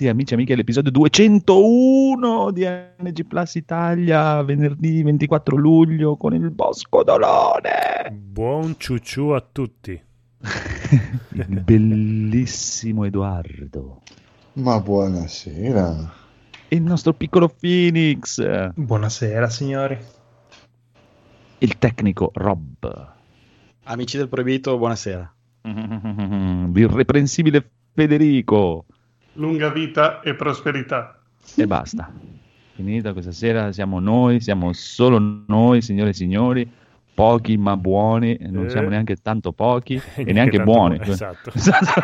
benvenuti amici e amiche all'episodio 201 di NG Plus Italia, venerdì 24 luglio con il Bosco Dolone. Buon ciucciù a tutti. il bellissimo Edoardo. Ma buonasera. Il nostro piccolo Phoenix. Buonasera signori. Il tecnico Rob. Amici del proibito, buonasera. L'irreprensibile Federico. Lunga vita e prosperità. E basta. Finita questa sera, siamo noi, siamo solo noi, signore e signori. Pochi ma buoni, non Eh. siamo neanche tanto pochi e neanche buoni. buoni, esatto. Esatto.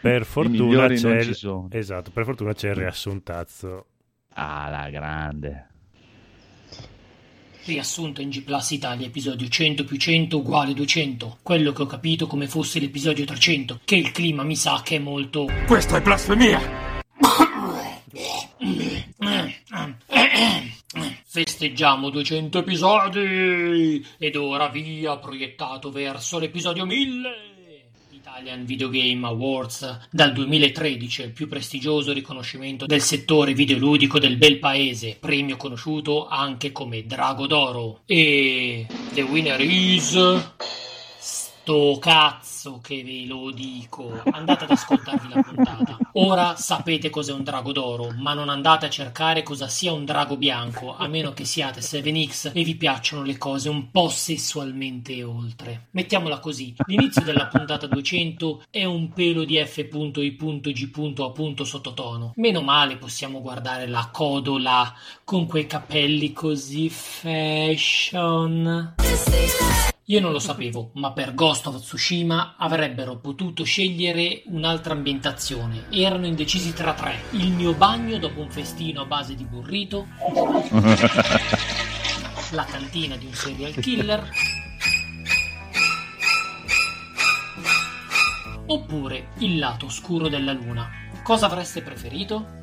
Per fortuna c'è non il- ci sono. Esatto, per fortuna c'è il riassuntazzo. Ah, la grande. Riassunto in G Plus Italia, episodio 100 più 100 uguale 200. Quello che ho capito come fosse l'episodio 300, che il clima mi sa che è molto... Questa è blasfemia! Festeggiamo 200 episodi! Ed ora via, proiettato verso l'episodio 1000! Italian Video Game Awards dal 2013, il più prestigioso riconoscimento del settore videoludico del bel paese, premio conosciuto anche come Drago d'Oro. E the winner is sto cazzo che ve lo dico. Andate ad ascoltarvi la puntata. Ora sapete cos'è un drago d'oro, ma non andate a cercare cosa sia un drago bianco, a meno che siate 7X e vi piacciono le cose un po' sessualmente oltre. Mettiamola così, l'inizio della puntata 200 è un pelo di F.I.G.A. sottotono. Meno male possiamo guardare la codola con quei capelli così fashion. Io non lo sapevo, ma per Ghost of Tsushima avrebbero potuto scegliere un'altra ambientazione. Erano indecisi tra tre. Il mio bagno dopo un festino a base di burrito, la cantina di un serial killer, oppure il lato oscuro della luna. Cosa avreste preferito?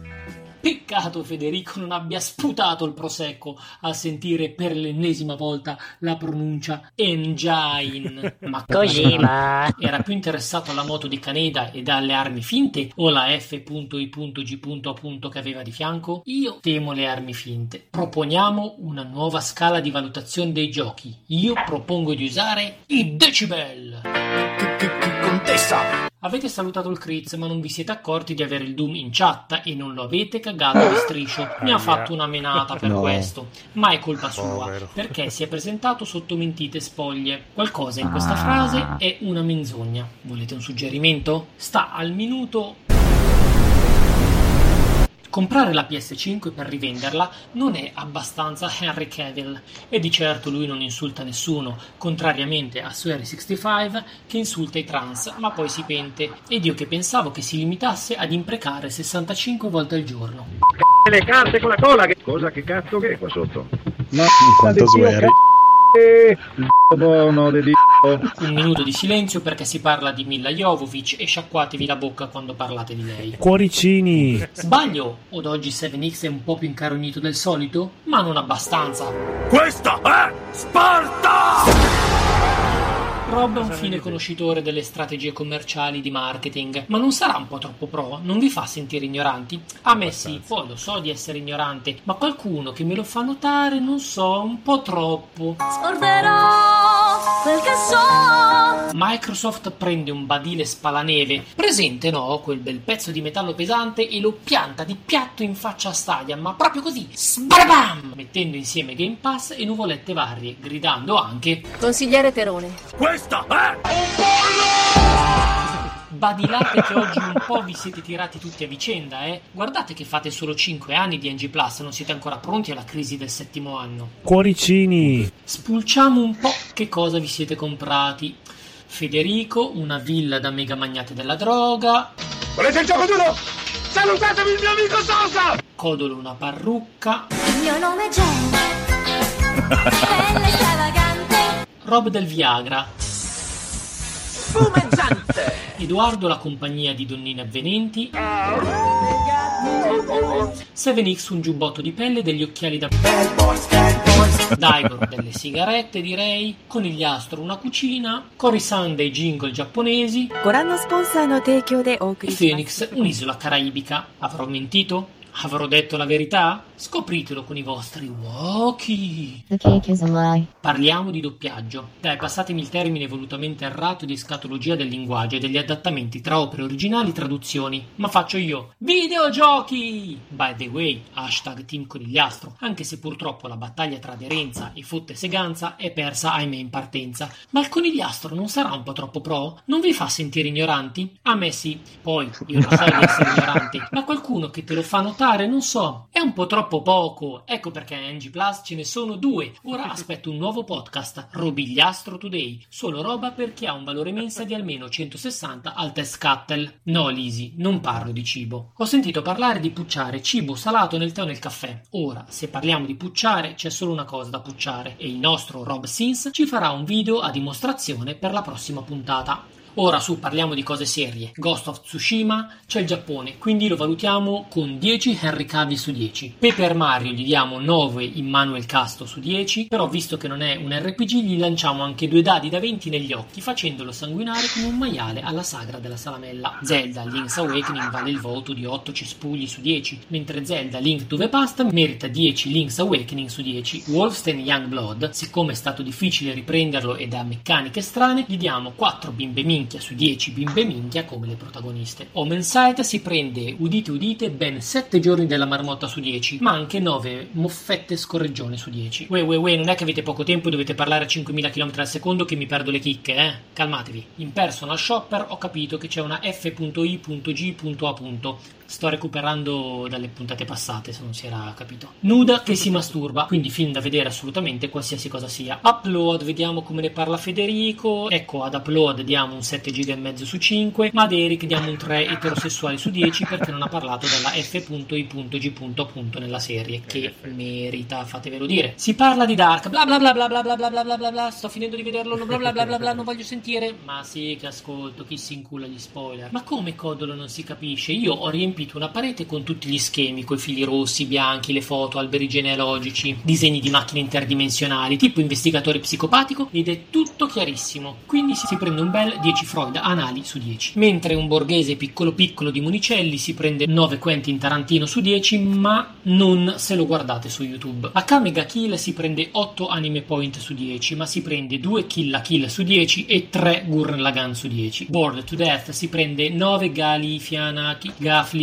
Peccato Federico non abbia sputato il prosecco a sentire per l'ennesima volta la pronuncia engine. Ma Kojima. era più interessato alla moto di Caneda e alle armi finte o la F.I.G. che aveva di fianco? Io temo le armi finte. Proponiamo una nuova scala di valutazione dei giochi. Io propongo di usare i decibel. Contessa. Avete salutato il Kriz, ma non vi siete accorti di avere il Doom in chat e non lo avete cagato di striscio. Mi ha fatto una menata per No. questo, ma è colpa sua, Povero. perché si è presentato sotto mentite spoglie. Qualcosa in questa frase è una menzogna. Volete un suggerimento? Sta al minuto Comprare la PS5 per rivenderla non è abbastanza Henry Cavill e di certo lui non insulta nessuno, contrariamente a Swery 65 che insulta i trans ma poi si pente ed io che pensavo che si limitasse ad imprecare 65 volte al giorno. Le carte con la cola. Che cosa che cazzo che è qua sotto? Ma quanto sueri. Un minuto di silenzio perché si parla di Mila Jovovic e sciacquatevi la bocca quando parlate di lei. Cuoricini! Sbaglio? Od oggi 7X è un po' più incarognito del solito? Ma non abbastanza. Questa è Sparta! Rob è un fine conoscitore delle strategie commerciali di marketing, ma non sarà un po' troppo pro? Non vi fa sentire ignoranti? A me sì, poi lo so di essere ignorante, ma qualcuno che me lo fa notare, non so, un po' troppo. Scorderò quel che so. Microsoft prende un badile spalaneve, presente no, quel bel pezzo di metallo pesante e lo pianta di piatto in faccia a Stadia, ma proprio così, sbarabam! Mettendo insieme Game Pass e nuvolette varie, gridando anche Consigliere Terone. Questa è Badilate che oggi un po' vi siete tirati tutti a vicenda, eh? Guardate che fate solo 5 anni di NG Plus, non siete ancora pronti alla crisi del settimo anno. Cuoricini! Spulciamo un po' che cosa vi siete comprati. Federico, una villa da mega magnate della droga. Volete il gioco duro? Salutatevi il mio amico Sosa! Codolo, una parrucca. Il mio nome è Jen. Bella e stravagante. Rob del Viagra. Fumeggiante! Edoardo la compagnia di donnine avvenenti. Seven x un giubbotto di pelle degli occhiali da. Daigor delle sigarette, direi. Conigliastro una cucina. Corisan dei jingle giapponesi. E Phoenix un'isola caraibica. Avrò mentito? Avrò detto la verità? Scopritelo con i vostri walkie. The cake is a lie. Parliamo di doppiaggio. Dai, passatemi il termine volutamente errato di scatologia del linguaggio e degli adattamenti tra opere originali e traduzioni. Ma faccio io. Videogiochi! By the way, hashtag Team Conigliastro, anche se purtroppo la battaglia tra aderenza e fotte seganza è persa ahimè in partenza. Ma il Conigliastro non sarà un po' troppo pro? Non vi fa sentire ignoranti? A me sì. Poi, io lo so di essere ignorante, ma qualcuno che te lo fa notare, non so, è un po' troppo poco. Ecco perché a NG Plus ce ne sono due. Ora aspetto un nuovo podcast, Robigliastro Today. Solo roba per chi ha un valore mensa di almeno 160 al test Cattel. No, Lisi, non parlo di cibo. Ho sentito parlare di pucciare cibo salato nel tè o nel caffè. Ora, se parliamo di pucciare, c'è solo una cosa da pucciare e il nostro Rob Sins ci farà un video a dimostrazione per la prossima puntata. Ora su parliamo di cose serie. Ghost of Tsushima c'è il Giappone, quindi lo valutiamo con 10 Henry Cavill su 10. Paper Mario gli diamo 9 Immanuel Casto su 10, però visto che non è un RPG gli lanciamo anche due dadi da 20 negli occhi facendolo sanguinare come un maiale alla sagra della salamella. Zelda Link's Awakening vale il voto di 8 cespugli su 10, mentre Zelda Link to the Past merita 10 Link's Awakening su 10. Wolfenstein Youngblood, siccome è stato difficile riprenderlo ed ha meccaniche strane, gli diamo 4 bimbe minchia su 10 bimbe minchia come le protagoniste. Omen Sight si prende, udite udite, ben 7 giorni della marmotta su 10, ma anche 9 moffette scorreggione su 10. Ue ue ue, non è che avete poco tempo e dovete parlare a 5000 km al secondo che mi perdo le chicche, eh? Calmatevi. In Personal Shopper ho capito che c'è una F.I.G.A. Sto recuperando dalle puntate passate, se non si era capito. Nuda che si masturba, quindi film da vedere assolutamente qualsiasi cosa sia. Upload, vediamo come ne parla Federico. Ecco, ad Upload diamo un 7 giga e mezzo su 5, ma ad Eric diamo un 3 eterosessuali su 10 perché non ha parlato della F.I.G. nella serie, che merita, fatevelo dire. Si parla di Dark, bla bla bla bla bla bla bla bla bla bla bla, sto finendo di vederlo, bla bla bla bla bla, non voglio sentire. Ma sì che ascolto, chi si incula gli spoiler. Ma come Codolo non si capisce? Io ho riempito una parete con tutti gli schemi, coi fili rossi, bianchi, le foto, alberi genealogici, disegni di macchine interdimensionali, tipo investigatore psicopatico, ed è tutto chiarissimo. Quindi si prende un bel 10 Freud anali su 10. Mentre un borghese piccolo piccolo di Monicelli si prende 9 Quentin Tarantino su 10, ma non se lo guardate su YouTube. Akame ga Kill si prende 8 anime point su 10, ma si prende 2 Kill la Kill su 10 e 3 Gurren Lagann su 10. Bored to Death si prende 9 Gali Fianaki,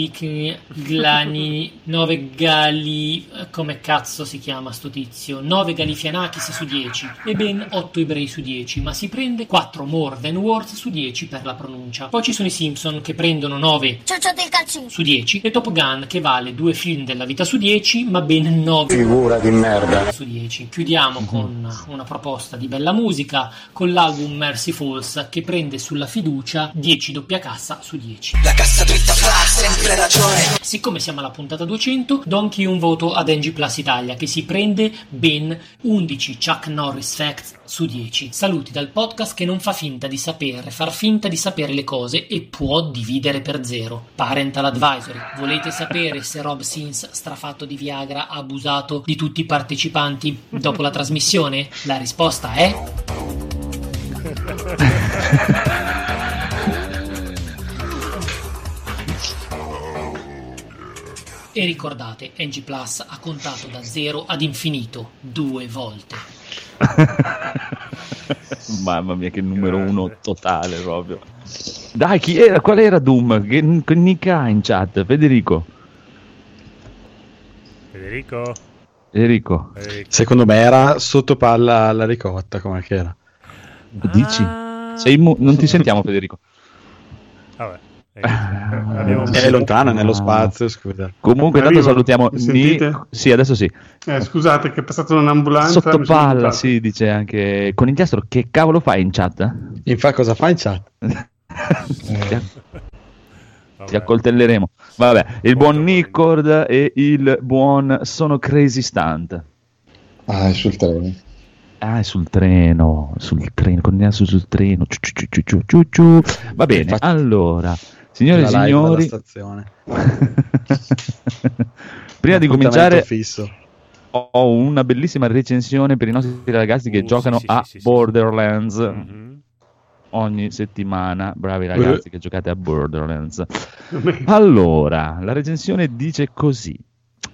Gaflik, Glani, 9 Gali, come cazzo si chiama sto tizio? 9 Galifianakis su 10 e ben 8 ebrei su 10, ma si prende 4 more than words su 10 per la pronuncia. Poi ci sono i Simpson che prendono 9 Ciao del calcio. su 10 e Top Gun che vale 2 film della vita su 10 ma ben 9 Figura di merda. su 10 chiudiamo con una proposta di bella musica con l'album Mercy Falls che prende sulla fiducia 10 doppia cassa su 10 La cassa dritta fa sempre ragione. siccome siamo alla puntata 200 do anche un voto ad NG Plus Italia che si prende ben 11 Chuck Norris Facts su 10 saluti dal podcast che non fa finta di sapere far finta di sapere le cose e può dividere per zero Parental Advisory volete sapere se Rob Sins strafatto di Viagra ha abusato di tutti i partecipanti dopo la trasmissione? La risposta è E ricordate, NG Plus ha contato da 0 ad infinito due volte. Mamma mia, che numero uno totale proprio. Dai, chi era? Qual era Doom? Che, che nick ha in chat? Federico. Federico? Federico, Federico. Secondo me era sotto palla alla ricotta, come che era. dici? Ah. Sei mu- non ti sentiamo, Federico. Vabbè. Eh, abbiamo È lontana nello spazio, scusa. Comunque, intanto salutiamo. Sentite? Sì, adesso sì. Eh, scusate che è passata un'ambulanza. Sotto palla, sì, dice anche. Con Inchiastro, che cavolo fai in chat? Infatti, cosa fa in chat? ti, Vabbè. ti accoltelleremo. Vabbè, il buon Nicord e il buon Sono Crazy Stunt. Ah, è sul treno. Ah, è sul treno, sul treno, con il naso sul treno. Ciu, ciu, ciu, ciu, ciu, ciu. Va bene, Infatti- allora, signore e signori, prima di cominciare fisso. ho una bellissima recensione per i nostri ragazzi che Uh, giocano sì, sì, a sì. Borderlands Mhm. ogni settimana. Bravi Eh. ragazzi che giocate a Borderlands. Allora, la recensione dice così.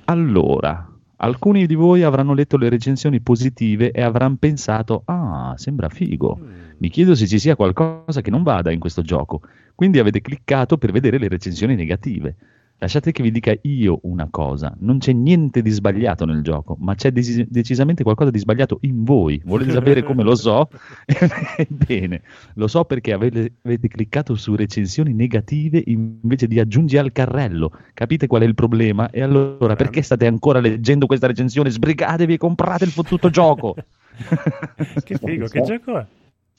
Allora, alcuni di voi avranno letto le recensioni positive e avranno pensato, ah, sembra figo. Mi chiedo se ci sia qualcosa che non vada in questo gioco. Quindi avete cliccato per vedere le recensioni negative. Lasciate che vi dica io una cosa, non c'è niente di sbagliato nel gioco, ma c'è desi- decisamente qualcosa di sbagliato in voi. Volete sapere come lo so? Ebbene, lo so perché avete, avete cliccato su recensioni negative invece di aggiungi al carrello. Capite qual è il problema? E allora perché state ancora leggendo questa recensione? Sbrigatevi e comprate il fottuto gioco! Che figo, che gioco è?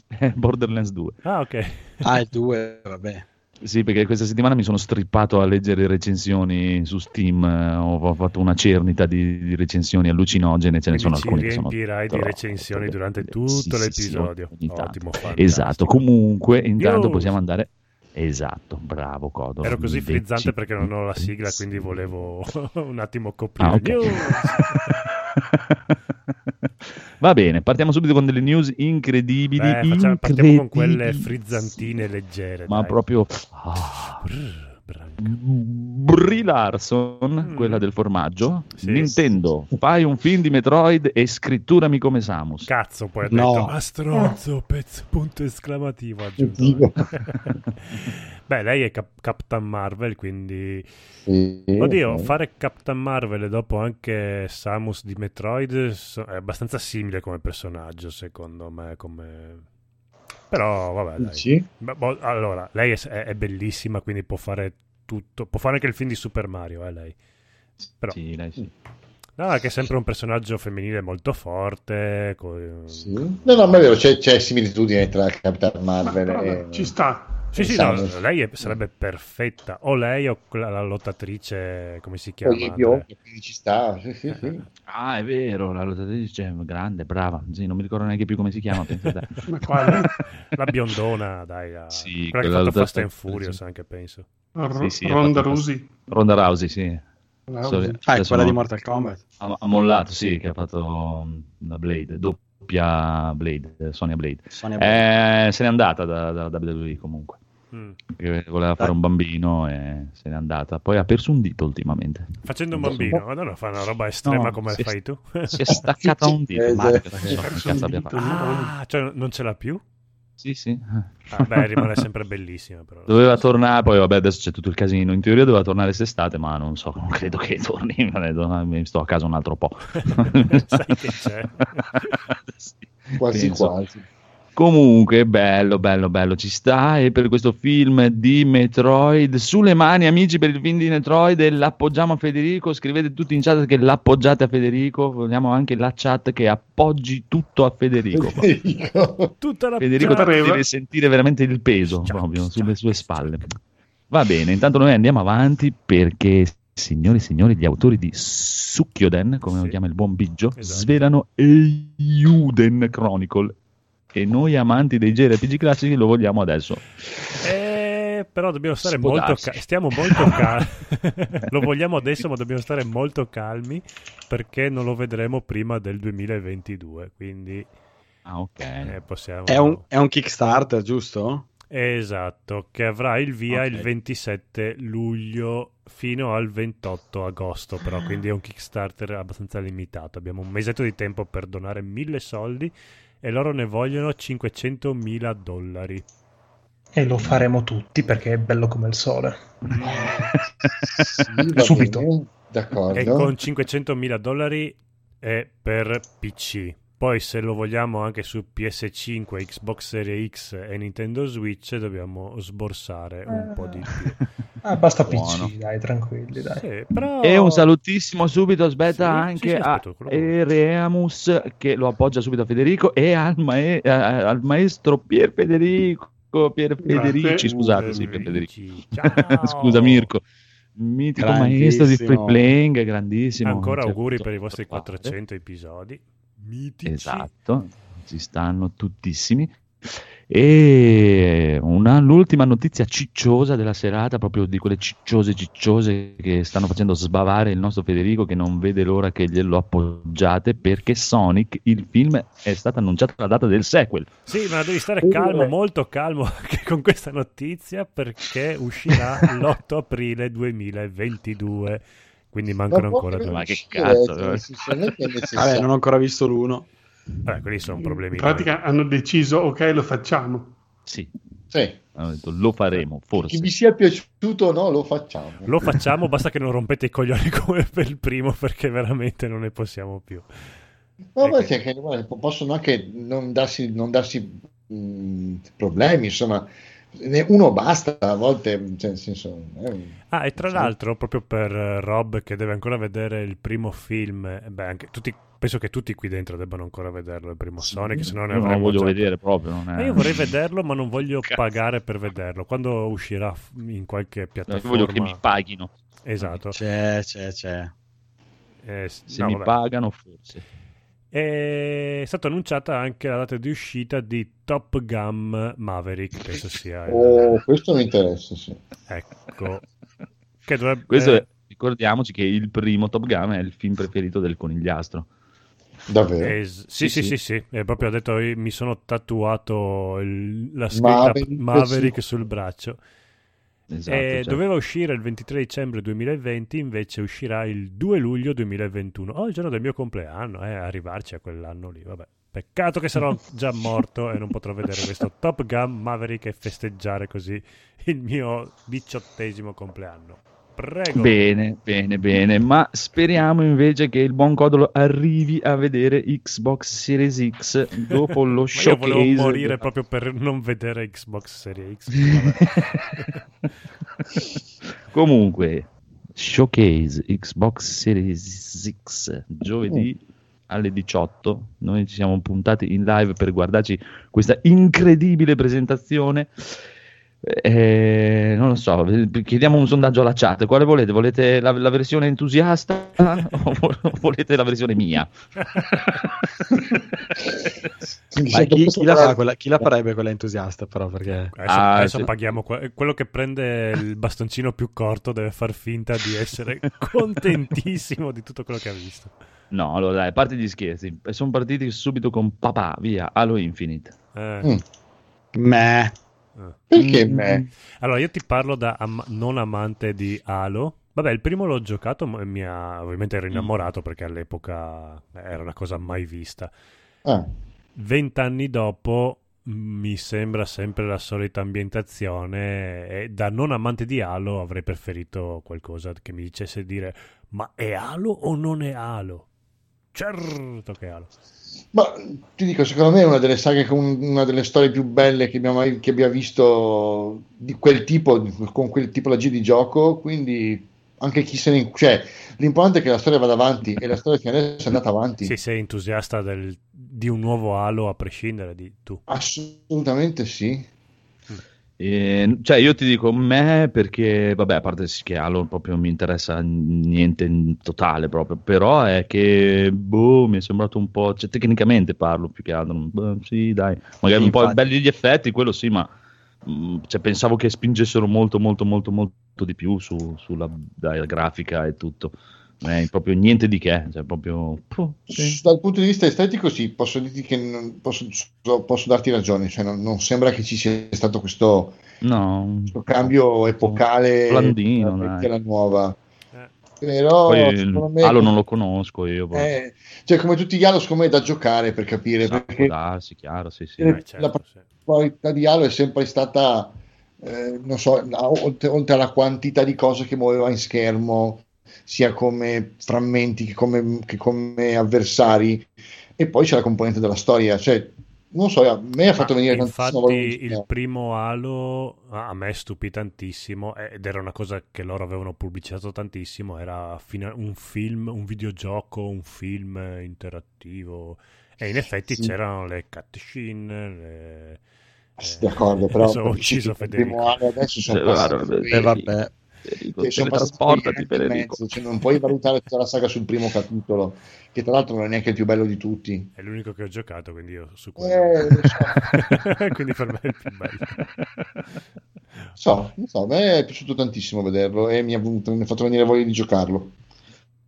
Borderlands 2. Ah, ok. Ah, il 2, vabbè. Sì, perché questa settimana mi sono strippato a leggere recensioni su Steam, eh, ho, ho fatto una cernita di, di recensioni allucinogene, ce ne sono ci alcune che sono riempirai di recensioni durante tutto Sì, sì, sì, l'episodio. tanto. Ottimo. Esatto, comunque intanto News. possiamo andare... Esatto, bravo Codo. Ero così Invece- frizzante perché non ho la sigla, quindi volevo un attimo coprire. Ah, ok. Va bene, partiamo subito con delle news incredibili. Beh, facciamo- partiamo con quelle incredibili. frizzantine leggere. Ma dai. proprio... ah. Brie Larson, Mm. quella del formaggio. Sì, Nintendo, fai un film di Metroid e scritturami come Samus. Cazzo, poi ha No. detto "Ah, stronzo, pezzo, punto esclamativo. Beh, lei è Cap- Captain Marvel, quindi Sì, Oddio, ok. fare Captain Marvel e dopo anche Samus di Metroid so- è abbastanza simile come personaggio, secondo me. Come... Però, vabbè, dai. Sì? Boh, allora, lei è, è- bellissima, quindi può fare tutto. Può fare anche il film di Super Mario, eh, lei. Però, Sì, lei sì. no, è che è sempre un personaggio femminile molto forte. co- Sì. No, no, ma è vero, c'è, c'è similitudine tra Capitan Ma Marvel però, e... ci sta. Sì, sì, no, lei è- sarebbe perfetta. O lei o quella- la lottatrice, come si chiama? Io, ci sta, sì, sì, sì. Ah, è vero, la lottatrice è grande, brava. Sì, non mi ricordo neanche più come si chiama. Ma quale? La biondona, dai, la... Sì, quella che ha quella fatto lotta- Fast and Furious anche, penso. R- Sì, Ronda Rousey. Ronda Rousey, sì. Rousey. Sorry, Ah, è quella no- di Mortal Kombat. Ha, ha mollato, sì, che ha fatto mm, la Blade, doppia Blade, Sonia Blade. Sonya Blade. Eh, se n'è andata da, da, da WWE comunque. Mm. Perché voleva fare Dai. un bambino e se n'è andata. Poi ha perso un dito ultimamente. Facendo un bambino, ma non fa una roba estrema No, come fai tu. Si è staccata un dito. Marco, eh, so cazzo un dito. fatto. ah, cioè non ce l'ha più? Sì, sì. Ah, beh, rimane sempre bellissima però. Doveva tornare, poi vabbè, adesso c'è tutto il casino. In teoria doveva tornare quest'estate, ma non so, non credo che torni. Ma ho detto, "Ah, Mi sto a casa un altro po'. Sai che c'è. Quasi penso. quasi. Comunque, bello, bello, bello, ci sta. E per questo film di Metroid, sulle mani, amici, per il film di Metroid, e l'appoggiamo a Federico. Scrivete tutti in chat che l'appoggiate a Federico. Vogliamo anche la chat che appoggi tutto a Federico. Federico. Tutta la Federico deve sentire veramente il peso proprio sulle sue spalle. Va bene, intanto noi andiamo avanti perché, signori e signori, gli autori di Sukkyoden, come Sì. lo chiama il buon Biggio, Esatto. svelano Eiyuden Chronicle. E noi amanti dei JRPG classici lo vogliamo adesso. Eh, però dobbiamo stare molto calmi. Stiamo molto calmi. lo vogliamo adesso, ma dobbiamo stare molto calmi perché non lo vedremo prima del 2022. Quindi Ah, ok. eh, possiamo. È un, è un Kickstarter, giusto? Esatto, che avrà il via Ok. il 27 luglio fino al 28 agosto, però quindi è un Kickstarter abbastanza limitato. Abbiamo un mesetto di tempo per donare mille soldi e loro ne vogliono 500 mila dollari. E lo faremo tutti perché è bello come il sole. Sì, va Subito. bene, E D'accordo. con 500 mila dollari è per PC. Poi se lo vogliamo anche su PS5, Xbox Series X e Nintendo Switch dobbiamo sborsare un po' di più. Ah, basta Buono. PC, dai, tranquilli, dai. Sì, però... E un salutissimo subito, aspetta, Sì, anche sì, sì, a. Ereamus che lo appoggia subito a Federico e al, mae- eh, al maestro Pier Federico. Pier Federici, scusate, sì, Pier Federico. Ciao. Scusa Mirko. Mitico maestro di free playing, grandissimo. Ancora C'è auguri per i vostri da fare. 400 episodi. Mitici. Esatto, ci stanno tuttissimi. E una, l'ultima notizia cicciosa della serata, proprio di quelle cicciose cicciose che stanno facendo sbavare il nostro Federico che non vede l'ora che glielo appoggiate perché Sonic, il film, è stata annunciata la data del sequel. Sì, ma devi stare calmo, molto calmo anche con questa notizia perché uscirà l'8 aprile 2022. Quindi mancano ancora due Ma che cazzo? che Vabbè, non ho ancora visto l'uno. Vabbè, quelli sono problemi. In pratica hanno deciso, ok, lo facciamo. Sì, Sì. hanno detto lo faremo, Chi forse. vi sia piaciuto o no, lo facciamo. Lo facciamo, basta che non rompete i coglioni come per il primo perché veramente non ne possiamo più. No, ma Perché- perché, guarda, po- possono anche non darsi, non darsi mh, problemi, insomma, uno basta, a volte, cioè, nel senso... eh, Ah, e tra sì. l'altro, proprio per eh, Rob che deve ancora vedere il primo film, eh, beh, anche tutti, penso che tutti qui dentro debbano ancora vederlo, il primo Sonic, se no ne Io non lo avremmo voglio già- vedere proprio. Non Ma è... io vorrei vederlo, ma non voglio Cazzo. pagare per vederlo. Quando uscirà in qualche Io piattaforma... voglio che mi paghino. Esatto. C'è, c'è, c'è. Eh, Se no, mi vabbè. pagano, forse. È stata annunciata anche la data di uscita di Top Gun Maverick, penso sia il- Oh, questo mi interessa, sì. Ecco. Che dovrebbe... Questo è- ricordiamoci che il primo Top Gun è il film preferito del conigliastro. Davvero. Es- sì, Sì, sì, sì, sì. sì, È proprio ha detto mi sono tatuato il- la scritta Maverick Maverick, su- sul braccio. Esatto, E cioè, doveva uscire il 23 dicembre 2020, invece uscirà il 2 luglio 2021. Oh, il giorno del mio compleanno, eh, arrivarci a quell'anno lì, vabbè. Peccato che sarò già morto e non potrò vedere questo Top Gun Maverick e festeggiare così il mio diciottesimo compleanno. Prego. Bene, bene, bene, ma speriamo invece che il buon Codolo arrivi a vedere Xbox Series X dopo lo Ma io showcase. volevo morire proprio per non vedere Xbox Series X. Comunque, showcase Xbox Series X giovedì alle 18. Noi ci siamo puntati in live per guardarci questa incredibile presentazione. Eh, non lo so, chiediamo un sondaggio alla chat. Quale volete? Volete la, la versione entusiasta o vo- volete la versione mia? Ma chi, chi la fa quella- chi la farebbe quella entusiasta però perché Adesso, Ah, adesso sì. paghiamo que- quello che prende il bastoncino più corto deve far finta di essere contentissimo di tutto quello che ha visto. No, allora dai, a parte gli scherzi. Sono partiti subito con papà, via, Halo Infinite. Eh, Mm. Meh. Perché Mm, me? Allora, io ti parlo da am- non amante di Halo. Vabbè, il primo l'ho giocato e mi ha... ovviamente ero innamorato perché all'epoca era una cosa mai vista. Ah, Vent'anni dopo mi sembra sempre la solita ambientazione e da non amante di Halo avrei preferito qualcosa che mi dicesse dire ma è Halo o non è Halo? Certo che Halo. ma ti dico, secondo me è una delle saghe con una delle storie più belle che abbiamo, mai- che abbia visto di quel tipo, con quel tipologia di gioco, quindi anche chi se ne... Cioè, l'importante è che la storia vada avanti e la storia fino adesso è andata avanti. Sì, sei entusiasta del- di un nuovo Halo a prescindere di tu. Assolutamente sì. E, cioè, io ti dico me perché, vabbè, a parte che Halo proprio mi interessa niente in totale proprio, però è che, boh, mi è sembrato un po', cioè, tecnicamente parlo più che altro, boh, sì, dai, magari Sì, un po' infatti. belli gli effetti, quello sì, ma mh, cioè, pensavo che spingessero molto, molto, molto, molto di più su- sulla dai, grafica e tutto. È proprio niente di che, cioè, proprio... puh, sì. Dal punto di vista estetico, sì, posso dirti che non- posso, posso darti ragione, cioè non, non sembra che ci sia stato questo, No, questo cambio epocale Blandino, tra la dai. vecchia e la nuova. Eh. Però Poi secondo me, Halo non lo conosco io, eh, cioè, come tutti gli Halo, secondo me è da giocare per capire, Sa, può perché darsi, chiaro, sì, sì. Eh, Eh, certo, la sì. qualità di Halo è sempre stata, eh, non so, oltre, oltre alla quantità di cose che muoveva in schermo, sia come frammenti che come, che come avversari, e poi c'è la componente della storia, cioè, non so, a me ha fatto Ma venire infatti il primo Halo a me stupì tantissimo eh, ed era una cosa che loro avevano pubblicizzato tantissimo era un film, un videogioco, un film eh, interattivo e in effetti Sì. c'erano le cutscene le... Sì, d'accordo, però Adesso ho ucciso Federico. primo Halo adesso sono Eh, passati guarda, quei- E vabbè. Federico, Che teletrasportati, Federico. mezzo, cioè non puoi valutare tutta la saga sul primo capitolo, che tra l'altro non è neanche il più bello di tutti. È l'unico che ho giocato, quindi io su quello. Eh, lo so. quindi per me è il più bello. So, non so, a me è piaciuto tantissimo vederlo e mi ha, mi ha fatto venire voglia di giocarlo.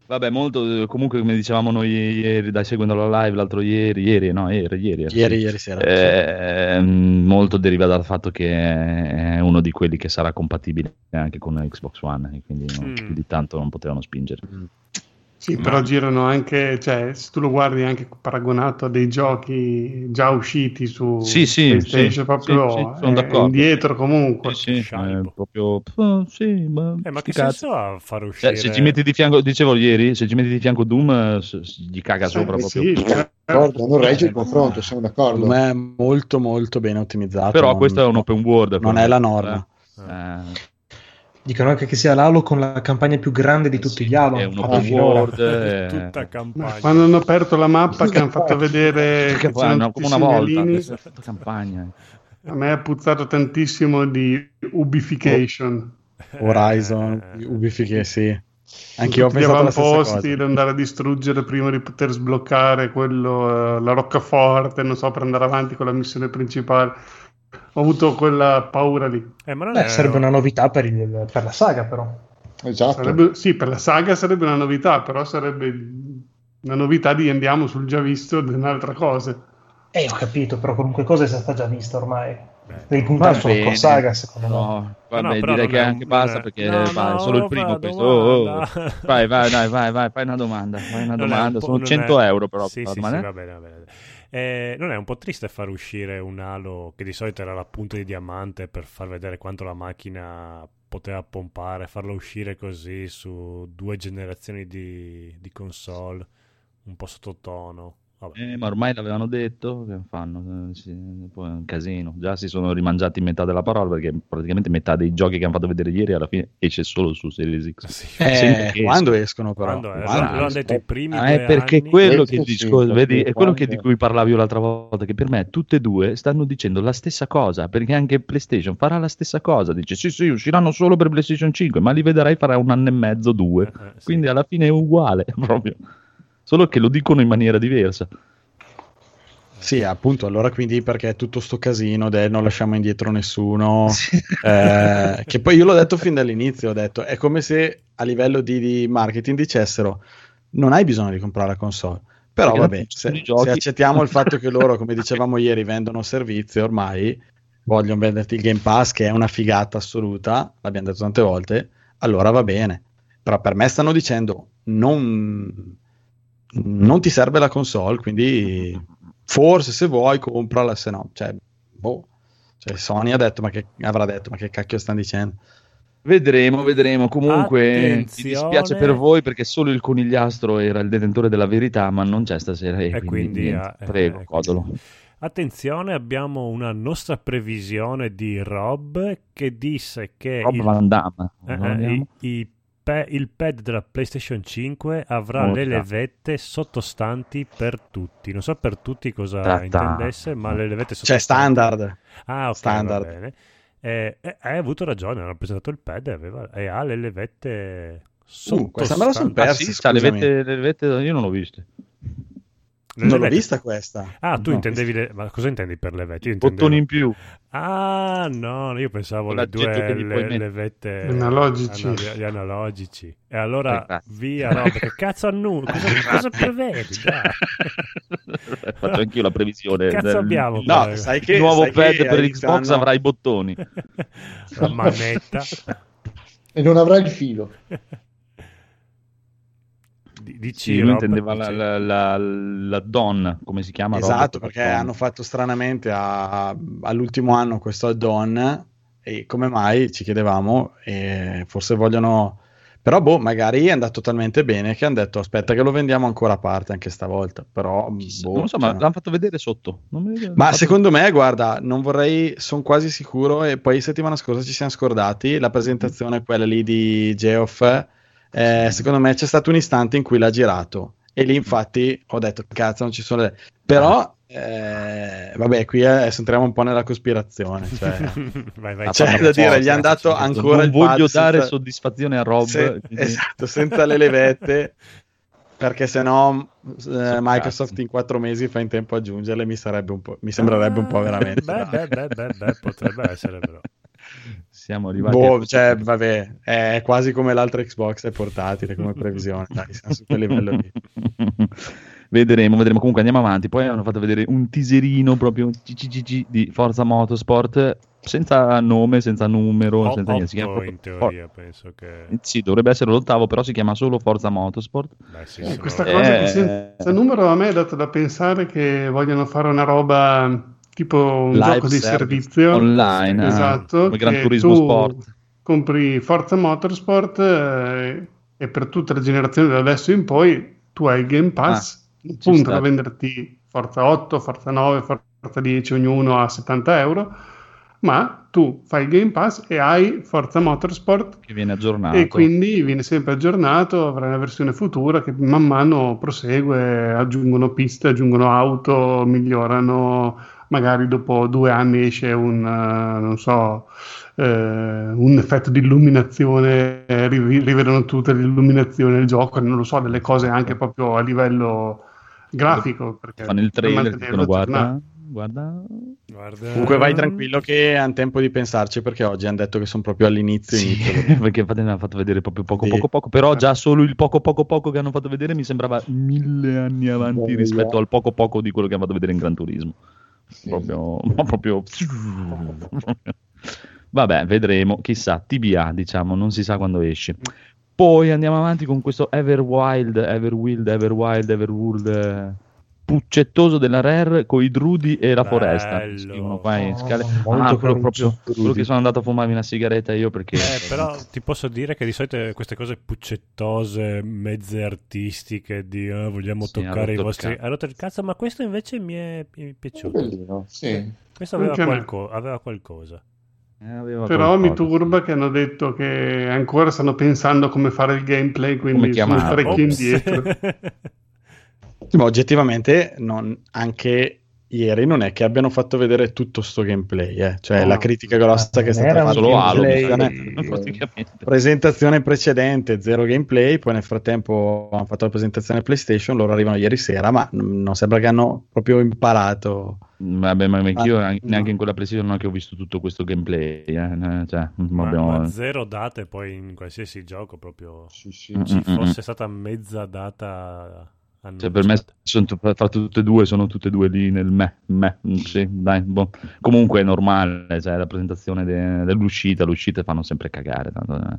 Vabbè, molto, comunque come dicevamo noi ieri, dai, seguendo la live l'altro ieri, ieri, no, ieri, ieri, Ieri, sì. ieri sera. Eh, molto deriva dal fatto che è uno di quelli che sarà compatibile anche con Xbox One, e quindi no, Mm. più di tanto non potevano spingere. Sì, però girano anche, cioè, se tu lo guardi anche paragonato a dei giochi già usciti su Sì, sì, PlayStation, sì, proprio sì, sì, sono è d'accordo. indietro comunque. Sì, sì, è proprio oh, sì, ma, Eh, ma che cazzi. senso ha far uscire... Cioè, se ci metti di fianco, dicevo ieri, se ci metti di fianco Doom, eh, s- s- gli caga Sì, sopra sì, proprio. certo. D'accordo, non regge il confronto, siamo d'accordo. Me è molto molto bene ottimizzato. Però non- questo è un open world. non è la norma. Eh, Dicono anche che sia l'Halo con la campagna più grande di tutti gli Halo. è un fatta open world. eh, Tutta Ma campagna. quando hanno aperto la mappa che hanno fatto vedere che che fanno c'erano come una volta. è campagna. a me ha puzzato tantissimo di ubification. Horizon, Eh, Ubifiche, sì. Anche io ho pensato alla cosa. da andare a distruggere prima di poter sbloccare quello, eh, la roccaforte, non so, per andare avanti con la missione principale. Ho avuto quella paura lì. Eh, ma non Beh, è... sarebbe una novità per, il- per la saga, però. Esatto. Sarebbe- sì, per la saga sarebbe una novità, però sarebbe una novità di andiamo sul già visto di un'altra cosa. Eh, ho capito, però qualunque cosa è stata già vista ormai. Devi puntare bene. con saga, secondo me. No, vabbè, No, direi che è anche un- basta perché no, fa- no, solo il primo questo. Oh, oh. Vai, vai, vai, vai, vai, fai una domanda. Fai una un domanda. po'- Sono non 100 è- euro però. Sì, sì, sì, domanda. va bene, va bene. Eh, non è un po' triste far uscire un Halo che di solito era la punta di diamante per far vedere quanto la macchina poteva pompare, farlo uscire così su due generazioni di, di console, un po' sottotono. Vabbè. Eh, ma ormai l'avevano detto, che fanno? Eh, sì, poi è un casino. Già si sono rimangiati metà della parola perché praticamente metà dei giochi che hanno fatto vedere ieri alla fine esce solo su Series X. Sì. Eh, quando escono però? Quando è? Quando Lo- lo hanno detto i escono? primi Ah, è perché anni. quello che sì, dico, vedi, è quello che- di cui parlavo io l'altra volta, che per me tutte e due stanno dicendo la stessa cosa, perché anche PlayStation farà la stessa cosa, dice sì sì, usciranno solo per PlayStation 5, ma li vedrai farà un anno e mezzo, due, Eh, eh, sì. quindi alla fine è uguale proprio, solo che lo dicono in maniera diversa. Sì, appunto, allora quindi perché tutto sto casino del non lasciamo indietro nessuno, eh, che poi io l'ho detto fin dall'inizio, ho detto, è come se a livello di, di marketing dicessero non hai bisogno di comprare la console, però Perché vabbè, se, se accettiamo il fatto che loro, come dicevamo ieri, vendono servizi ormai, vogliono venderti il Game Pass che è una figata assoluta, l'abbiamo detto tante volte, allora va bene, però per me stanno dicendo non, non ti serve la console, quindi forse se vuoi comprala, se no, cioè, boh. Cioè, Sony ha detto, ma che avrà detto, ma che cacchio stanno dicendo? Vedremo, vedremo. Comunque mi Attenzione. dispiace per voi perché solo il conigliastro era il detentore della verità, ma non c'è stasera. E, E quindi, niente. eh, prego, eh, codolo. quindi- Attenzione, abbiamo una nostra previsione di Rob che disse che Rob il, Van Damme. eh, eh, i- i pe- il pad della PlayStation 5 avrà Oh, le levette sottostanti per tutti. Non so per tutti cosa Ta-ta. intendesse, ma le levette Cioè, sottostanti. standard. Ah, ok, Standard. va bene. Eh, eh, hai avuto ragione, hanno presentato il pad e, aveva- e ha le levette Uh, questa me la son sottostanti. Ah, persa, sì, le scusami. vette, le vette- io non l'ho viste. Le Non l'ho vista questa. Ah, tu No. intendevi le... Ma cosa intendi per levette? Io intendevo... Bottoni in più. Ah, no, io pensavo le due le, mettere. levette Analogici. ana- gli analogici. E allora via Rob, che cazzo annu- cosa, cosa prevedi? Faccio anch'io la previsione. Che cazzo del- abbiamo? No, Eh, sai che il nuovo sai pad che per Xbox anno- avrà i bottoni. La manetta. E non avrà il filo. Di- Dici, Sì, lui intendeva la, la, la, la Dawn, come si chiama? Esatto, Robert? perché hanno fatto stranamente a- all'ultimo anno questo add-on e come mai ci chiedevamo e forse vogliono però boh, magari è andato talmente bene che hanno detto aspetta che lo vendiamo ancora a parte anche stavolta, però boh, non lo so, cioè, ma l'hanno fatto vedere sotto. L'hanno Ma secondo me, guarda, non vorrei, sono quasi sicuro, e poi settimana scorsa ci siamo scordati, la presentazione, quella lì di Geoff, eh, secondo me c'è stato un istante in cui l'ha girato E lì infatti ho detto, cazzo, non ci sono le... Però, eh, vabbè, qui adesso entriamo un po' nella cospirazione. Cioè, vai, vai, c'è da dire, gli hanno dato ancora non il voglio dare senza- soddisfazione a Rob. se- quindi- esatto, senza le levette. Perché se no eh, Microsoft in quattro mesi fa in tempo a aggiungerle mi, sarebbe un po', mi sembrerebbe un po' veramente. Beh, beh, beh, beh, beh, potrebbe essere però. Siamo arrivati Boh, a- cioè, vabbè, è quasi come l'altra Xbox è portatile come previsione, dai, siamo su quel livello lì. vedremo, vedremo. Comunque andiamo avanti. Poi hanno fatto vedere un teaserino proprio CCCC di Forza Motorsport senza nome, senza numero, O- senza niente. Si chiama in For- teoria, penso che... Sì, dovrebbe essere l'ottavo, però si chiama solo Forza Motorsport. Beh, sì, Eh, sono- questa cosa Eh, che senza numero a me è dato da pensare che vogliono fare una roba tipo un Live gioco di servizio Online, ah, esatto come Gran Turismo tu Sport. compri Forza Motorsport eh, e per tutte le generazioni da adesso in poi tu hai il Game Pass un ci punto da venderti Forza 8, Forza 9, Forza 10 ognuno a 70 euro ma tu fai il Game Pass e hai Forza Motorsport Che viene aggiornato. e quindi viene sempre aggiornato, avrà una versione futura che man mano prosegue, aggiungono piste, aggiungono auto, migliorano, magari dopo due anni esce un, eh, non so, eh, un effetto di illuminazione, eh, riv- rivedono tutte le illuminazioni del gioco, non lo so, delle cose anche proprio a livello grafico. Perché Fanno il trailer, dicono guarda, guarda. Guarda... Comunque vai tranquillo che hanno tempo di pensarci perché oggi hanno detto che sono proprio all'inizio. Sì, inizio. perché infatti ne hanno fatto vedere proprio poco Sì. poco poco, però già solo il poco poco poco che hanno fatto vedere mi sembrava mille anni avanti Boia. rispetto al poco poco di quello che hanno fatto vedere in Gran Turismo. Proprio, ma proprio... Vabbè, vedremo, chissà, TBA diciamo, non si sa quando esce. Poi andiamo avanti con questo Everwild, Everwild, Everwild, Everworld eh, puccettoso della Rare con i drudi e la foresta. Bello. Scrivono qua in Oh, scale. molto Ah, quello proprio quello che sono andato a fumarmi una sigaretta io perché Eh, però ti posso dire che di solito queste cose puccettose, mezze artistiche di "Ah, vogliamo Sì, toccare i vostri... Ha rotto il cazzo, ma questo invece mi è, mi è piaciuto. Bellino, sì. Questo aveva, qualco- aveva qualcosa. Eh, Però mi turba che hanno detto che ancora stanno pensando come fare il gameplay, quindi sono chiamarlo. parecchio Ops. indietro. Sì, ma oggettivamente non- anche ieri non è che abbiano fatto vedere tutto sto gameplay, eh. cioè No. la critica grossa che è stata fatta solo Halo, presentazione precedente, zero gameplay, poi nel frattempo hanno fatto la presentazione PlayStation, loro arrivano ieri sera, ma n- non sembra che hanno proprio imparato. Vabbè, ma io Ah, anche- no. neanche in quella PlayStation non è che ho visto tutto questo gameplay. eh, eh, Cioè, Ma, abbiamo- ma zero date poi in qualsiasi gioco proprio Sì, sì. Mm, ci mm, mm, fosse stata mezza data Cioè, per me sono fra tutte e due sono tutte e due lì nel me, me, mm, sì, dai, boh. comunque è normale cioè, la presentazione de- dell'uscita l'uscita fanno sempre cagare tanto, eh.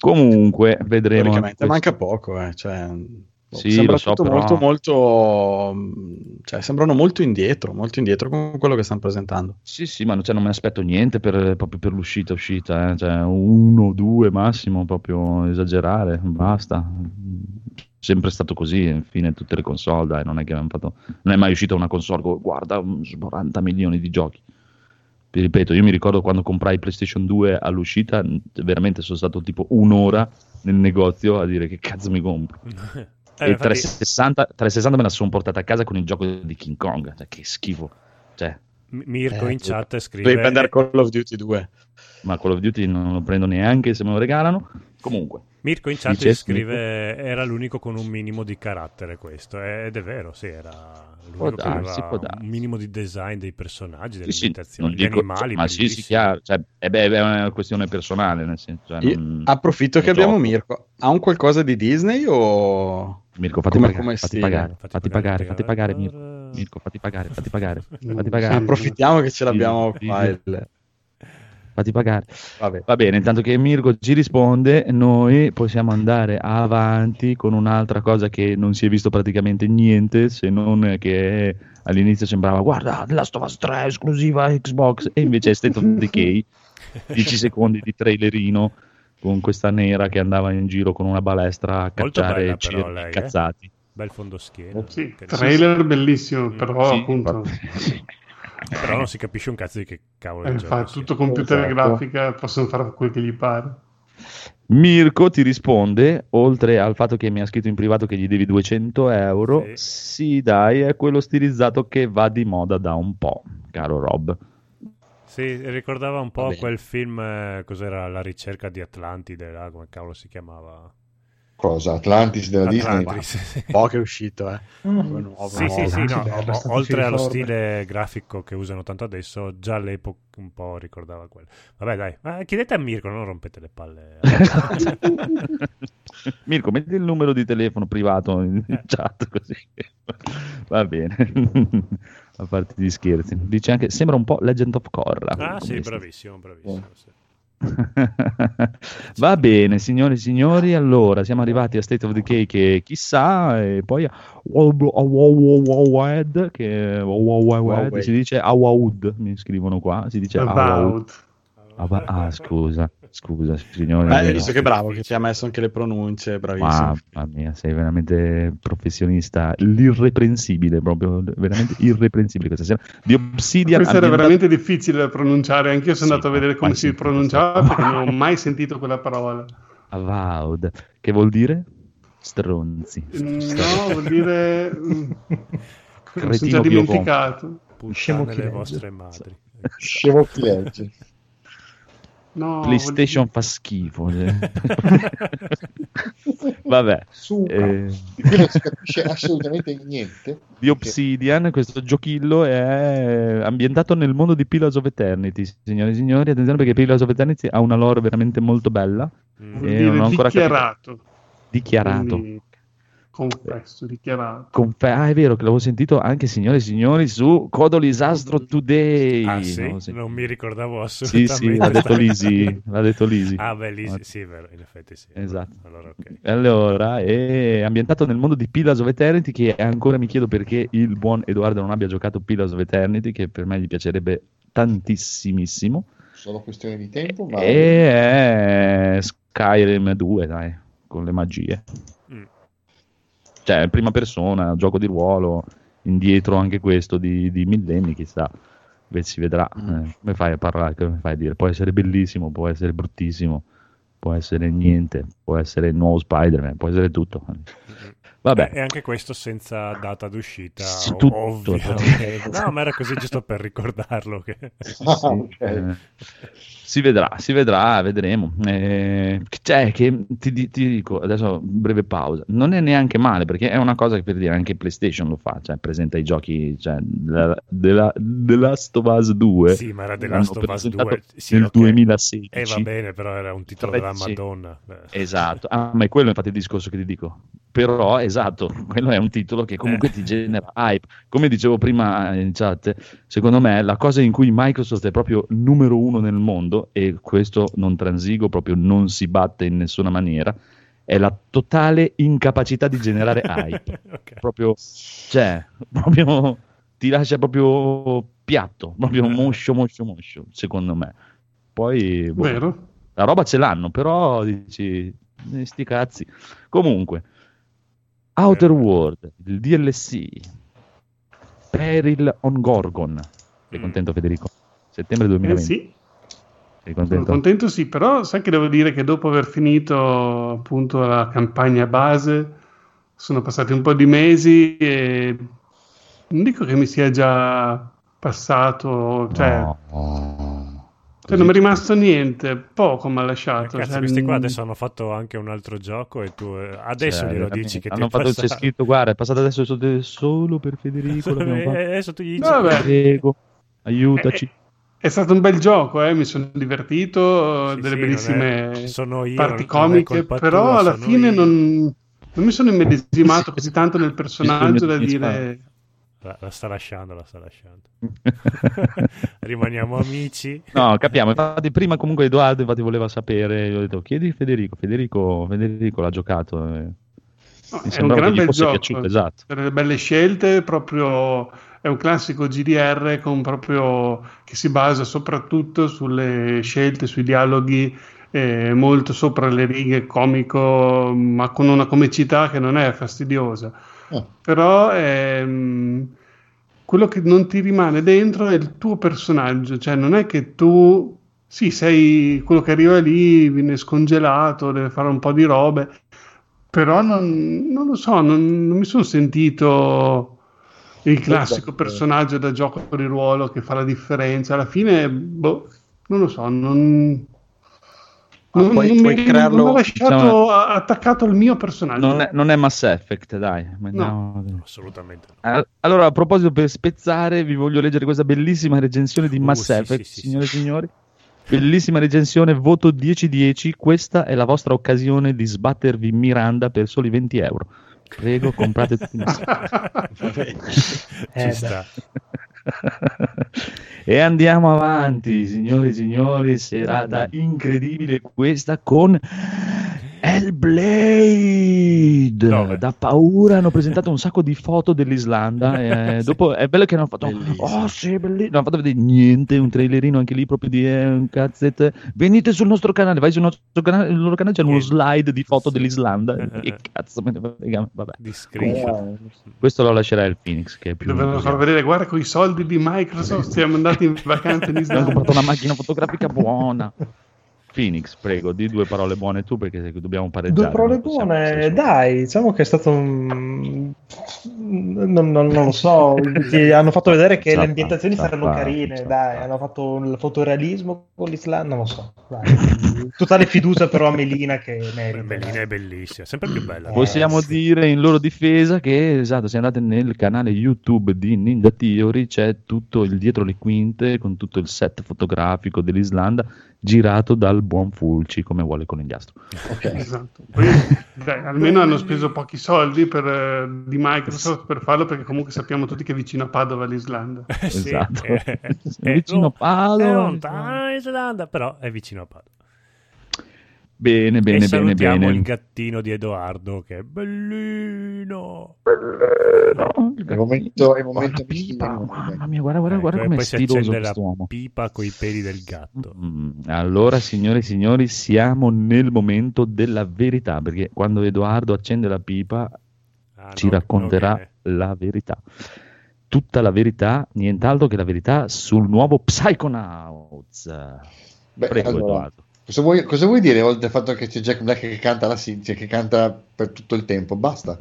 comunque vedremo manca poco, eh, cioè, boh, Sì, sembra lo so, tutto però- molto, molto, mh, cioè, sembrano molto indietro, molto indietro con quello che stanno presentando. Sì, sì, ma non, cioè, non mi aspetto niente per, proprio per l'uscita, uscita, eh. cioè, uno, due massimo, proprio esagerare, basta. Sempre stato così, infine tutte le console, dai, non è che abbiamo fatto, non è mai uscita una console con, guarda, mm, 40 milioni di giochi. Vi ripeto, io mi ricordo quando comprai PlayStation 2 all'uscita, veramente sono stato tipo un'ora nel negozio a dire che cazzo mi compro. Eh, e infatti- 360, 360 me la sono portata a casa con il gioco di King Kong, cioè, che schifo. Cioè, Mirko Eh, in chat Devi scrive prendere Call of Duty 2. ma Call of Duty non lo prendo neanche se me lo regalano. Comunque, Mirko in chat Dice, scrive era l'unico con un minimo di carattere questo ed è vero sì era l'unico darsi, aveva può darsi. un minimo di design dei personaggi delle sì, sì, ambientazioni non gli dico- animali ma sì, sì, chiaro, cioè, eh beh, è una questione personale, nel senso, cioè, Io non- approfitto che abbiamo. Mirko. Ha un qualcosa di Disney o... Mirko, fatti come- pagare, come fatti pagare, Fatti fatti pagare, pagare, fatti pagare, pagare. Mirko. Mirko, fatti pagare, fatti pagare, Mm. fatti pagare, Approfittiamo che ce l'abbiamo Sì, qua. sì. il- fatti pagare. Vabbè. Va bene, intanto che Mirko ci risponde, noi possiamo andare avanti con un'altra cosa che non si è visto praticamente niente, se non che all'inizio sembrava, guarda, Last of Us 3 esclusiva Xbox, e invece è State of Decay, 10 secondi di trailerino con questa nera che andava in giro con una balestra a Molto cacciare bella però cervi lei, eh. Bel fondoschiena Sì, Che- trailer bellissimo, però Sì, appunto sì. però non si capisce un cazzo di che cavolo eh, di fa tutto computer Esatto. grafica, possono fare quel che gli pare. Mirko ti risponde, oltre al fatto che mi ha scritto in privato che gli devi 200 euro, sì, dai, è quello stilizzato che va di moda da un po', caro Rob. Sì, ricordava un po' Vabbè. quel film, eh, cos'era La ricerca di Atlantide, là, come cavolo si chiamava? Cosa? Atlantis della Disney? Atlantis, sì. Un po' che è uscito, eh. Mm. Nuovo, Sì, sì, nuovo. sì, no, Beh, oltre allo filiforme. stile grafico che usano tanto adesso, già all'epoca un po' ricordava quello. Vabbè, dai, ma chiedete a Mirko, non rompete le palle. Mirko, metti il numero di telefono privato in Eh. chat così. Va bene. A parte gli scherzi. Dice anche, sembra un po' Legend of Korra. ah, sì, bravissimo, bravissimo. sì. Va bene, signori e signori, allora siamo arrivati a State of Decay che chissà, e poi a Wowed, che si dice Awaud, mi scrivono qua, si dice Awaud. About. Awa- Ah, scusa, scusa, signori. Beh, hai visto che bravo, che ti ha messo anche le pronunce, bravissimo. Mamma mia, sei veramente professionista, l'irreprensibile, proprio veramente irreprensibile questa sera. Di Obsidian Questo era ambientato- veramente difficile da pronunciare, anch'io sono Sì, andato a vedere come si pronunciava perché non ho mai sentito quella parola. Avowed, che vuol dire? Stronzi. No, vuol dire... mm, Sono Cretino già dimenticato. Scemo Puttane chi le vostre madri. Scemo chi legge. No, PlayStation fa schifo. cioè. Vabbè, Suca. eh, non si capisce assolutamente niente. di Obsidian, questo giochillo è ambientato nel mondo di Pillars of Eternity, signore e signori. Attenzione perché Pillars of Eternity ha una lore veramente molto bella. Mm. Vuol Eh, non ho ancora dichiarato. Dichiarato. Quindi, confesso, dichiarato. Confe- ah, è vero che l'avevo sentito anche, signore e signori, su Codolisastro Today. Ah, sì? No, sì. Non mi ricordavo Sì, assolutamente. sì, l'ha detto Lisi. L'ha detto Lisi. Ah, beh, Lisi, sì, vero, in effetti sì. Esatto. Allora, ok. Allora, è ambientato nel mondo di Pillars of Eternity, che ancora mi chiedo perché il buon Edoardo non abbia giocato Pillars of Eternity, che per me gli piacerebbe tantissimissimo. Solo questione di tempo, ma E è Skyrim 2, dai, con le magie. Cioè, prima persona, gioco di ruolo, indietro anche questo di, di millenni, chissà. Si vedrà. Mm. Eh, come fai a parlare? Come fai a dire? Può essere bellissimo, può essere bruttissimo, può essere niente, può essere il nuovo Spider-Man, può essere tutto. Vabbè. E anche questo senza data d'uscita, Sì, tutto, tutto. No, ma era così giusto per ricordarlo. Che... Sì, ok. eh, si vedrà, si vedrà, vedremo. Eh, cioè, che ti, ti dico adesso breve pausa. Non è neanche male perché è una cosa che per dire anche PlayStation lo fa, cioè presenta i giochi cioè, della, della, The Last of Us 2. Sì, ma era The Last of Us presentato 2. Sì, nel ok. 2016. Eh, va bene, però era un titolo Vabbè, della sì. Madonna. Eh. Esatto, ah, ma è quello infatti il discorso che ti dico. Però, esatto, quello è un titolo che comunque Eh. ti genera hype. Come dicevo prima in chat, secondo me la cosa in cui Microsoft è proprio numero uno nel mondo, e questo non transigo, proprio non si batte in nessuna maniera, è la totale incapacità di generare hype. Ok. proprio, cioè, proprio ti lascia proprio piatto, proprio Eh. moscio, moscio, moscio, secondo me. Poi, boh, la roba ce l'hanno, però dici, eh, sti cazzi. Comunque, Outer Eh. World, il DLC, Peril on Gorgon. Sei Mm. contento Federico? Settembre Eh 2020. sì, Sei sono contento? contento sì, però sai che devo dire che dopo aver finito appunto la campagna base, sono passati un po' di mesi e non dico che mi sia già passato, cioè, No. cioè non mi è rimasto niente, poco mi ha lasciato. Cazzo, cioè, questi qua mm, adesso hanno fatto anche un altro gioco e tu eh, adesso Cioè, glielo dici che ti Hanno è fatto c'è passato. scritto, guarda, è passato adesso sotto- solo per Federico. Eh, adesso tu gli dici Vabbè. Prego, aiutaci. Eh, È stato un bel gioco, eh, mi sono divertito, Sì, delle sì, bellissime è- sono io, parti comiche, però tua, alla fine non, non mi sono immedesimato così tanto nel personaggio da dire... La, la sta lasciando, la sta lasciando. Rimaniamo amici. No, capiamo. Infatti, prima comunque Edoardo infatti voleva sapere. Io ho detto, chiedi Federico. Federico, Federico l'ha giocato. eh. No, Mi è un gran che gli bel fosse gioco, piaciuto, esatto. delle belle scelte, proprio è un classico GDR con proprio, che si basa soprattutto sulle scelte, sui dialoghi, eh, molto sopra le righe, comico, ma con una comicità che non è fastidiosa. Ah. Però ehm, quello che non ti rimane dentro è il tuo personaggio, cioè non è che tu sì, sei quello che arriva lì, viene scongelato, deve fare un po' di robe, però non, non lo so, non, non mi sono sentito il classico personaggio da gioco di ruolo che fa la differenza. Alla fine, boh, non lo so, non, non, puoi- non puoi mi, crearlo- non ha lasciato diciamo- attaccato al mio personaggio. Non è, non è Mass Effect, dai. Andiamo- Assolutamente no. Al- Allora, a proposito, per spezzare, vi voglio leggere questa bellissima recensione di Mass sì, Effect, sì, sì, signore e signori. Bellissima recensione, voto 10-10. Questa è la vostra occasione di sbattervi Miranda per soli 20 euro. Prego, comprate tutti Effect. Ci Eh, sta. e andiamo avanti, signori e signori, serata incredibile questa con Hellblade. Dove? Da paura hanno presentato un sacco di foto dell'Islanda. e dopo è bello che hanno fatto Bellissimo. Oh, sì, bellissimo. Non hanno fatto vedere niente, un trailerino anche lì proprio di eh, un cazzette. Venite sul nostro canale, vai sul nostro canale, il loro canale c'è uno slide di foto Sì. dell'Islanda. Eh, che eh. cazzo me ne frega? Vabbè. Di screenshot. Questo lo lascerai al Phoenix che è più Dovevano far vedere, guarda, con i soldi di Microsoft siamo andati in vacanza in Abbiamo Islanda. comprato una macchina fotografica buona. Phoenix, prego, di due parole buone tu perché dobbiamo pareggiare. Due parole buone, dai, diciamo che è stato un... Non, non- non lo so, ti hanno fatto vedere che Zappa, le ambientazioni zappa, saranno carine, zappa. dai, hanno fatto il fotorealismo con l'Islanda, non lo so, dai. Totale fiducia però a Melina che merita. Bellina è bellissima, sempre più bella. Eh, Possiamo sì. dire in loro difesa che, esatto, se andate nel canale YouTube di Ninja Theory c'è tutto il dietro le quinte con tutto il set fotografico dell'Islanda girato dal buon Fulci come vuole Conigliastro. Ok. Esatto. Poi, dai, almeno hanno speso pochi soldi per, eh, di Microsoft per farlo perché comunque sappiamo tutti che è vicino a Padova l'Islanda. Esatto. eh, È eh, vicino a Padova. È lontano Islanda, però è vicino a Padova. Bene, e bene, bene, salutiamo bene. il gattino di Edoardo che è bellino. È il momento, è il momento Guarda, pipa, mamma mia, guarda, guarda, guarda Ecco, e com'è poi si stiloso accende la quest'uomo. pipa con i peli del gatto. Mm, Allora, signore e signori, siamo nel momento della verità, perché quando Edoardo accende la pipa Ah, ci no, racconterà no, la verità. Tutta la verità, nient'altro che la verità sul nuovo Psychonauts. Beh, Prego, allora, Edoardo. Cosa, vuoi, cosa vuoi dire oltre al fatto che c'è Jack Black che canta la Cinzia, che canta per tutto il tempo? Basta.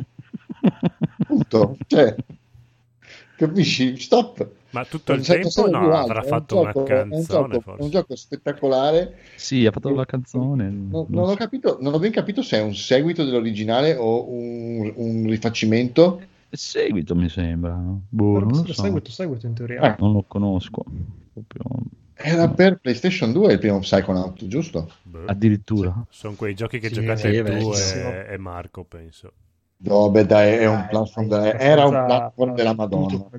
Punto. Cioè, capisci? Stop. Ma tutto il c'è- tempo no, avrà è un fatto una gioco- è un canzone gioco- forse. È un gioco spettacolare. Sì, ha fatto la canzone. Non, non ho capito, non ho ben capito se è un seguito dell'originale o un, un rifacimento. Seguito, mi sembra. no? Boh, non lo so. seguito, seguito in teoria. Eh. Non lo conosco. Proprio... Era per PlayStation 2 il primo Psychonaut, giusto? Boh. Addirittura. Sono quei giochi che Sì, giocate sì, tu e, e Marco, penso. No, beh, dai, è un Dai, platform, dai, della- era un platform della Madonna.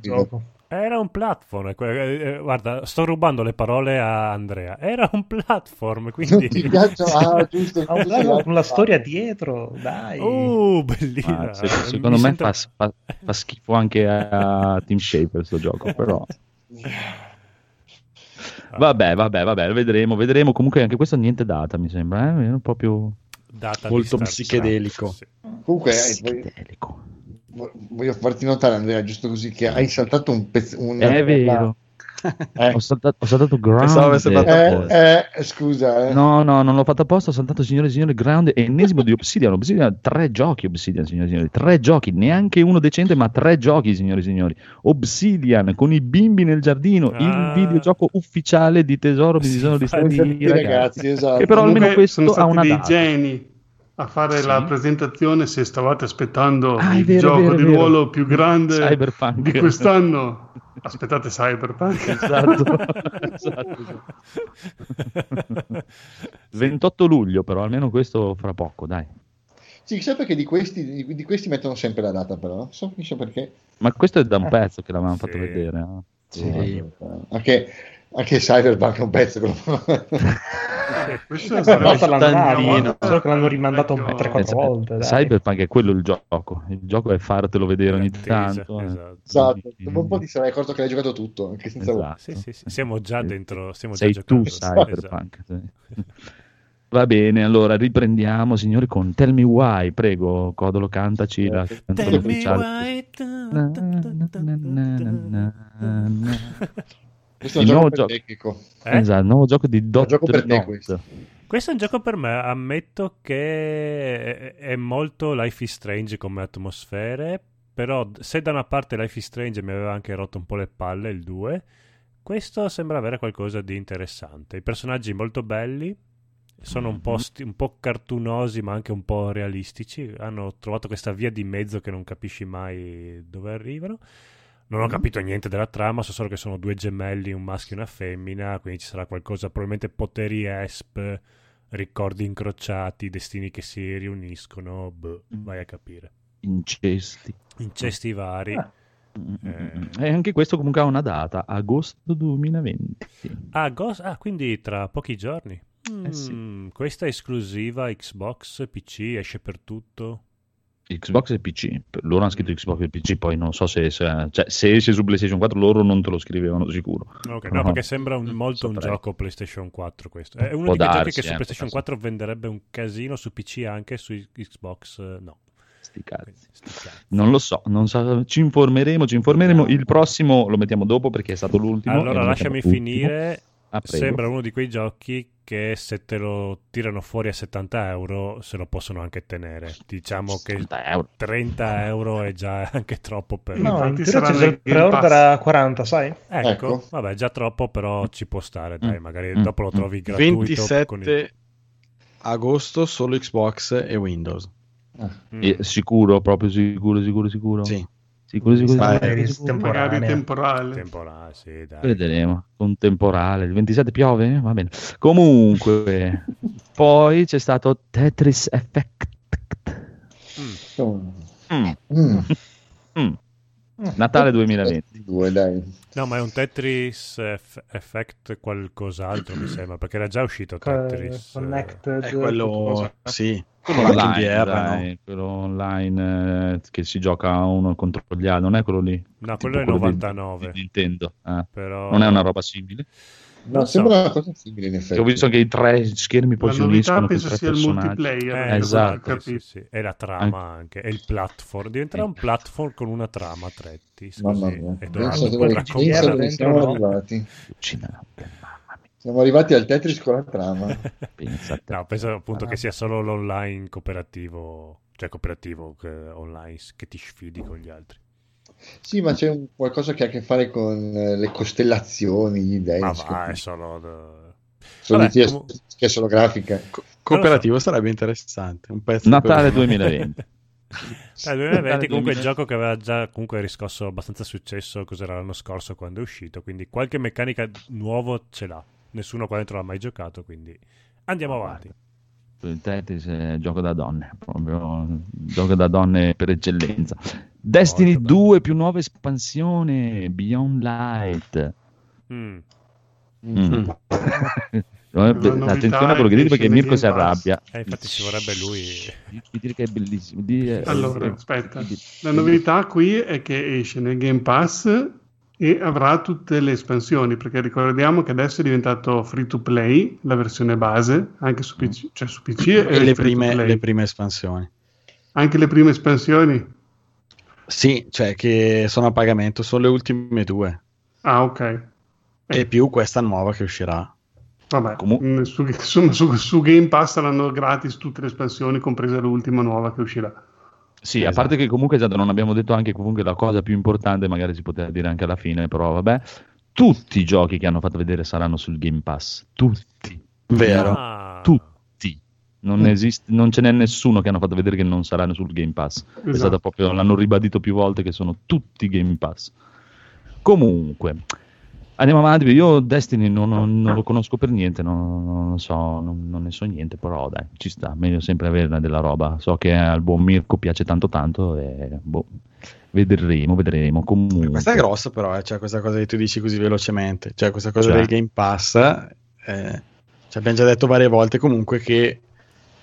Era un platform. eh, guarda, sto rubando le parole a Andrea. Era un platform, Non quindi... ti piace? Ah, giusto. Ha un plano con la storia dietro, dai. Uh, bellina. Ah, se- Mi secondo me sento- fa, fa- fa schifo anche a Team Shape questo gioco, però. Vabbè, vabbè, vabbè, vedremo, vedremo. Comunque anche questo niente data, mi sembra, eh? È proprio Data Molto psichedelico. Sì. Comunque, eh, psichedelico. voglio- voglio farti notare, Andrea, giusto così, che hai saltato un pezzo. Un, È vero. Eh, Ho saltato, ho saltato ground. Pensavo avesse fatto eh, eh, scusa, eh. No, no, non l'ho fatto apposta, ho saltato signore e signori Ground, ennesimo di Obsidian. Obsidian, tre giochi Obsidian, signore e signori, tre giochi, neanche uno decente, ma tre giochi, signore e signori. Obsidian con i bimbi nel giardino, Ah. il videogioco ufficiale di Tesoro Bisogno di Stati ragazzi, esatto. Che però Comunque almeno questo sono ha stati una dei data. geni a fare Sì. la presentazione se stavate aspettando Ah, il vero, gioco vero, di vero. ruolo più grande Cyberpunk. di quest'anno. Aspettate Cyberpunk. Esatto. esatto, esatto. 28 luglio, però almeno questo fra poco, dai. Sì, sai perché di questi, di, questi mettono sempre la data, però. Non so, non so perché. Ma questo è da un pezzo che l'avevamo Sì. fatto vedere. no? Sì. Anche, anche Cyberpunk è un pezzo. che lo- Questo Una sarebbe volta l'hanno Stanlino. dato, solo che l'hanno rimandato un po' Vecchio- 3-4 Eh, volte. Dai. Cyberpunk è quello il gioco. Il gioco è fartelo vedere ogni L'attesa, tanto. eh. esatto. Esatto, dopo un po' ti sarai accorto che l'hai giocato tutto, anche senza Esatto. Sì, sì, sì, siamo già dentro, stiamo Sei già tu giocando. Cyberpunk. sì. Va bene, allora riprendiamo, signori, con Tell Me Why. Prego, Codolo, cantaci la canzone Tell me ufficiale. Questo è un nuovo gioco. tecnico. Eh? Esatto, il nuovo gioco di Dot gioco per te questo. Questo è un gioco per me, ammetto che è- molto Life is Strange come atmosfere, però se da una parte Life is Strange mi aveva anche rotto un po' le palle il 2, questo sembra avere qualcosa di interessante. I personaggi molto belli, sono un po', Mhm. sti- un po' cartunosi ma anche un po' realistici, hanno trovato questa via di mezzo che non capisci mai dove arrivano. Non ho Mhm. capito niente della trama, so solo che sono due gemelli, un maschio e una femmina, quindi ci sarà qualcosa, probabilmente poteri ESP, ricordi incrociati, destini che si riuniscono, boh, Mm. vai a capire. Incesti. Incesti vari. Ah. Eh. E anche questo comunque ha una data, agosto 2020. Ah, Ghost- ah, quindi tra pochi giorni. Eh sì. Mm, Questa è esclusiva Xbox, PC, esce per tutto. Xbox e PC. Loro hanno scritto Xbox e PC, poi non so se, se, cioè, se esce su PlayStation 4 loro non te lo scrivevano sicuro. Ok, No, no, perché sembra un- molto un saprei. gioco PlayStation 4 questo. È uno di quei giochi che su eh, PlayStation può 4 venderebbe un casino, su PC anche, su Xbox eh, no. Sti cazzi. Sti cazzi. Non lo so, non so, ci informeremo, ci informeremo. Il prossimo lo mettiamo dopo perché è stato l'ultimo. Allora lo lasciami finire. Ah. Sembra uno di quei giochi che se te lo tirano fuori a 70 euro se lo possono anche tenere. Diciamo che 70 euro. 30 euro è già anche troppo per No, Infatti in teoria sarà c'è il pre-order a 40, sai? Ecco, Ecco. vabbè, già troppo, però ci può stare, dai, Mm. magari Mm. dopo lo Mm. trovi gratuito. con il- 27 agosto solo Xbox e Windows. Mm. E sicuro, proprio sicuro, sicuro, sicuro. Sì. Sicuro, sicuro, Sarà sicuro, magari. Magari temporale. Temporale, sì, dai. Vedremo, contemporale. Il 27 piove? Va bene. Comunque, poi c'è stato Tetris Effect. Mm. Mm. Mm. Natale 2020. Due, dai. No, ma è un Tetris Eff- Effect qualcos'altro, mi sembra, perché era già uscito Tetris. Co- Connected. È quello, sì, Quello online, VR, dai, no? quello online eh, che si gioca uno contro gli altri, non è quello lì. No, quello è quello di- 99. di Nintendo. eh. Però... Non è una roba simile. No, Non sembra so. una cosa simile in effetti. Ho visto che i tre schermi poi La si novità uniscono con penso tre sia il personaggi. multiplayer. Eh, esatto, sì, sì. E la trama anche, e il platform. Diventerà un platform con una trama a trettis. Mamma mia. e dove, raccontare. siamo no? arrivati. Siamo arrivati al Tetris con la trama. No, penso appunto Ah. che sia solo l'online cooperativo, cioè cooperativo che, online che ti sfidi con gli altri. Sì, ma c'è un- qualcosa che ha a che fare con eh, le costellazioni, gli dei. Ma non si va, è capisce. solo... da- Sono Vabbè, di comu- che è solo grafica. Co- cooperativo sarebbe interessante. Un pezzo Natale per- 2020. Dal 2020 Natale comunque il 2020. gioco che aveva già comunque riscosso abbastanza successo, cos'era l'anno scorso quando è uscito, quindi qualche meccanica nuovo ce l'ha. Nessuno qua dentro l'ha mai giocato, quindi andiamo avanti. Il Tetris è gioco da donne, proprio gioco da donne per eccellenza. Destiny Molto bello. 2 più nuova espansione, Beyond Light. Mm. Mm. Novità Attenzione a quello che che perché Mirko si arrabbia. Eh, infatti ci vorrebbe lui. Di dire che è bellissimo. Di- eh, Allora, eh, aspetta. di- La novità qui è che esce nel Game Pass e avrà tutte le espansioni, perché ricordiamo che adesso è diventato free to play, la versione base, anche su PC, cioè su PC E le prime, le prime espansioni. Anche le prime espansioni? Sì, cioè che sono a pagamento, sono le ultime due. Ah, ok. E più questa nuova che uscirà. Vabbè, Comu- mm, su, su- su Game Pass saranno gratis tutte le espansioni, compresa l'ultima nuova che uscirà. Sì, a Esatto. parte che comunque esatto, non abbiamo detto anche comunque la cosa più importante, magari si poteva dire anche alla fine, però vabbè, tutti i giochi che hanno fatto vedere saranno sul Game Pass, tutti, Vero. Ah. tutti. Non, esiste, non ce n'è nessuno che hanno fatto vedere che non saranno sul Game Pass. È Esatto. stato proprio, l'hanno ribadito più volte che sono tutti Game Pass. Comunque, andiamo avanti. Io Destiny non, non- non lo conosco per niente, non, so, non, non ne so niente, però dai, ci sta, meglio sempre averne della roba. So che al buon Mirko piace tanto tanto e boh, vedremo, vedremo. Comunque, Questa è grossa però, eh, cioè questa cosa che tu dici così velocemente, cioè questa cosa Cioè? del Game Pass, eh, ci abbiamo già detto varie volte comunque che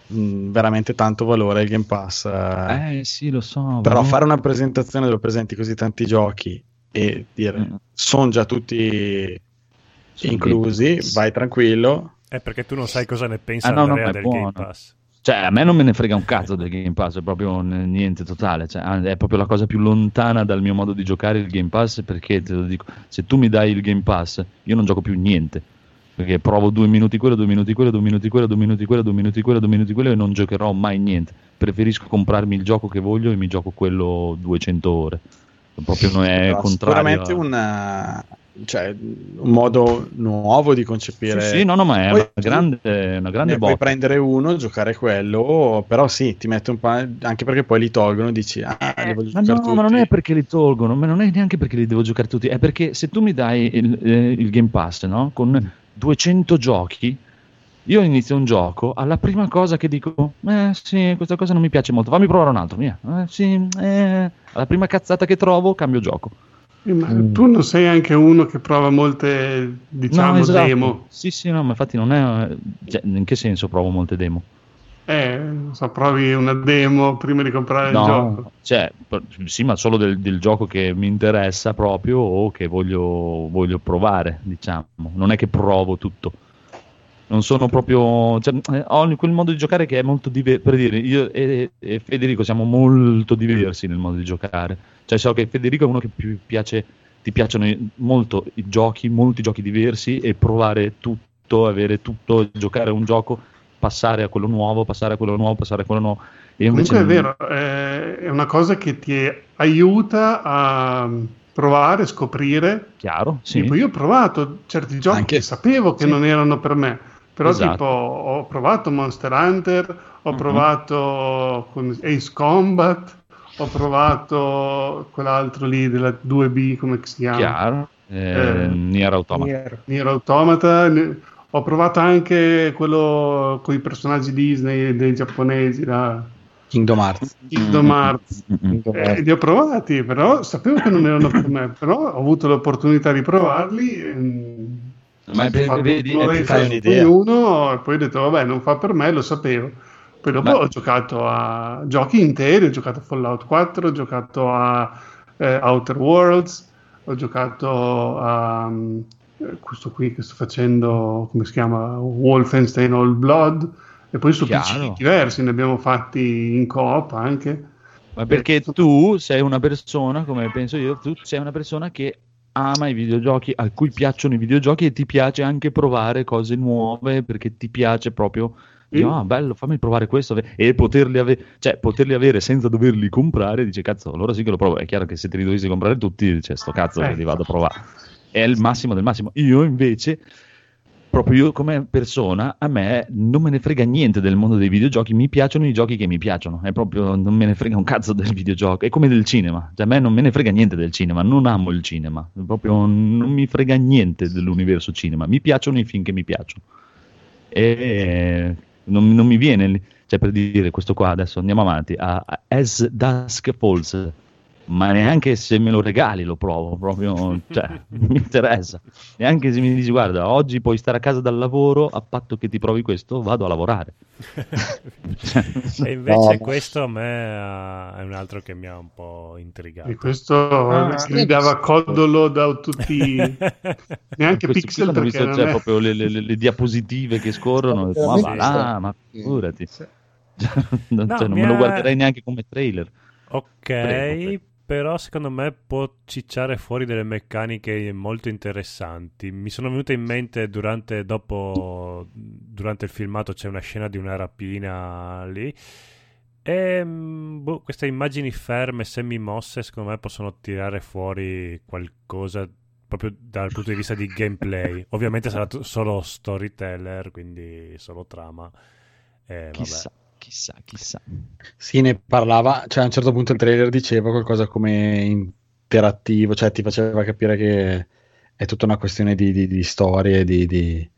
mh, veramente tanto valore il Game Pass. eh. Eh sì, lo so. Però vabbè. fare una presentazione dove presenti così tanti giochi e dire Mm. sono già tutti Sul inclusi, vai tranquillo. È perché tu non sai cosa ne pensa Ah, no, no, del buono. Game Pass. Cioè, a me non me ne frega un cazzo del Game Pass, è proprio niente totale. Cioè, è proprio la cosa più lontana dal mio modo di giocare il Game Pass. Perché te lo dico, se tu mi dai il Game Pass, io non gioco più niente. Perché provo due minuti quello, due minuti quello, due minuti quello, due minuti quello, due minuti quello, due minuti quello e non giocherò mai niente. Preferisco comprarmi il gioco che voglio e mi gioco quello 200 ore. Proprio non è Però contrario. Sicuramente a- una- cioè, un modo nuovo di concepire. Sì, sì, no, no, ma è Poi una grande, una grande ne puoi botta. prendere uno, giocare quello, però sì, ti mette un po'. Anche perché poi li tolgono e dici, ah, li voglio Eh, Ma giocare no, tutti. ma non è perché li tolgono, ma non è neanche perché li devo giocare tutti, è perché se tu mi dai il, eh, il Game Pass, no? Con 200 giochi, io inizio un gioco, alla prima cosa che dico, eh sì, questa cosa non mi piace molto, fammi provare un altro, via. Eh, sì, eh. Alla prima cazzata che trovo, cambio gioco. Eh, Ma tu non sei anche uno che prova molte, diciamo, no, esatto. demo. Sì, sì, no, ma infatti non è... cioè, in che senso provo molte demo? Eh, non so, provi una demo prima di comprare il No, gioco. cioè, sì, ma solo del, del gioco che mi interessa proprio o che voglio, voglio provare, diciamo. Non è che provo tutto. Non sono proprio. Cioè, eh, ho quel modo di giocare che è molto diverso. Per dire, io e, e Federico siamo molto diversi nel modo di giocare. Cioè, so che Federico è uno che più piace. Ti piacciono molto i giochi, molti giochi diversi e provare tutto, avere tutto, giocare a un gioco, passare a quello nuovo, passare a quello nuovo, passare a quello nuovo. E Comunque è non- vero, eh, è una cosa che ti aiuta a provare, scoprire. Chiaro, sì. Tipo, io ho provato certi giochi Anche- che sapevo che sì. non erano per me, però Esatto. tipo ho provato Monster Hunter, ho Mhm. provato Ace Combat, ho provato quell'altro lì della 2B, come si chiama? Chiaro. Eh, Eh, Nier Automata. Nier. Nier Automata. Ho provato anche quello con i personaggi Disney dei giapponesi, da Kingdom Hearts. Kingdom Hearts. Mm, mm. Eh, li ho provati, però sapevo che non erano per me, però ho avuto l'opportunità di provarli. ehm, Ma vedi- eh, fai un'idea. ognuno e poi ho detto vabbè non fa per me, lo sapevo. Poi dopo Ma- ho giocato a giochi interi, ho giocato a Fallout 4, ho giocato a eh, Outer Worlds, ho giocato a eh, questo qui che sto facendo, come si chiama? Wolfenstein Old Blood. E poi su Chiaro. PC diversi, ne abbiamo fatti in coop anche. Ma perché tu sei una persona, come penso io, tu sei una persona che ama i videogiochi, a cui piacciono i videogiochi e ti piace anche provare cose nuove perché ti piace proprio. Sì. dici, Ah, bello, fammi provare questo e poterli, ave- cioè, poterli avere senza doverli comprare. Dice, cazzo, allora sì che lo provo. È chiaro che se te li dovessi comprare tutti, dice, sto cazzo, Eh. che li vado a provare. È il massimo del massimo. Io invece, proprio io come persona, a me non me ne frega niente del mondo dei videogiochi, mi piacciono i giochi che mi piacciono, è proprio non me ne frega un cazzo del videogioco, è come del cinema, cioè a me non me ne frega niente del cinema, non amo il cinema, proprio non mi frega niente dell'universo cinema, mi piacciono i film che mi piacciono. E non, non mi viene, cioè per dire questo qua adesso andiamo avanti, a As Dusk Falls, ma neanche se me lo regali lo provo, proprio, cioè, non mi interessa. Neanche se mi dici, guarda, oggi puoi stare a casa dal lavoro, a patto che ti provi questo, vado a lavorare. E invece No. questo a me ah, è un altro che mi ha un po' intrigato. E questo Ah, gridava codolo da tutti, neanche pixel perché visto, non cioè, è... proprio le, le- le- le diapositive che scorrono, detto, ma va là, ma figurati. Sì. Non- No, cioè, non mi me lo ha- guarderei neanche come trailer. Ok, Prego, prego. Però secondo me può cicciare fuori delle meccaniche molto interessanti. Mi sono venute in mente durante, dopo, durante il filmato c'è una scena di una rapina lì. E mm, boh, queste immagini ferme, semi-mosse, secondo me possono tirare fuori qualcosa proprio dal punto di vista di gameplay. Ovviamente sarà t- solo storyteller, quindi solo trama. E vabbè. Chissà, chissà. Sì, ne parlava, cioè a un certo punto il trailer diceva qualcosa come interattivo, cioè ti faceva capire che è tutta una questione di, di- di storie, di, di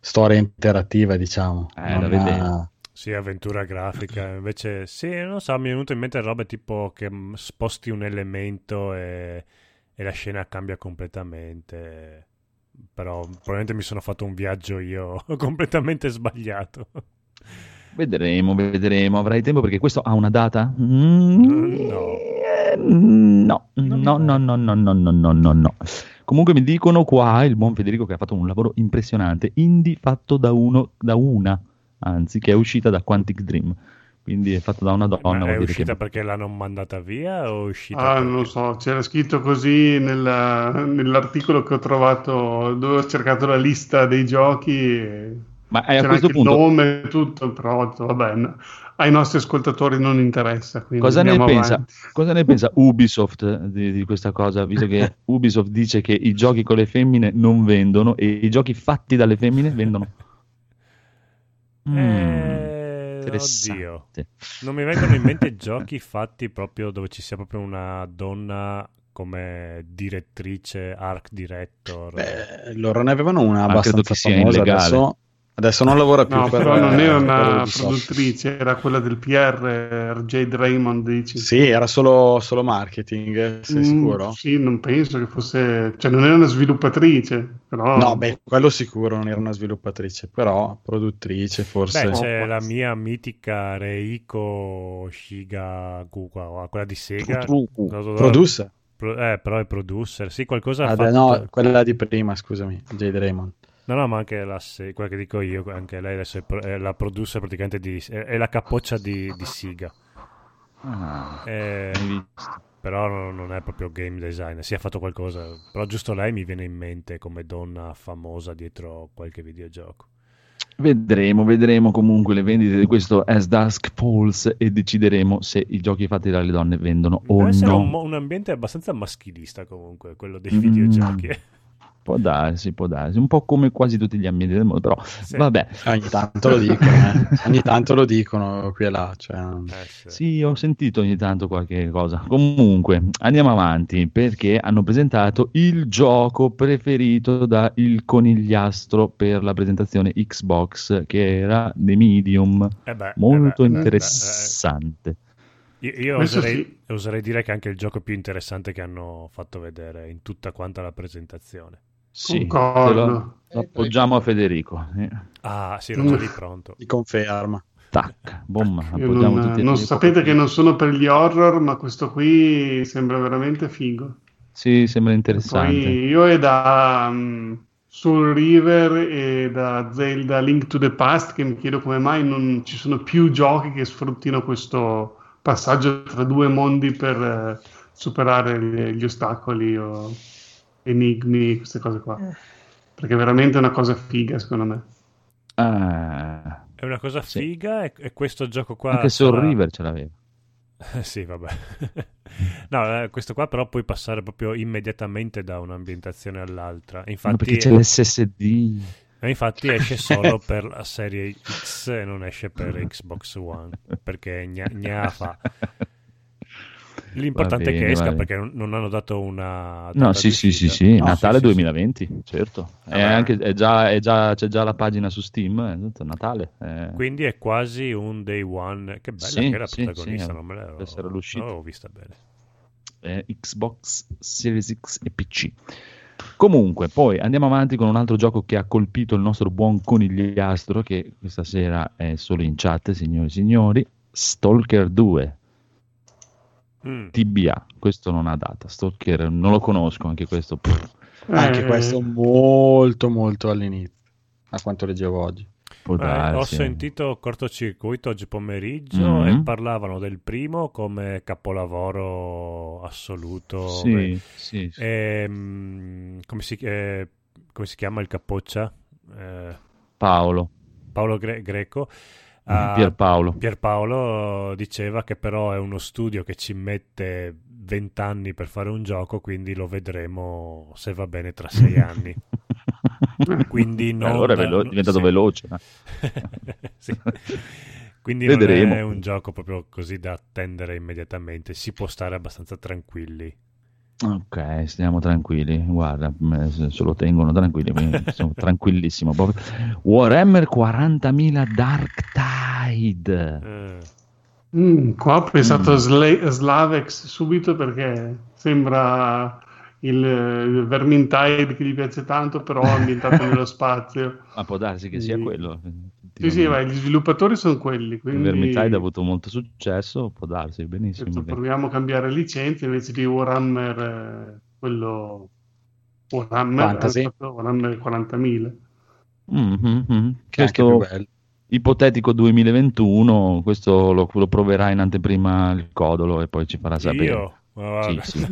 storia interattiva, diciamo. Eh, Non da vedere. ha- Sì, avventura grafica. Invece, sì, non so, mi è venuto in mente robe tipo che mm, sposti un elemento e, e la scena cambia completamente. Però probabilmente mi sono fatto un viaggio io completamente sbagliato. Vedremo, vedremo. Avrai tempo perché questo ha una data? Mm, No. eh, No, no, no, no, no, no, no, no, no, no. Comunque mi dicono qua il buon Federico che ha fatto un lavoro impressionante, indie fatto da uno, da una anzi, che è uscita da Quantic Dream. Quindi è fatto da una donna. Ma è uscita che- perché l'hanno mandata via o è uscita Ah, perché- non lo so, c'era scritto così nella- nell'articolo che ho trovato dove ho cercato la lista dei giochi. e Ma eh, a questo punto- il nome e tutto, però vabbè, no, ai nostri ascoltatori non interessa. Quindi Cosa ne, andiamo pensa, avanti. cosa ne pensa Ubisoft di, di questa cosa? Visto che Ubisoft dice che i giochi con le femmine non vendono e i giochi fatti dalle femmine vendono. Mm, Eh, interessante. oddio. Non mi vengono in mente giochi fatti proprio dove ci sia proprio una donna come direttrice, art director. Beh, loro ne avevano una abbastanza che sia famosa illegale. adesso, adesso non lavora più No, per però non era una produttrice, era quella del PR, RJ Draymond, dici? Sì, era solo, solo marketing, sei Mm, sicuro? Sì, non penso che fosse... Cioè, non era una sviluppatrice, però... No, beh, quello sicuro non era una sviluppatrice, però produttrice forse. Beh, c'è la mia mitica Reiko Shigakuka, quella di Sega. Producer? Pro- eh, però è producer. Sì, qualcosa Ah, fatto... no, quella di prima, scusami, Jade Raymond. No, no, ma anche la, quella che dico io, anche lei adesso è, la producer praticamente di... è, la capoccia di, di Siga. Ah, Eh, hai visto. però non, è proprio game designer, si è fatto qualcosa, però giusto lei mi viene in mente come donna famosa dietro qualche videogioco. Vedremo, vedremo comunque le vendite di questo As Dusk Falls e decideremo se i giochi fatti dalle donne vendono o Deve essere no. un, un ambiente abbastanza maschilista comunque, quello dei Mm. Può darsi, può darsi, un po' come quasi tutti gli ambienti del mondo, però vabbè. Ogni tanto lo dicono, eh. ogni tanto lo dicono qui e là. Cioè... Eh, Sì, ho sentito ogni tanto qualche cosa. Comunque, andiamo avanti perché hanno presentato il gioco preferito da il conigliastro per la presentazione Xbox, che era The Medium. Eh beh, Molto eh beh, eh, interessante. Io, io Questo oserei, oserei dire che è anche il gioco più interessante che hanno fatto vedere in tutta quanta la presentazione. Sì, lo, lo appoggiamo a Federico. Eh, Ah, sì, già lì pronto. Ti conferma. Tac, bomba, non, non sapete che non sono per gli horror, ma questo qui sembra veramente figo. Sì, sembra interessante. Poi io è da mm, Soul River e da Zelda Link to the Past che mi chiedo come mai non ci sono più giochi che sfruttino questo passaggio tra due mondi per eh, superare gli, gli ostacoli o enigmi, queste cose qua. Perché è veramente una cosa figa, secondo me. Ah, È una cosa Sì. figa e, e questo gioco qua... anche Soul sarà- River ce l'aveva. Eh, sì, vabbè. no, eh, questo qua però puoi passare proprio immediatamente da un'ambientazione all'altra. Ma Infatti, perché c'è l'SSD. eh, infatti esce solo per la serie X e non esce per Xbox One, perché gna, gna fa. L'importante Va è che bene, esca bene. perché non, hanno dato una... No, sì, sì, sì, sì, No, Natale sì, sì, 2020, certo. È Vabbè. anche, è già, è già- c'è già la pagina su Steam, è tutto Natale. eh. sì. Quindi è quasi un day one. Che bella Sì, che era sì, protagonista, sì, non me l'avevo vista bene. eh, Xbox Series X e PC. Comunque, poi andiamo avanti con un altro gioco che ha colpito il nostro buon conigliastro, che questa sera è solo in chat, signori e signori, Stalker 2. Mm. TBA, questo non ha data, Stalker non lo conosco, anche questo. pff, Anche Eh, questo molto molto all'inizio, a quanto leggevo oggi. Eh, ho sentito cortocircuito oggi pomeriggio Mhm. e parlavano del primo come capolavoro assoluto. Sì, Beh, sì, sì. ehm, come, si, eh, come si chiama il capoccia? Eh, Paolo, Paolo Gre- Greco. Ah, Pierpaolo. Pierpaolo diceva che però è uno studio che ci mette 20 anni per fare un gioco, quindi lo vedremo se va bene tra 6 anni. Quindi non, allora è velo- è diventato sì. veloce. Sì. Quindi Vedremo. non è un gioco proprio così da attendere immediatamente, si può stare abbastanza tranquilli. Ok, stiamo tranquilli. Guarda, se lo tengono tranquilli, sono tranquillissimo. Warhammer 40.000 Dark Tide. Eh, Mm, qua ho pensato Mm. Sla- Slavex subito perché sembra il, il Vermintide che gli piace tanto, però ambientato nello spazio. Ma può darsi che sia quello. Sì, sì, ma gli sviluppatori sono quelli, Il quindi Vermintide ha avuto molto successo, può darsi, benissimo. detto, proviamo a cambiare licenza invece di Warhammer, eh, quello Warhammer, fatto Warhammer 40.000. Mhm, mhm. Che è anche Questo ipotetico 2021, questo lo, lo proverà in anteprima il Codolo e poi ci farà sapere. Io? Sì, sì.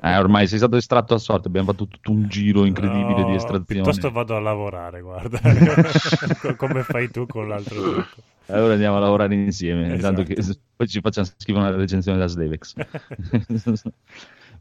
Eh, ormai sei stato estratto a sorte, abbiamo fatto tutto un giro incredibile di No, estrazione. Piuttosto vado a lavorare, guarda. Co- Come fai tu con l'altro gioco. Allora andiamo a lavorare insieme, Esatto. intanto che poi ci facciamo scrivere una recensione da Slevex.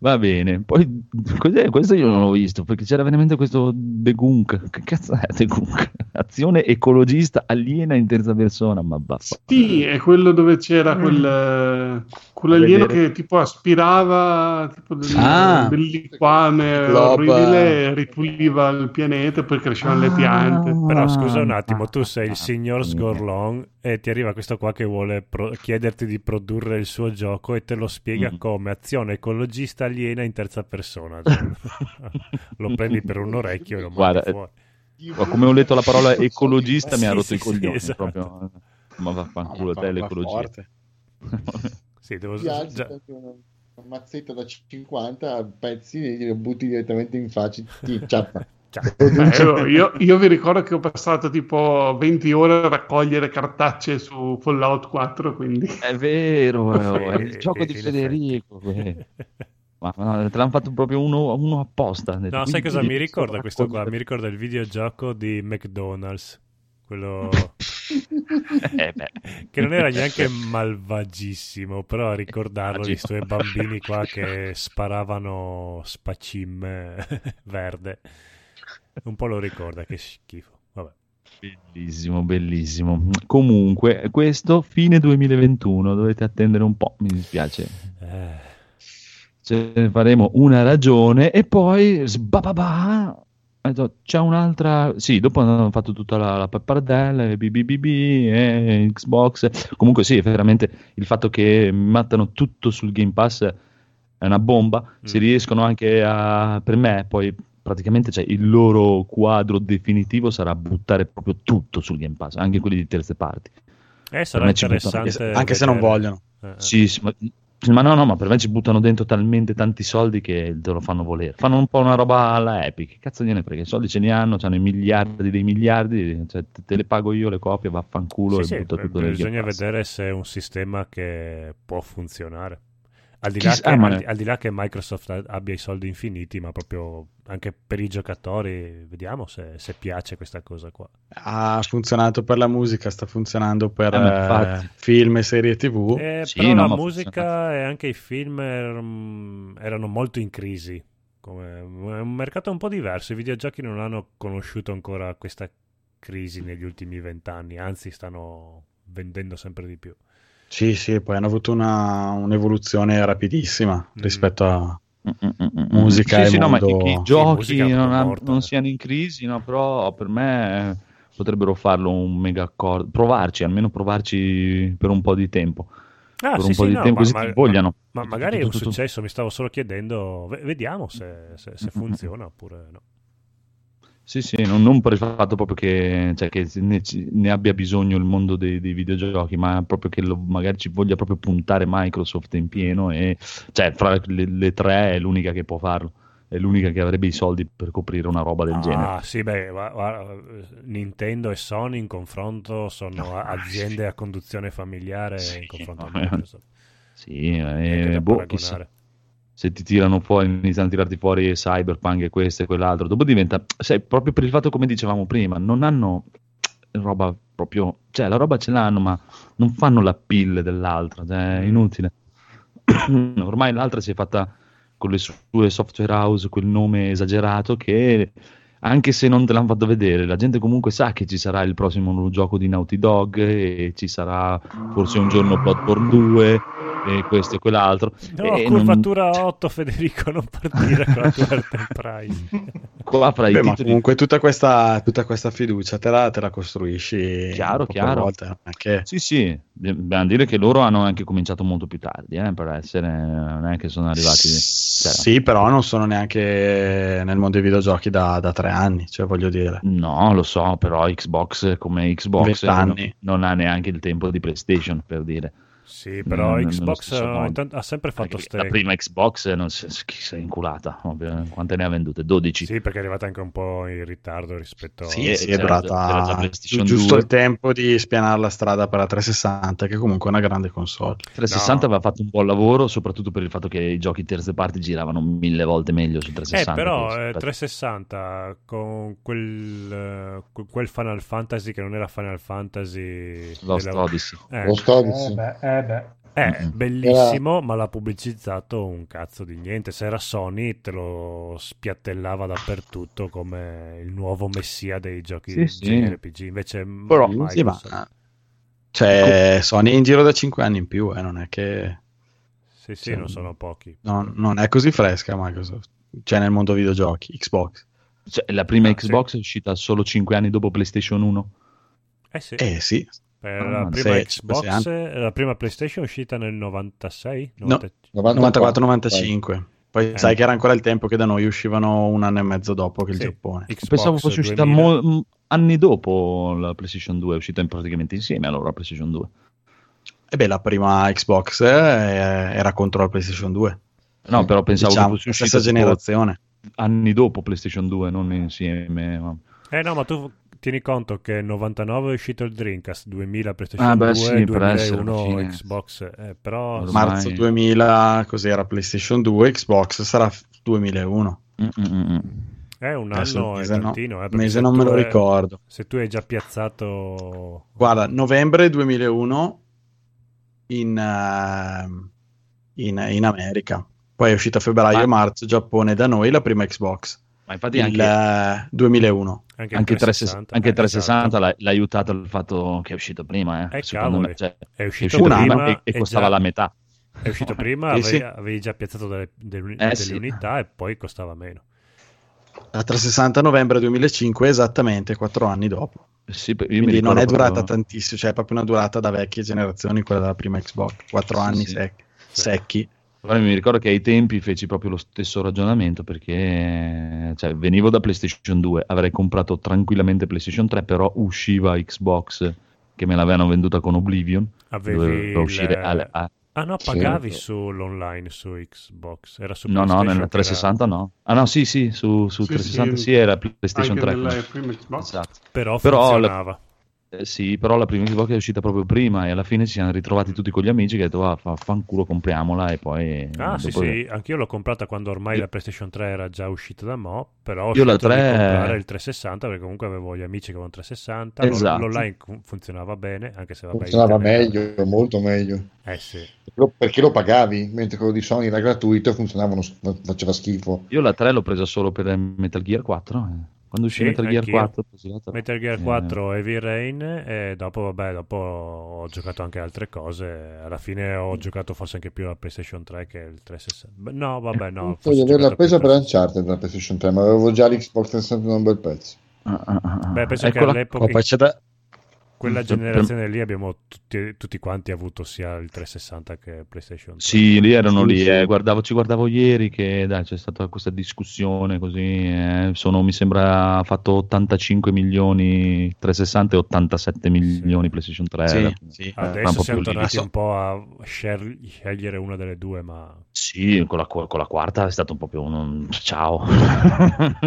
Va bene, poi cos'è? questo io non l'ho visto perché c'era veramente questo Begunk. Che cazzo è Begunk? Azione ecologista aliena in terza persona, ma vaffa. Sì, è quello dove c'era quel, quell'alieno Vedere. che tipo aspirava tipo del, Ah. del liquame orribile e ripuliva il pianeta e poi crescevano le piante. Però Ah, scusa un attimo, tu sei il ah, signor ah, Sgorlon e ti arriva questo qua che vuole pro- chiederti di produrre il suo gioco e te lo spiega Mm. come azione ecologista aliena in terza persona. Cioè, lo prendi per un orecchio e lo mandi Guarda, fuori. Ma come ho letto la parola ecologista mi ha Sì, rotto sì, i sì, coglioni esatto. proprio. Ma vaffanculo, Ma te va l'ecologia. Sì, devo Ti alzi già- una, mazzetta da 50 pezzi e glielo butti direttamente in faccia. Ti ciappa. Ciao. Eh, io, io- io vi ricordo che ho passato tipo 20 ore a raccogliere cartacce su Fallout 4, quindi È vero, è Sì, il gioco di Federico. eh. Ma no, te l'hanno fatto proprio uno, uno apposta. No, sai cosa mi ricorda questo qua? Mi Mi... ricorda il videogioco di McDonald's. Quello Eh, che non era neanche malvagissimo, però a ricordarlo di Immagino. sti bambini qua che sparavano spacim verde. Un po' lo ricorda, che schifo. Vabbè. Bellissimo, bellissimo. Comunque, questo fine 2021, dovete attendere un po', mi dispiace. Eh, Ce ne faremo una ragione e poi sbababà, c'è un'altra sì dopo hanno fatto tutta la, la pappardella BBBB e Xbox comunque sì veramente il fatto che mattano tutto sul Game Pass è una bomba se Mm. riescono anche a per me poi praticamente cioè, il loro quadro definitivo sarà buttare proprio tutto sul Game Pass anche quelli di terze parti eh, sarà interessante. Anche, anche se non vogliono. Eh, eh. Sì, sì, ma, ma no, no, ma per me ci buttano dentro talmente tanti soldi che te lo fanno volere. Fanno un po' una roba alla Epic. Che cazzo gliene frega? I soldi ce li hanno, hanno i miliardi dei miliardi, cioè, te, le pago io le copie, vaffanculo Sì, e sì, butta beh, tutto nel bisogna vedere se è un sistema che può funzionare. Al di, là Chissà, che, ma- al di- al di là che Microsoft abbia i soldi infiniti, ma proprio anche per i giocatori, vediamo se, se piace questa cosa qua. Ha funzionato per la musica, sta funzionando per Eh, eh, film e serie TV. Eh, Sì, però no, la musica e anche i film erano, erano molto in crisi. Come, è un mercato un po' diverso. I videogiochi non hanno conosciuto ancora questa crisi negli ultimi vent'anni, anzi stanno vendendo sempre di più. Sì, sì, poi hanno avuto una, un'evoluzione rapidissima Mm. rispetto a... Mm, mm, mm, mm. Musica sì, e sì, no, ma mondo- che i Sì, giochi non, ha- non siano in crisi, no, però per me potrebbero farlo un mega accordo, provarci, almeno provarci per un po' di tempo. Ah, per sì, un po' sì, di no, tempo ma- così ma- ti vogliano. Ma Tu- magari è un successo, mi stavo solo chiedendo, ve- vediamo se, se- se Mm, mm, mm. funziona oppure no. Sì, sì, non, non per il fatto proprio che, cioè, che ne, ne abbia bisogno il mondo dei, dei videogiochi, ma proprio che lo- magari ci voglia proprio puntare Microsoft in pieno e cioè fra le, le tre è l'unica che può farlo, è l'unica che avrebbe i soldi per coprire una roba del genere. Ah, sì, beh, gua- guarda, Nintendo e Sony in confronto sono a- aziende a conduzione familiare Sì, in confronto a no, Microsoft. Sì, Neanche eh, boh, chissà. Se ti tirano fuori, iniziano a tirarti fuori Cyberpunk e questo e quell'altro, dopo diventa, sai, proprio per il fatto come dicevamo prima, non hanno roba proprio, cioè la roba ce l'hanno, ma non fanno la pill dell'altra, cioè è inutile. Ormai l'altra si è fatta con le sue software house, quel nome esagerato che anche se non te l'hanno fatto vedere, la gente comunque sa che ci sarà il prossimo nuovo gioco di Naughty Dog e ci sarà forse un giorno Bloodborne 2 e questo e quell'altro. No, E curvatura 8, Federico, non partire con la tua Enterprise. Qua fra i Beh, ma titoli comunque tutta questa, tutta questa fiducia te la, te la costruisci Chiaro, chiaro. volte, non è che- Sì, sì, dobbiamo dire che loro hanno anche cominciato molto più tardi, eh, per essere, non è che sono arrivati... cioè, Sì, però non sono neanche nel mondo dei videogiochi da, da tre anni, cioè voglio dire. No, lo so, però Xbox come Xbox non, non ha neanche il tempo di PlayStation, per dire. Sì, però nello Xbox eh, intant- ha sempre fatto ste... La prima Xbox non si, si è inculata. ovvio. Quante ne ha vendute? 12. Sì, perché è arrivata anche un po' in ritardo rispetto Sì, a... sì, è PlayStation giusto 2. il tempo di spianare la strada per la 360, che comunque è una grande console. 360 No. aveva fatto un buon lavoro, soprattutto per il fatto che i giochi terze parti giravano mille volte meglio su Eh, 360. però che su- eh, 360 con quel, eh, que- quel Final Fantasy che non era Final Fantasy Lost della- Odyssey. Eh, Lo sto Eh beh, eh beh. è Mm-mm. bellissimo, ma l'ha pubblicizzato un cazzo di niente. Se era Sony, te lo spiattellava dappertutto come il nuovo messia dei giochi Sì, sì. JRPG. Invece, Però, sì, ma cioè, Sony è in giro da 5 anni in più, eh, non è che sì, sì, non sono pochi. no- non è così fresca Microsoft. Cioè, nel mondo videogiochi, Xbox. Cioè, la prima Ah, Xbox è uscita solo 5 anni dopo PlayStation 1. Eh sì, Eh sì, per ah, la prima Xbox, la prima PlayStation è uscita nel 96? No. 94-95. Poi Eh. sai che era ancora il tempo che da noi uscivano un anno e mezzo dopo che il Sì. Giappone. Xbox Pensavo fosse uscita 2000. mo- m- anni dopo la PlayStation 2, è uscita in- praticamente insieme allora la PlayStation 2. E beh, la prima Xbox eh, era contro la PlayStation 2. No, però pensavo Diciamo, che fosse uscita stessa generazione. anni dopo PlayStation 2, non insieme. ma- Eh no, ma tu tieni conto che nel 99 è uscito il Dreamcast, 2000 PlayStation Ah, beh, 2, sì, per essere 2001 alla fine. Xbox, eh, però Ormai- Marzo 2000, cos'era PlayStation 2, Xbox sarà f- 2001. Mm, mm, mm. è un anno e mese no- tantino. eh, mese se non me lo hai- ricordo. Se tu hai già piazzato... Guarda, novembre 2001 in, ehm, in, in America. Poi è uscita a febbraio Ma- e marzo, Giappone da noi, la prima Xbox. Ma infatti Il anche, eh, 2001. Anche, il anche 360, 360, anche eh, 360 esatto. l'ha, l'ha aiutato il fatto che è uscito prima. Eh. Eh, Secondo cavoli. me, cioè, È è uscito, uscito un prima prima e, e costava già- la metà. È uscito prima, avevi, sì. avevi già piazzato delle, delle- Eh, delle sì. unità e poi costava meno. La 360 novembre 2005, esattamente quattro anni dopo. Sì, Quindi non è durata proprio- tantissimo, cioè è proprio una durata da vecchie generazioni, quella della prima Xbox. Quattro Sì, anni sì. sec- secchi. Allora, mi ricordo che ai tempi feci proprio lo stesso ragionamento perché cioè, venivo da PlayStation 2, avrei comprato tranquillamente PlayStation 3, però usciva Xbox che me l'avevano venduta con Oblivion, Avevi doveva il- uscire alle- a- Ah no, pagavi sull'online su Xbox. Era su No, no, nella che 360 no. Ah no, sì, sì, su, su Sì, 360 sì. sì, era PlayStation Anche 3. della prima Xbox. Esatto. era- Però, Però la- funzionava. Eh, sì, però la prima Xbox è uscita proprio prima e alla fine ci siamo ritrovati tutti con gli amici che hanno detto ah, fa, fanculo compriamola e poi... Ah, sì, sì, anch'io l'ho comprata quando ormai Io- la PlayStation 3 era già uscita da mo', però ho Io la scelto di 3 comprare il 360 perché comunque avevo gli amici che avevano 360, l'on- Esatto. l'online fu- funzionava bene, anche se vabbè, Funzionava internet- meglio, molto meglio. Eh sì. Perché lo pagavi, mentre quello di Sony era gratuito e funzionava, faceva schifo. Io la 3 l'ho presa solo per Metal Gear 4. eh. Quando uscì Sì, Metal Gear anch'io. 4 ho preso la 3. Metal Gear Eh, 4 Heavy Rain e dopo vabbè, dopo ho giocato anche altre cose, alla fine ho giocato forse anche più alla PlayStation 3 che il 360. Beh, No, vabbè, no. Forse di averla presa per Uncharted dalla PlayStation 3, ma avevo già l'Xbox 360 un bel pezzo. ah, ah, ah, ah. Beh, penso che Eccola- all'epoca poi c'è da, quella generazione lì abbiamo tutti, tutti quanti avuto sia il 360 che PlayStation 3. Sì, lì erano Sì, lì, sì. eh, guardavo, ci guardavo ieri che dai, c'è stata questa discussione così, eh, sono, mi sembra fatto 85 milioni 360 e 87 milioni PlayStation 3. sì, era- sì. un Adesso po' siamo più tornati un po' a scegliere una delle due, ma Sì, con la, con la quarta è stato proprio un ciao.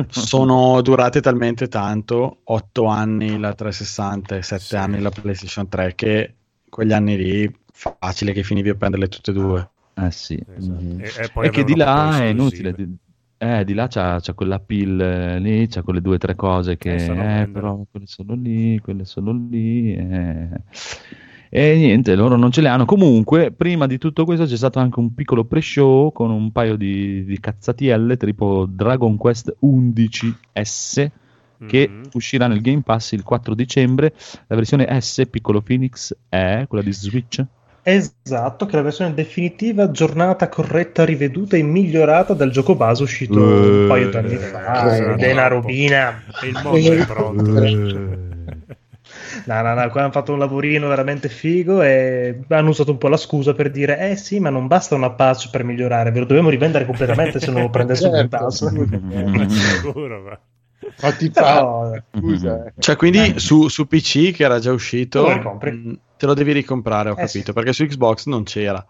sono durate talmente tanto, 8 anni la 360 e 7 Sì. Anni la PlayStation 3, che quegli anni lì facile che finivi a prenderle tutte e due. Eh sì. esatto. Mhm. e, e che di là è inutile. di- Eh, di là c'ha, c'ha quella pill eh, lì, c'ha quelle due o tre cose che, Eh, sono eh, però quelle sono lì, quelle sono lì. eh. E niente, loro non ce le hanno. Comunque, prima di tutto questo c'è stato anche un piccolo pre-show con un paio di, di cazzatielle, tipo Dragon Quest 11S, che Mhm. uscirà nel Game Pass il 4 dicembre. La versione S, piccolo Phoenix, è quella di Switch. Esatto, che è la versione definitiva, aggiornata, corretta, riveduta e migliorata del gioco base uscito un paio di anni fa. Eh, Ed è una robina. E il mondo è pronto. No, no, no, qua hanno fatto un lavorino veramente figo e hanno usato un po' la scusa per dire eh sì, ma non basta una patch per migliorare, ve lo dobbiamo rivendere completamente se non lo prendesse un Certo, pass. Ma sicuro, ma- fa, scusa. eh. Cioè, quindi su, su PC che era già uscito, mh, te lo devi ricomprare, ho Eh, capito, sì. perché su Xbox non c'era.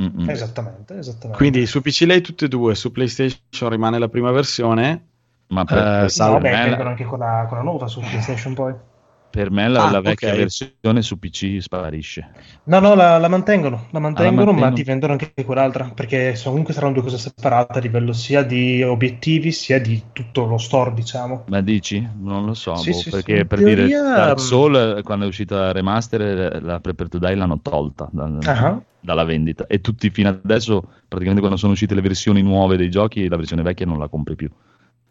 Mm-mm. Esattamente, esattamente. Quindi su PC lei tutte e due, su PlayStation rimane la prima versione. Ma per, Eh, no, me, vengono anche con la, con la nuova su PlayStation poi. Per me la, Ah, la vecchia ok. versione su PC sparisce. No, no, la, la mantengono, la mantengono, ma mantengono. ti vendono anche quell'altra, perché comunque saranno due cose separate a livello sia di obiettivi sia di tutto lo store, diciamo. Ma dici? Non lo so, Sì, boh, sì, perché sì. per In dire teoria, Dark mm. Souls quando è uscita la remaster la Prepare to Die l'hanno tolta da- Ah. dalla vendita e tutti fino adesso praticamente quando sono uscite le versioni nuove dei giochi la versione vecchia non la compri più.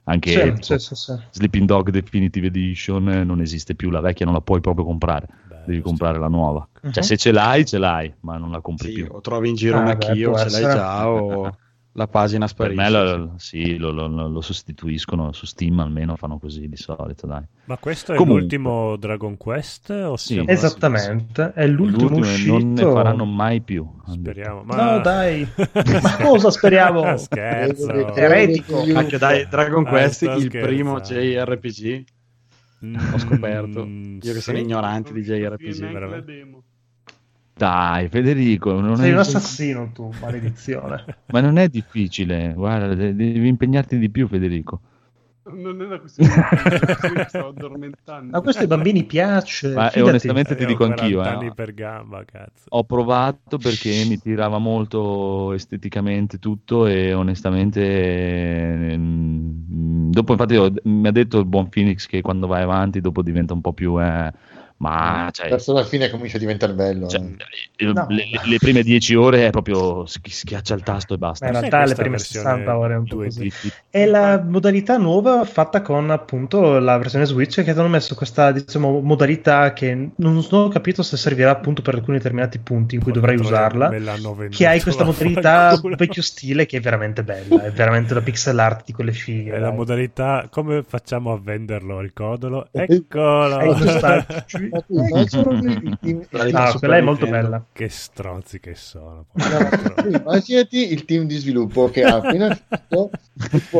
Anche Sì, tipo, sì, sì, sì. Sleeping Dog Definitive Edition eh, non esiste più, la vecchia non la puoi proprio comprare, Beh, devi comprare la nuova. Mhm. Cioè se ce l'hai, ce l'hai, ma non la compri Sì, più. o trovi in giro Ah, un beh, ce l'hai già, o la pagina Per sparisce. me lo, sì, lo, lo- lo sostituiscono su Steam almeno fanno così di solito, dai. Ma questo è Comunque. l'ultimo Dragon Quest? O Sì. Esattamente, è l'ultimo, L'ultimo uscito. non ne faranno mai più. Speriamo. Ma... No, dai. Ma cosa speriamo? Scherzo. Eretico. Anche dai, Dragon Ah, Quest, il primo scherzando. JRPG. Mm, Ho scoperto. Io che sono ignorante di JRPG. veramente. Dai, Federico, non Sei è- un assassino tu, maledizione. ma non è difficile. Guarda, de- devi impegnarti di più, Federico. Non è una questione di mi sto addormentando. A questi bambini piace. Ma, e fidati. onestamente ti dico anch'io, 40 eh. anni per gamba, cazzo. Ho provato perché mi tirava molto esteticamente tutto e onestamente ehm, dopo infatti ho- mi ha detto il buon Phoenix che quando vai avanti dopo diventa un po' più eh, ma cioè, Verso la fine comincia a diventare bello. cioè, eh. eh, No. le, le prime 10 ore è proprio schi- schiaccia il tasto e basta. Ma in realtà le prime versione 60 ore è un po' 2D? così. È la modalità nuova fatta con appunto la versione Switch che hanno messo questa diciamo modalità che non ho capito se servirà appunto per alcuni determinati punti in cui dovrai Porca troia, usarla. Che hai questa modalità vecchio stile che è veramente bella, è veramente la pixel art di quelle fighe. È la dai. modalità, come facciamo a venderlo? Ricordalo. Eccolo! aggiustato. Super quella è molto bella. che stronzi che sono. Immaginati il team di sviluppo che ha appena finito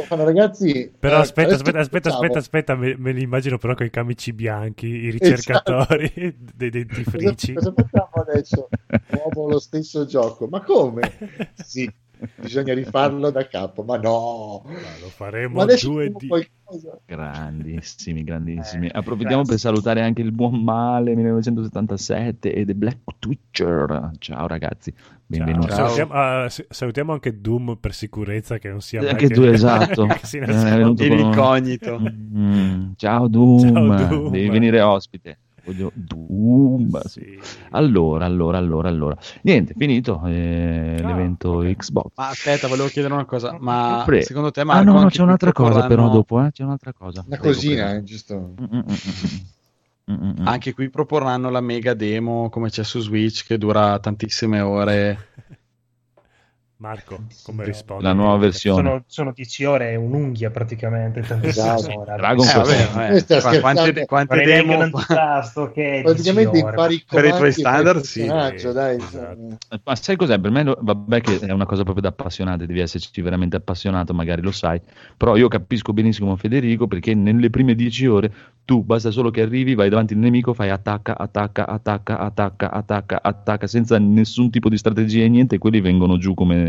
ragazzi Però eh, aspetta, aspetta, aspetta, aspetta, aspetta, me, me li immagino però con i camici bianchi, i ricercatori dei dentifrici. Cosa facciamo adesso? Nuovo lo stesso gioco. Ma come? Sì, bisogna rifarlo da capo. Ma no, Ma lo faremo ma adesso 2D. facciamo qualcosa. Grandissimi, grandissimi. Eh, Approfittiamo grazie. per salutare anche il buon Male 1977 e The Black Twitcher. Ciao ragazzi, benvenuti. Ciao. Salutiamo, s- salutiamo anche Doom per sicurezza che non sia mai Anche che- tu, esatto. che si Eh, venuto con- incognito. Mm, ciao Doom. Ciao, Doom. devi venire ospite. Voglio Doom. Sì. Allora, allora, allora, allora. Niente, finito eh, Ah, l'evento ok. Xbox. Ma aspetta, volevo chiedere una cosa. Ma Pre- secondo te, ah Marco, no, no, anche c'è un'altra cosa però proporranno- dopo, eh? C'è un'altra cosa. Una cosina, eh, giusto? Mm, mm, mm, mm, mm, mm, mm. Anche qui proporranno la mega demo come c'è su Switch che dura tantissime ore. Marco, come rispondi? La nuova versione. Sono, sono 10 ore, è un'unghia praticamente. Esatto. Dragon Eh, Quest. vabbè, Qua- quante, quante demo antipasto che Praticamente 10 ore. impari Per i tuoi e standard, sì. dai. Esatto. Ma sai cos'è? Per me, lo- vabbè, che è una cosa proprio da appassionati, devi esserci veramente appassionato, magari lo sai. Però io capisco benissimo Federico perché nelle prime dieci ore tu basta solo che arrivi, vai davanti al nemico, fai attacca, attacca, attacca, attacca, attacca, attacca, senza nessun tipo di strategia e niente, e quelli vengono giù come,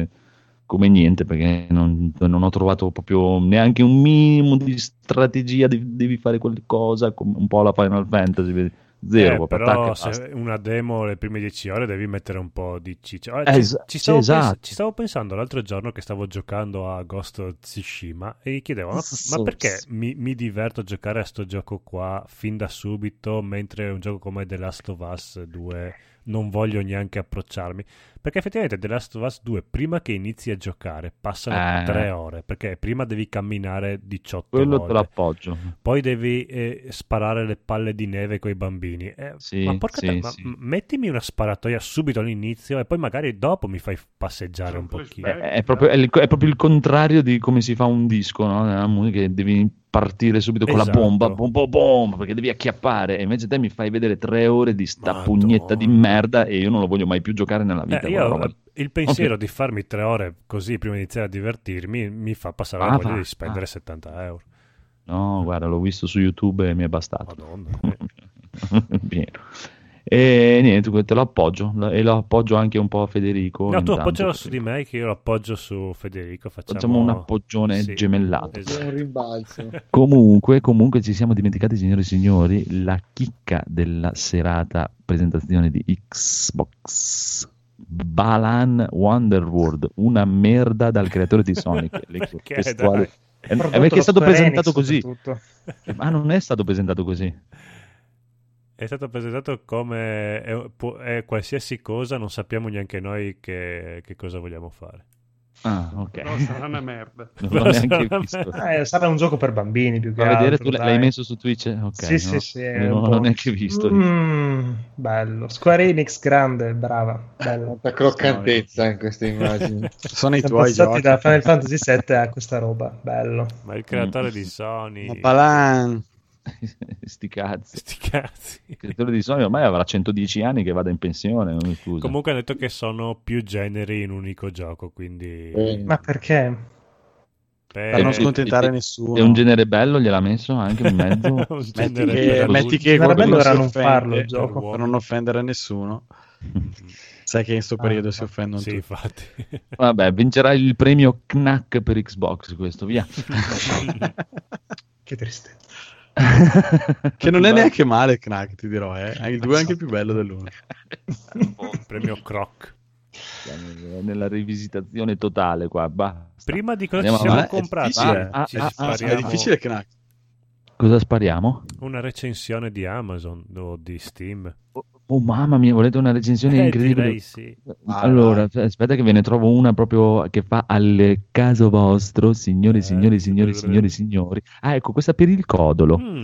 come niente perché non, non ho trovato proprio neanche un minimo di strategia, devi, devi fare qualcosa, come un po' la Final Fantasy, zero, Eh, però se una demo le prime 10 ore devi mettere un po' di ciccia. Ah, Eh, ci, es- ci sì, stavo pens- esatto. ci stavo pensando l'altro giorno che stavo giocando a Ghost of Tsushima e gli chiedevo: ma, ma perché mi, mi diverto a giocare a sto gioco qua fin da subito, mentre un gioco come The Last of Us 2 non voglio neanche approcciarmi? Perché effettivamente The Last of Us 2, prima che inizi a giocare, passano Eh. 3 ore, perché prima devi camminare 18 Quello volte te l'appoggio. poi devi eh, sparare le palle di neve con i bambini. Eh, Sì, ma porca sì, te- ma sì. mettimi una sparatoia subito all'inizio e poi magari dopo mi fai passeggiare un pochino. flashback. È, è proprio, è il, è proprio il contrario di come si fa un disco, no? Nella musica che devi partire subito con Esatto. la bomba, bom, bom, bom, perché devi acchiappare. E invece te mi fai vedere tre ore di sta Madonna. pugnetta di merda e io non lo voglio mai più giocare nella vita. Eh, io, roba. il pensiero di farmi tre ore così prima di iniziare a divertirmi mi fa passare la Ah, voglia va, di spendere ah. 70 euro. No, guarda, l'ho visto su YouTube e mi è bastato. Madonna. Pieno. E niente, te lo appoggio e lo appoggio anche un po' a Federico. No, tu appoggialo su di me che io lo appoggio su Federico. Facciamo, Facciamo un appoggione Sì, gemellato. esatto. un rimbalzo. Comunque, comunque ci siamo dimenticati, signore e signori, la chicca della serata presentazione di Xbox. Balan Wonderworld, una merda dal creatore di Sonic. Perché? Eh, Prodotto perché è stato presentato così. Ma non è stato presentato così. È stato presentato come è, è qualsiasi cosa, non sappiamo neanche noi che, che cosa vogliamo fare. Ah, ok. No, sarà una merda. Non l'ho neanche visto. Eh, sarà un gioco per bambini più che Fa vedere, altro, tu l'hai dai. messo su Twitch? Ok. Sì, sì, no? sì, è Non l'ho neanche visto. Mm, bello. Square Enix grande, brava. Quanta croccantezza in queste immagini. Sono i Siamo tuoi giochi. da Final Fantasy VII a questa roba. Bello. Ma il creatore di Sony... Ma Balan. Sti cazzi. Sti cazzi. Il creatore di Sony ormai avrà 110 anni che vada in pensione. Non mi scusa. Comunque hanno detto che sono più generi in un unico gioco, quindi... Eh, Ma perché? per- Per non Eh, scontentare eh, nessuno. È un genere bello, gliel'ha messo anche in mezzo. un Metti genere che, per metti che Era bello era non offende farlo il per gioco. uomini. non offendere nessuno. Sai che in sto periodo Ah, si offendono Sì, tutti. infatti. Vabbè, vincerà il premio Knack per Xbox questo, via. Che tristezza. Che non è neanche male Knack, ti dirò, eh. Il 2 è anche più bello dell'1. Premio Croc. Siamo Nella rivisitazione totale qua, basta. Prima di cosa Andiamo ci siamo avanti. comprati? difficile. Ah, Ci ah, ah, spariamo È difficile Knack. Cosa spariamo? una recensione di Amazon o di Steam. Oh mamma mia, volete una recensione Eh, incredibile? direi sì. Ah, allora, aspetta che ve ne trovo una proprio che fa al caso vostro, signori, Eh, signori, signori, signori, signori. Ah, ecco, questa per il codolo. Mm.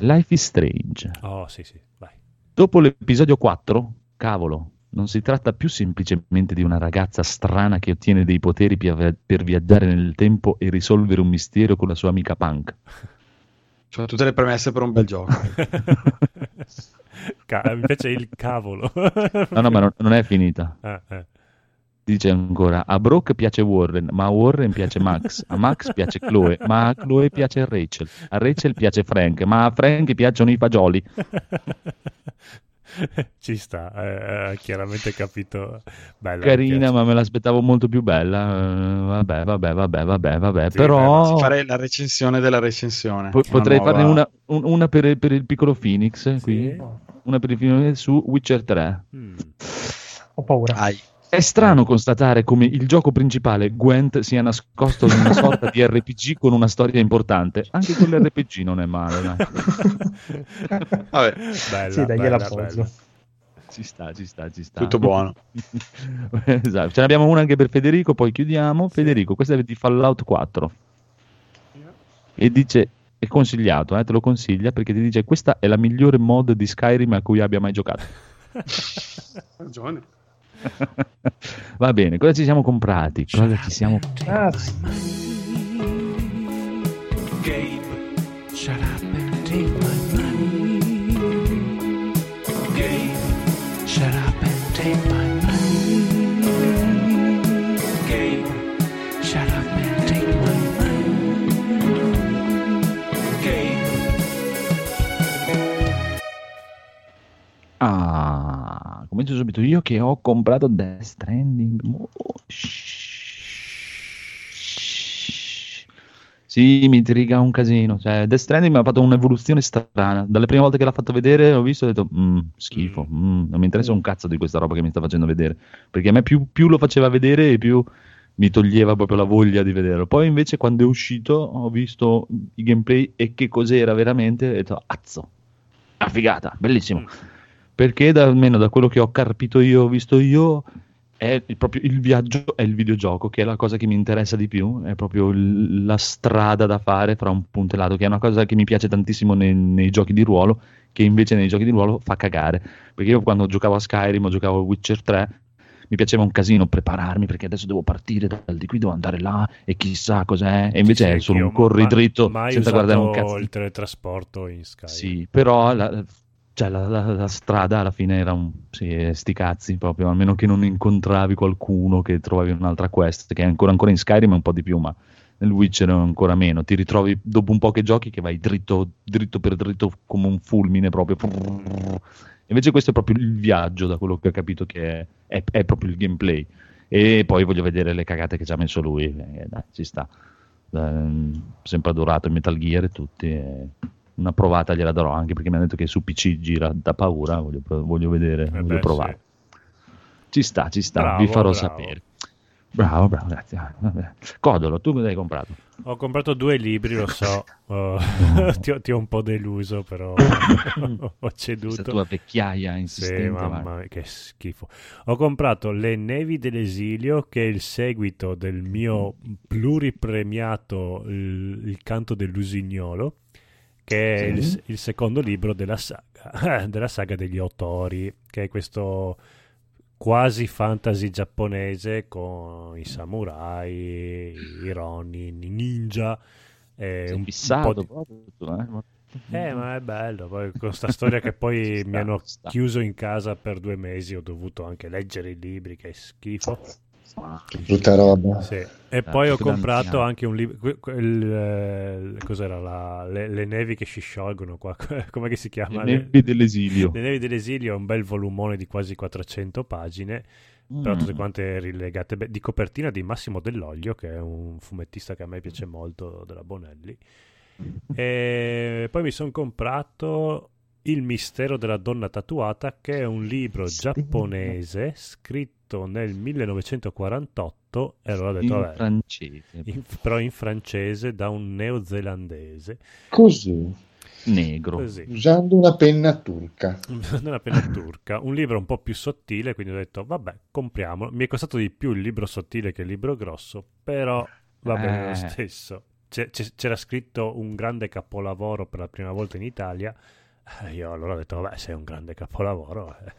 Life is Strange. Oh, sì, sì, vai. Dopo l'episodio 4, cavolo, non si tratta più semplicemente di una ragazza strana che ottiene dei poteri per, per viaggiare nel tempo e risolvere un mistero con la sua amica punk. Cioè, tutte le premesse per un bel gioco. Ca- mi piace il cavolo. No, no, ma non, non è finita. Ah, eh. Dice ancora, a Brooke piace Warren, ma a Warren piace Max, a Max piace Chloe, ma a Chloe piace Rachel, a Rachel piace Frank, ma a Frank piacciono i fagioli. Ci sta, eh, eh, chiaramente capito. Bella, Carina, ma me l'aspettavo molto più bella. Eh, vabbè, vabbè, vabbè, vabbè, vabbè. Sì, Però farei la recensione della recensione. po- potrei nuova- farne una, un- una per, per il piccolo Phoenix, qui. Una Phoenix su Witcher 3. Mm. Ho paura. Ai. È strano constatare come il gioco principale, Gwent, sia nascosto in una sorta di RPG con una storia importante. Anche quell'RPG non è male, dai. Vabbè, Bella, Sì, dai, l'appoggio. Ci sta, ci sta, ci sta. tutto buono. esatto. Ce ne abbiamo una anche per Federico, poi chiudiamo. Federico, questa è di Fallout 4. E dice, è consigliato, eh, te lo consiglia perché ti dice questa è la migliore mod di Skyrim a cui abbia mai giocato. ragione. Va bene, cosa ci siamo comprati? Cosa ci siamo... Sì. Game. Shut up and take my comincio subito io che ho comprato Death Stranding. Oh. Sì, mi intriga un casino. Cioè, Death Stranding mi ha fatto un'evoluzione strana. Dalle prime volte che l'ha fatto vedere, ho visto e ho detto: "Mm, schifo, mm, non mi interessa un cazzo di questa roba che mi sta facendo vedere. Perché a me più, più lo faceva vedere e più mi toglieva proprio la voglia di vederlo. Poi, invece, quando è uscito, ho visto i gameplay e che cos'era veramente. E ho detto: Azzo, una figata, bellissimo perché da, almeno da quello che ho carpito io, ho visto io, è il, proprio il viaggio, è il videogioco, che è la cosa che mi interessa di più, è proprio il- la strada da fare fra un punto e l'altro, che è una cosa che mi piace tantissimo nei, nei giochi di ruolo, che invece nei giochi di ruolo fa cagare, perché io quando giocavo a Skyrim o giocavo a Witcher 3, mi piaceva un casino prepararmi perché adesso devo partire dal di qui, devo andare là e chissà cos'è, e invece Sì, è solo un corri dritto senza guardare un cazzo. il teletrasporto in Sky. Sì, però la, cioè, la, la- la strada alla fine era un... Sì, sti cazzi proprio, almeno che non incontravi qualcuno che trovavi un'altra quest, che ancora, ancora in Skyrim è un po' di più, ma nel Witcher ancora meno. Ti ritrovi dopo un po' che giochi che vai dritto, dritto per dritto come un fulmine proprio. Invece questo è proprio il viaggio, da quello che ho capito che è, è, è proprio il gameplay. E poi voglio vedere le cagate che ci ha messo lui. Eh, dai, ci sta. Eh, sempre adorato i Metal Gear e tutti. eh, una provata gliela darò anche perché mi hanno detto che su PC gira da paura. Voglio, voglio vedere, Eh voglio beh, provare. Ci sta, ci sta, Bravo, vi farò bravo. sapere. Bravo, bravo, grazie. Ah. Codolo, tu cosa hai comprato? Ho comprato due libri, lo so, oh, ti, ho, ti ho un po' deluso, però ho Questa ceduto. tua vecchiaia Sì, insistente. mamma guarda. che schifo. Ho comprato Le Nevi dell'Esilio, che è il seguito del mio pluripremiato Il, il canto dell'usignolo, che è Sì. il, il secondo libro della saga, della saga degli Otori, che è questo quasi fantasy giapponese con i samurai, i ronin, i ninja. e Sei un, fissato po' di- proprio eh? eh, ma è bello. Poi con sta storia che poi Sta, mi hanno sta. chiuso in casa per due mesi, ho dovuto anche leggere i libri, che è schifo. Che brutta roba. Sì. E poi ho proprio comprato anche un libro. eh, cos'era? La- le, le nevi che si sciolgono qua. Come si chiama? Le nevi dell'esilio. Le nevi dell'esilio è un bel volumone di quasi 400 pagine. Però Mm. tutte quante rilegate di copertina di Massimo Dell'Oglio, che è un fumettista che a me piace molto della Bonelli. E poi mi sono comprato Il mistero della donna tatuata, che è un libro giapponese scritto nel 1948. E allora ho detto, in vabbè, francese. in- però in francese da un neozelandese. Così, Negro. Così. usando una penna turca. nella penna turca, un libro un po' più sottile, quindi ho detto vabbè, compriamolo. Mi è costato di più il libro sottile che il libro grosso, però va bene lo Eh. stesso. C'è- c'è- c'era scritto un grande capolavoro per la prima volta in Italia. Eh, Io allora ho detto, vabbè, se è un grande capolavoro, eh,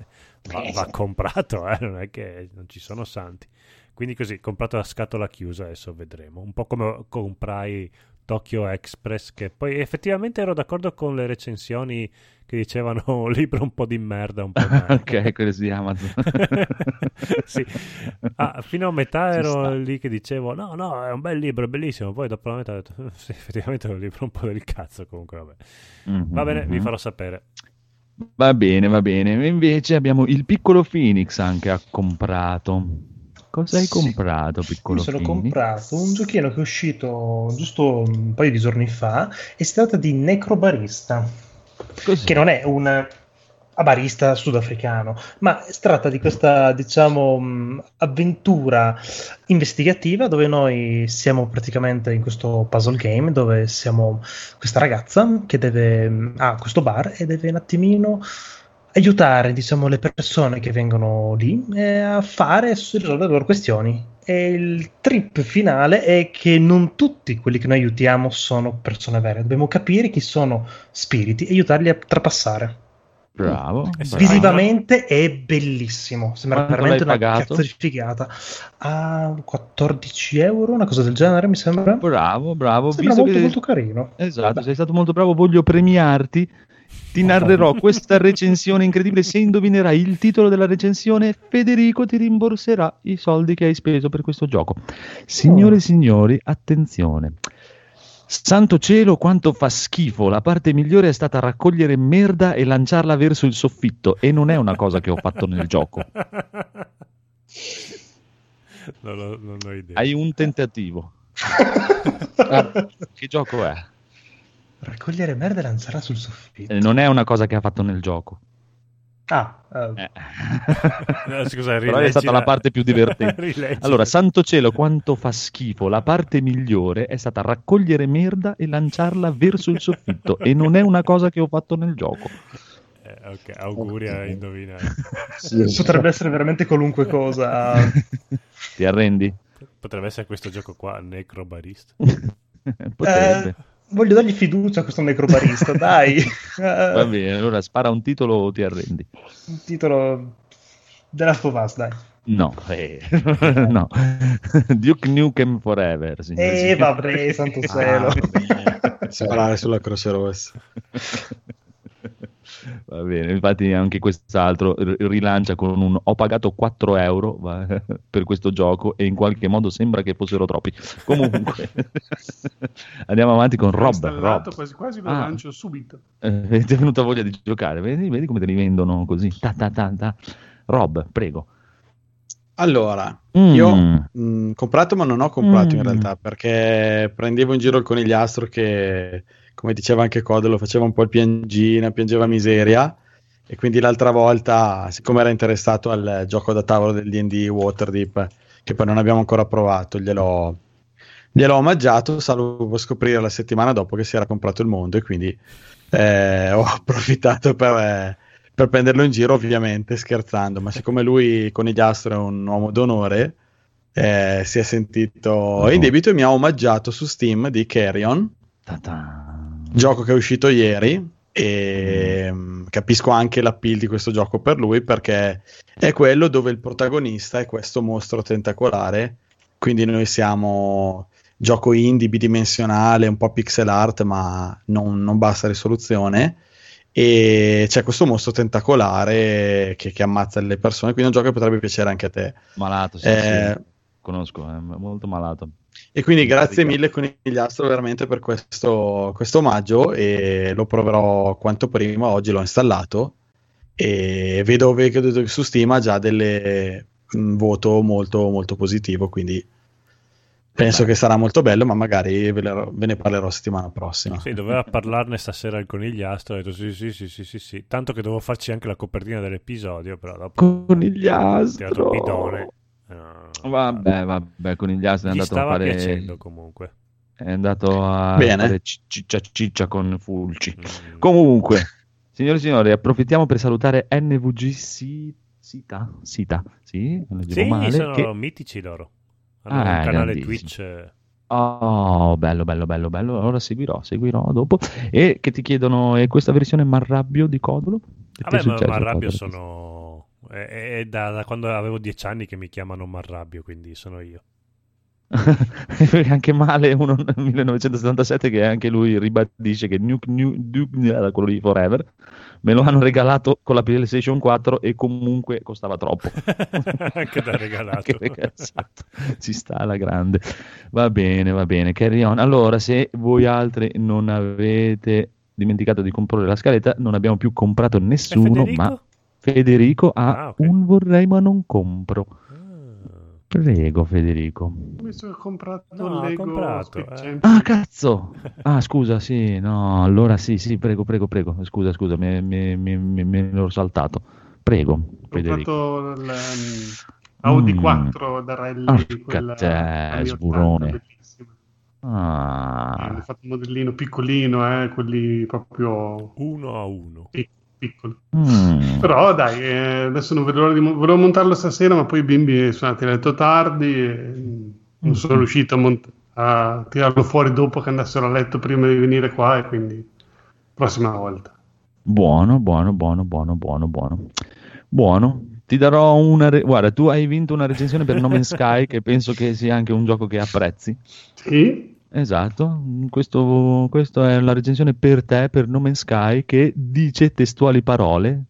va, va comprato, eh, non è che non ci sono santi. Quindi così, comprato la scatola chiusa, adesso vedremo. Un po' come comprai Tokyo Express, che poi effettivamente ero d'accordo con le recensioni che dicevano un libro un po' di merda, un po' di merda. ok, quello di Amazon. sì. Ah, fino a metà Ci ero sta. lì che dicevo no, no, è un bel libro, è bellissimo. Poi dopo la metà ho detto "Eh, sì, effettivamente è un libro un po' del cazzo comunque, vabbè. Mhm, Va bene, vi mhm. farò sapere. Va bene, va bene. Invece abbiamo il piccolo Phoenix anche ha comprato. Cosa hai Sì. comprato, piccolo Mi sono Phoenix? comprato un giochino che è uscito giusto un paio di giorni fa e si tratta di Necrobarista, Così. che non è un barista sudafricano, ma si tratta di questa, diciamo, mh, avventura investigativa dove noi siamo praticamente in questo puzzle game dove siamo questa ragazza che deve mh, ha questo bar e deve un attimino aiutare, diciamo, le persone che vengono lì eh, a fare e risolvere le loro questioni. E il trip finale è che non tutti quelli che noi aiutiamo sono persone vere, dobbiamo capire chi sono spiriti e aiutarli a trapassare. Bravo. Eh bravo. Visivamente è bellissimo, sembra Quanto veramente una pagato? cazzo di figata. A 14 euro, una cosa del genere, mi sembra. Bravo, bravo. Sembra Visto molto, che- molto carino. Esatto, Beh. sei stato molto bravo, voglio premiarti. Ti narrerò questa recensione incredibile. Se indovinerai il titolo della recensione, Federico ti rimborserà i soldi che hai speso per questo gioco. Signore e Oh. signori, attenzione. Santo cielo, quanto fa schifo! La parte migliore è stata raccogliere merda e lanciarla verso il soffitto, e non è una cosa che ho fatto nel gioco. non, ho, non ho idea. Hai un tentativo. Ah, che gioco è? Raccogliere merda e lanciarla sul soffitto. Eh, Non è una cosa che ha fatto nel gioco. Ah, eh, Eh. Eh, scusa, Però è stata la parte più divertente. Allora, santo cielo, quanto fa schifo. La parte migliore è stata raccogliere merda e lanciarla verso il soffitto. e non è una cosa che ho fatto nel gioco. Eh, ok, auguri a indovinare. Sì, potrebbe essere veramente qualunque cosa. Ti arrendi? Potrebbe essere questo gioco qua, Necrobarista. Potrebbe. Eh, voglio dargli fiducia a questo necrobarista, dai. Va bene, allora spara un titolo o ti arrendi? un titolo della Us, dai. No, eh, no. Duke Nukem Forever. signori Eh, vabbè, santo cielo. Ah, va bene. Sparare sulla Croce Rossa. Va bene, infatti anche quest'altro rilancia con un ho pagato 4 euro va, per questo gioco e in qualche modo sembra che fossero troppi. Comunque, andiamo avanti con Rob. Installato, Rob. quasi quasi lo Ah. lancio subito. Eh, ti è venuta voglia di giocare, vedi, vedi come te li vendono così. Ta, ta, ta, ta. Rob, prego. Allora, Mm. io mh, comprato ma non ho comprato in Mm. realtà perché prendevo in giro il conigliastro che, come diceva anche Codolo, faceva un po' il piangina, piangeva miseria. E quindi l'altra volta, siccome era interessato al gioco da tavolo del D&D Waterdeep, che poi non abbiamo ancora provato, gliel'ho, gliel'ho omaggiato, salvo scoprire la settimana dopo che si era comprato il mondo e quindi eh, ho approfittato per... eh, per prenderlo in giro, ovviamente, scherzando, ma siccome lui conigliastro è un uomo d'onore, eh, si è sentito in debito e mi ha omaggiato su Steam di Carrion, gioco che è uscito ieri e mm, capisco anche l'appeal di questo gioco per lui perché è quello dove il protagonista è questo mostro tentacolare, quindi noi siamo gioco indie bidimensionale, un po' pixel art, ma non, non basta risoluzione e c'è questo mostro tentacolare che, che ammazza le persone, quindi è un gioco che potrebbe piacere anche a te. Malato, sì, Eh, sì. Conosco, è molto malato. E quindi grazie mille Conigliastro veramente per questo, questo omaggio e lo proverò quanto prima, oggi l'ho installato e vedo, vedo che su Steam ha già delle un voto molto molto positivo, quindi penso che sarà molto bello, ma magari ve, le- ve ne parlerò settimana prossima. Sì, doveva parlarne stasera il conigliastro. Ho detto sì, sì, sì, sì, sì, sì. Tanto che dovevo farci anche la copertina dell'episodio, però dopo Conigliastro. ho tirato il bidone. Vabbè, vabbè, con gli altri è andato a fare... piacendo comunque. È andato a Bene. fare ci- ciccia ciccia con Fulci. Mm. Comunque, signori e signori, approfittiamo per salutare NVG Si- Sita. Sita, sì, Sì, male. sono che- mitici loro. Hanno Ah, un canale grandissimi. Twitch. eh, Oh, bello, bello, bello, bello. Allora seguirò, seguirò dopo. E che ti chiedono, è questa versione Marrabbio di Codolo? Che Vabbè, ma Marrabbio sono... È, è da, da quando avevo dieci anni che mi chiamano Marrabbio, quindi sono io. Anche male uno nel 1977 che anche lui ribadisce che Nuke, Nuke, Duke, eh, quello di Forever. Me lo hanno regalato con la PlayStation 4 e comunque costava troppo. Anche da regalato. Anche perché, esatto, ci sta alla grande. Va bene va bene. Carry on. Allora se voi altri non avete dimenticato di comprare la scaletta non abbiamo più comprato nessuno ma Federico ha Ah, ok. un vorrei ma non compro prego Federico Ho che ho comprato No, Lego comprato, eh. Ah, cazzo! Ah, scusa, sì, no, allora sì, sì, prego, prego, prego. Scusa, scusa, mi, mi, mi, mi- me l'ho saltato. Prego, Ho Federico. comprato il ehm, Audi Mm. 4 da Rally, Porca te, anni 80, sburone. Ah, Hanno fatto un modellino piccolino, eh, quelli proprio Uno a uno. pic- piccoli. mm. Però dai, eh, adesso non vedo l'ora di... mo- Volevo montarlo stasera, ma poi i bimbi sono andati a letto tardi e non sono Mm. riuscito a, mont- a tirarlo fuori dopo che andassero a letto prima di venire qua e quindi prossima volta. Buono, buono, buono, buono, buono, buono. Buono. Ti darò una... re- Guarda, tu hai vinto una recensione per No Man's Sky, che penso che sia anche un gioco che apprezzi. Sì, Esatto, questo, questa è la recensione per te, per No Man's Sky, che dice testuali parole.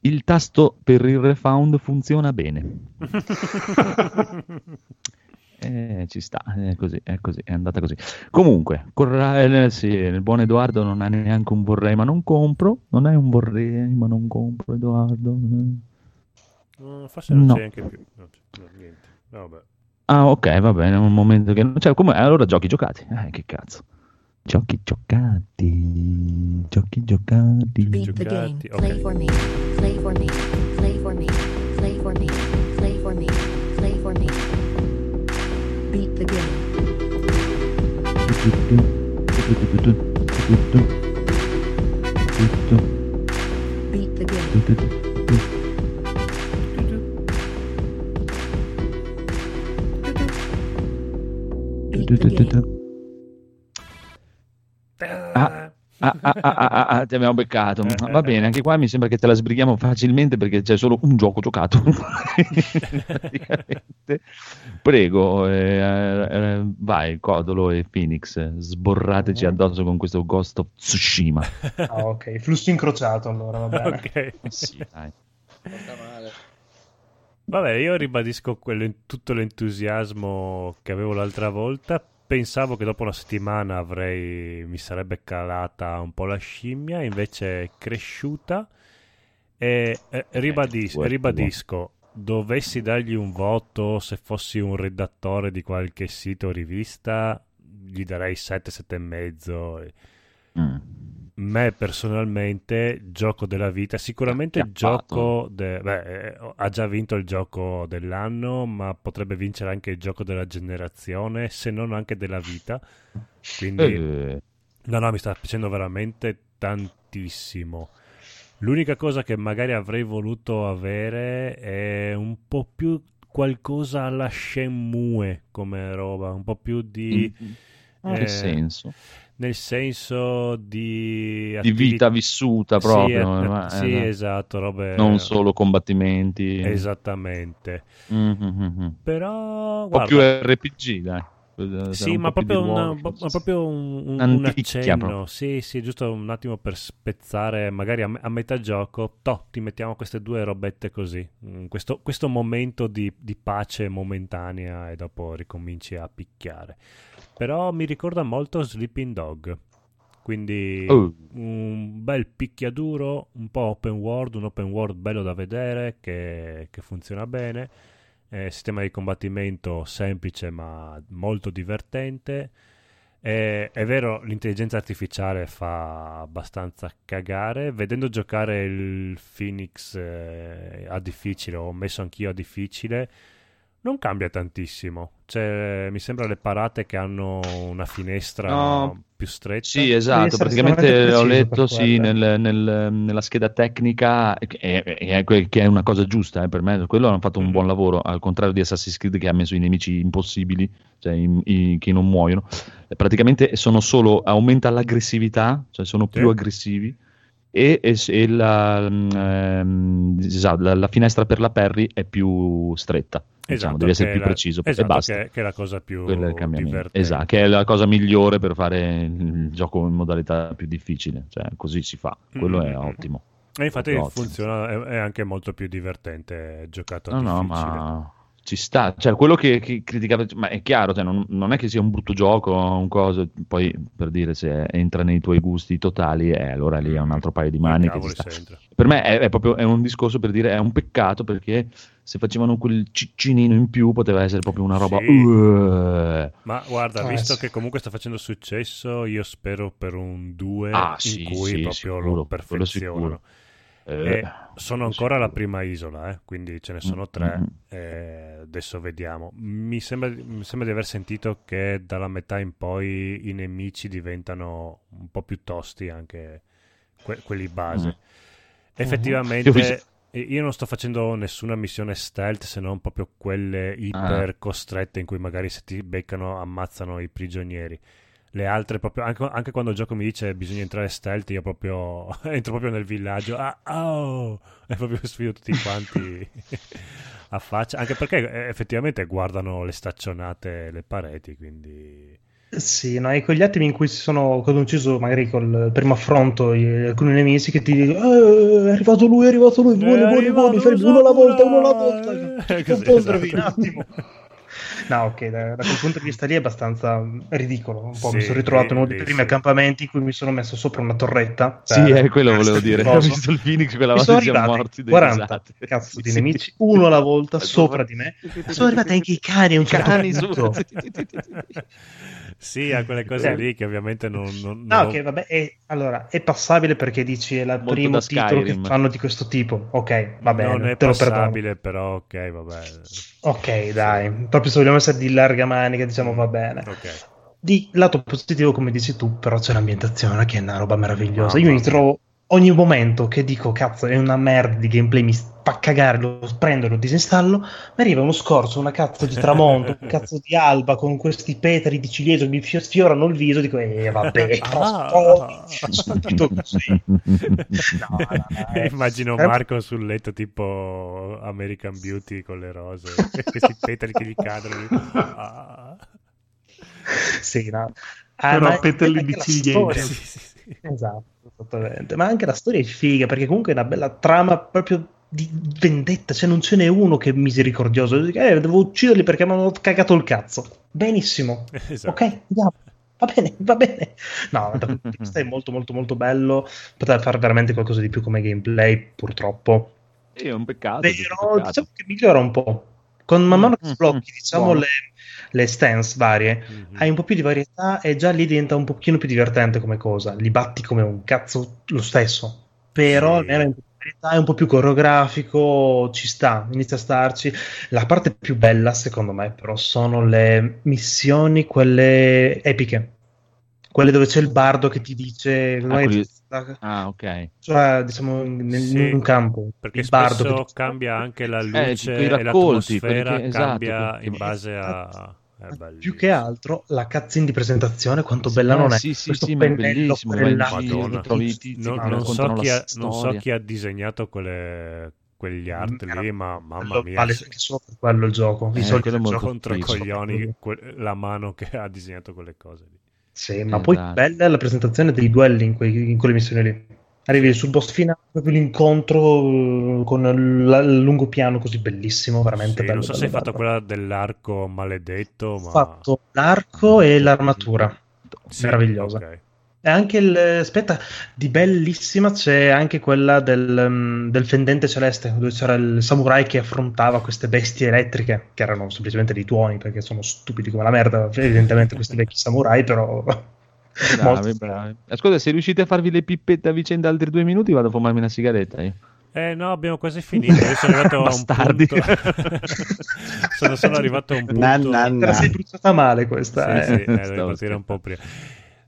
Il tasto per il refound funziona bene. Eh, ci sta, è così, è così, è andata così. Comunque, corra- eh, sì, il buon Edoardo non ha neanche un vorrei ma non compro. Non è un vorrei ma non compro, Edoardo. Mm, forse non No. c'è anche più. No, no, niente. Vabbè. Ah, ok, va bene, è un momento che non c'è. Come, allora giochi giocati. Eh, che cazzo. Giochi giocati. Giochi giocati. Beat the game. Giocati, Play for me. Play for me. Play for me. Play for me. Play for me. Play for me. Beat the game. Beat the game. Ah, ah, ah, ah, ti abbiamo beccato. Va bene, anche qua mi sembra che te la sbrighiamo facilmente perché c'è solo un gioco giocato. Praticamente. Prego, eh, eh, vai, Codolo e Phoenix, eh, sborrateci Mm. addosso con questo Ghost of Tsushima. Ah, ok, flusso incrociato allora, va bene. Ok. sì, dai. Vabbè, io ribadisco quello- tutto l'entusiasmo che avevo l'altra volta. Pensavo che dopo una settimana avrei, mi sarebbe calata un po' la scimmia, invece è cresciuta. E eh, ribadis- ribadisco, dovessi dargli un voto se fossi un redattore di qualche sito o rivista, gli darei 7, 7 e mezzo. Mm. Me personalmente, gioco della vita, sicuramente Acchiappato. gioco de- beh, eh, ha già vinto il gioco dell'anno, ma potrebbe vincere anche il gioco della generazione, se non anche della vita. Quindi, Eh, no, no, mi sta piacendo veramente tantissimo. L'unica cosa che magari avrei voluto avere è un po' più qualcosa alla Shenmue come roba, un po' più di... in eh, che senso? Nel senso di... Di attivi- vita vissuta Sì, proprio, eh, ma- sì, eh, esatto, robe... non solo combattimenti. Esattamente. Mm, mm, mm, mm. Però, Un po' guarda, più RPG, dai. Sì, ma proprio, di un, ruolo, ma proprio un, un- un accenno. proprio. Sì, sì, giusto un attimo per spezzare, magari a, a metà gioco, toh, ti mettiamo queste due robette così. Mm, Questo, questo momento di, di pace momentanea e dopo ricominci a picchiare. Però mi ricorda molto Sleeping Dog. Quindi Oh. un bel picchiaduro, un po' open world, un open world bello da vedere che, che funziona bene. Eh, sistema di combattimento semplice ma molto divertente. Eh, è vero, l'intelligenza artificiale fa abbastanza cagare. Vedendo giocare il Phoenix eh, a difficile, ho messo anch'io a difficile, non cambia tantissimo. Cioè, mi sembra le parate che hanno una finestra No. più stretta. Sì, esatto, praticamente ho letto sì, nel- nel- nella scheda tecnica che è, è que- che è una cosa giusta eh, per me, quello hanno fatto un Mhm. buon lavoro, al contrario di Assassin's Creed che ha messo i nemici impossibili, cioè i- i- che non muoiono, praticamente sono solo, aumenta l'aggressività, cioè sono più Sì. aggressivi e, e e la, mm, ehm, la- la finestra per la parry è più stretta, diciamo, Esatto, devi essere che più è la- preciso e esatto, basta. Che, che è la cosa più è divertente. Esatto, che è la cosa migliore per fare il gioco in modalità più difficile, cioè così si fa, quello è Mm. ottimo. E infatti ottimo. funziona, è, è anche molto più divertente giocato a No, no, difficile. ma ci sta, cioè quello che, che criticava, ma è chiaro, cioè, non, non è che sia un brutto gioco o un coso, poi per dire se entra nei tuoi gusti totali, eh, allora lì è un altro paio di mani. Per me è, è proprio è un discorso per dire è un peccato perché se facevano quel ciccinino in più poteva essere proprio una roba... Sì. "Ueh". Ma guarda, Ah, visto sì. che comunque sta facendo successo, io spero per un 2 Ah, in sì, cui sì, proprio sicuro, lo quello perfezionano. Eh, sono ancora sicuro. prima isola, eh, quindi ce ne sono Mm, tre. eh, adesso vediamo. Mi sembra, mi sembra di aver sentito che dalla metà in poi i nemici diventano un po' più tosti, anche que- quelli base. Mm. Effettivamente, Io ho visto- eh, io non sto facendo nessuna missione stealth se non proprio quelle iper Ah. costrette in cui magari se ti beccano ammazzano i prigionieri. Le altre proprio, anche, anche quando il gioco mi dice bisogna entrare stealth, io proprio entro proprio nel villaggio, ah, oh! e proprio sfido tutti quanti a faccia, anche perché eh, effettivamente guardano le staccionate, le pareti, quindi... Sì, no, e quegli attimi in cui si sono quando ho ucciso magari col primo affronto i- alcuni nemici che ti dicono "Eh, è arrivato lui, è arrivato lui, buoni, buoni, buoni, fermi, uno alla volta, uno alla volta. Eh, così, Confondervi un esatto. attimo. No, ok, da, da quel punto di vista lì è abbastanza ridicolo. Un po' mi Sì, sono ritrovato in uno dei primi sì. accampamenti in cui mi sono messo sopra una torretta. Sì, è quello per volevo dire. Ho visto il Phoenix quella Mi volta siamo morti dei 40 risate. cazzo Sì, di sì. nemici, uno alla volta sopra di me. Sono arrivati anche i cani un certo Cani punto. Sì, a quelle cose Sì. lì che ovviamente non... non- No, non- ok, vabbè, è, allora, è passabile perché dici è il primo titolo che fanno di questo tipo. Ok, va bene, non è te lo perdono. passabile, però ok, vabbè. Ok, dai, proprio se vogliamo essere di larga manica, diciamo va bene. Ok. Di lato positivo, come dici tu, però c'è l'ambientazione che è una roba meravigliosa. Io mi trovo ogni momento che dico cazzo è una merda di gameplay mi fa cagare lo prendo lo disinstallo mi arriva uno scorcio una cazzo di tramonto un cazzo di alba con questi petali di ciliegio che mi fio- sfiorano il viso dico eh vabbè Ah. oh, subito così. No, no, no. Immagino Marco sul letto tipo American Beauty con le rose, questi petali che gli cadono. Ah. sì, no. Ah, Però petali di Sì, sì, sì. Esatto, esattamente. Ma anche la storia è figa, perché comunque è una bella trama proprio di vendetta, cioè non ce n'è uno che è misericordioso. Eh, devo ucciderli perché mi hanno cagato il cazzo. Benissimo. Esatto. Ok, andiamo. Va bene, va bene. No, dal punto di vista è molto molto molto bello. Poteva fare veramente qualcosa di più come gameplay, purtroppo. È un peccato. è un Però peccato. diciamo che migliora un po'. Con man mano che Mm, sblocchi, mm, diciamo, buono. le, le stance varie, Mhm. hai un po' più di varietà e già lì diventa un pochino più divertente come cosa. Li batti come un cazzo lo stesso. Però Sì. almeno è un po' più coreografico, ci sta, inizia a starci. La parte più bella, secondo me, però, sono le missioni, quelle epiche. Quelle dove c'è il bardo che ti dice... Ah, quelli- Ah, ok. cioè, diciamo, nel- Sì, in un campo. Perché il bardo spesso che ti- cambia anche la Eh, luce quei e raccolti, quelli l'atmosfera che- esatto, cambia quelli- in base a... Più che altro la cutscene di presentazione quanto Sì, bella eh, non è sì, sì, questo sì, pennello Madonna. tizi Non, che non so chi ha, non so chi ha disegnato quelle, quegli art Mm, lì, ma mamma Quello mia, vale anche solo per quello il gioco i Eh, è molto contro i coglioni que- la mano che ha disegnato quelle cose lì. sì, ma poi Esatto. bella è la presentazione dei duelli in, quei- in quelle missioni lì arrivi sul boss finale proprio l'incontro eh, con la- il lungo piano così bellissimo veramente Sì, bello non so se hai bello, fatto bello. quella dell'arco maledetto, ho ma... fatto l'arco e l'armatura Sì, meravigliosa ok. E anche il. Aspetta, di bellissima c'è anche quella del, um, del fendente celeste, dove c'era il samurai che affrontava queste bestie elettriche, che erano semplicemente dei tuoni, perché sono stupidi come la merda, evidentemente questi vecchi samurai, però. Bravi, bravi. Ascolta, se riuscite a farvi le pippette a vicenda altri due minuti, vado a fumarmi una sigaretta io. Eh no, abbiamo quasi finito. Io sono arrivato a un punto. sono solo arrivato a un punto. Na, na, Te na. la sei bruciata male questa. Sì, eh. sì, eh, devo partire un po' prima.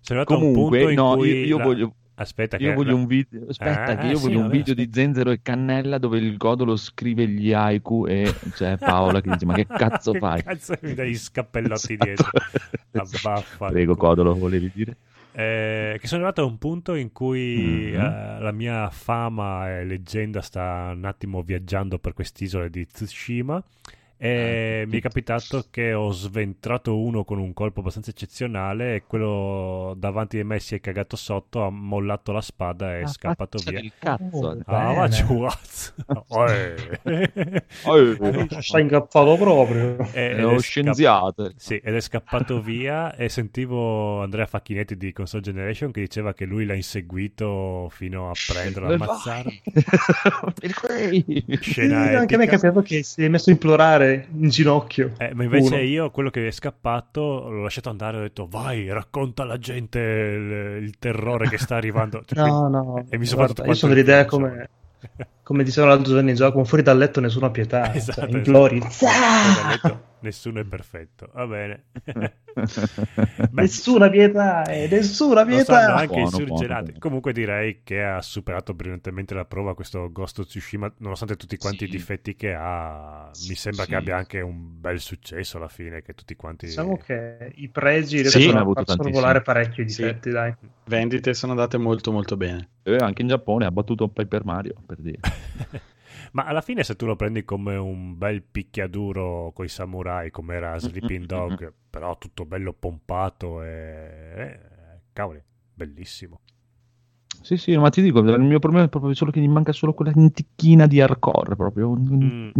Sono arrivato a un Comunque, punto in no, cui io, io la- voglio, Aspetta, io che voglio la- un video. Aspetta, Ah, che io sì, voglio un vabbè, video di aspetta. Zenzero e Cannella dove il Godolo scrive gli haiku e c'è Paola che dice: Ma che cazzo Che fai? cazzo mi dai gli scappellotti Esatto. dietro? Ah, vaffanculo. Prego, Codolo, volevi dire? Eh, che sono arrivato a un punto in cui Mhm. eh, la mia fama e leggenda sta un attimo viaggiando per quest'isola di Tsushima e Ah, mi è capitato che ho sventrato uno con un colpo abbastanza eccezionale e quello davanti a me si è cagato sotto, ha mollato la spada e è Ah, scappato via. del cazzo. Oh, Ah, ma! Oe. Eh, Sta incazzato proprio. E- ed lo è scienziato. Sì, ed è scappato via e sentivo Andrea Facchinetti di Console Generation che diceva che lui l'ha inseguito fino a prenderlo, ammazzarlo. Scena Anche a me è capitato che si è messo a implorare in ginocchio. Eh, ma invece Uno. io, quello che è scappato, l'ho lasciato andare e ho detto vai, racconta alla gente il, il terrore che sta arrivando. Cioè, No, no. E mi sono guarda, fatto io sono dell'idea come, come dicevano l'altro giorno in gioco, fuori dal letto nessuno ha pietà. Esatto, cioè, esatto. implori. Fuori dal letto, nessuno è perfetto. Va bene. Beh, Nessuna pietà, eh, nessuna Lo sanno pietà. anche Buono, i surgelati. buono. Comunque direi che ha superato brillantemente la prova questo Ghost of Tsushima, nonostante tutti quanti i Sì. difetti che ha. Mi sembra Sì. che abbia anche un bel successo alla fine, che tutti quanti... Diciamo che i pregi Sì, riescono a sorvolare parecchio i Sì. difetti, dai. Vendite sono andate molto molto bene. Eh, anche in Giappone ha battuto Paper Mario, per dire. Ma alla fine se tu lo prendi come un bel picchiaduro coi samurai, come era Sleeping Dog, però tutto bello pompato e... eh, cavoli, bellissimo. Sì, sì, ma ti dico, il mio problema è proprio solo che gli manca solo quella ticchina di hardcore, proprio Mm.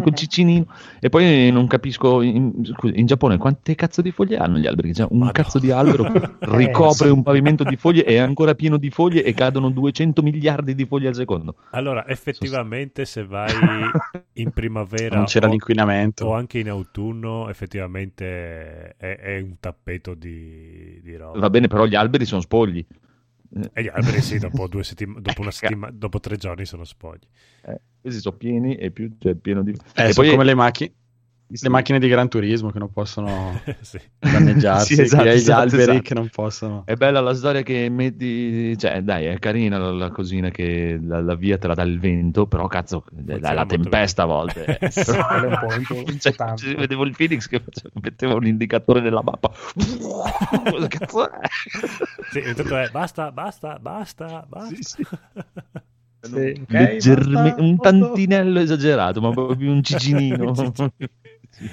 quel ciccinino. E poi non capisco, in, scusa, in Giappone quante cazzo di foglie hanno gli alberi? Cioè, un Madonna. cazzo di albero ricopre un pavimento di foglie, è ancora pieno di foglie e cadono 200 miliardi di foglie al secondo. Allora, effettivamente se vai in primavera Non c'era o- l'inquinamento. o anche in autunno, effettivamente è, è un tappeto di, di roba. Va bene, però gli alberi sono spogli. E gli alberi sì, dopo, due settima- dopo una settimana, dopo tre giorni sono spogli. Eh, questi sono pieni e più c'è pieno di... Eh, e sono poi come le macchine. Le macchine di Gran Turismo che non possono Sì. danneggiarsi, Sì, esatto, hai gli esatto, alberi esatto. che non possono... È bella la storia che metti, cioè dai, è carina la, la cosina che la, la via te la dà il vento, però cazzo, la, la tempesta a volte. eh. Sì, Cioè, tanto. vedevo il Phoenix che faceva- metteva un indicatore nella mappa. Cosa cazzo è? Sì, intanto è basta, basta, basta, basta. Sì, sì. Sì, ok, Leggerme- un tantinello esagerato, ma proprio un cicinino. Sì.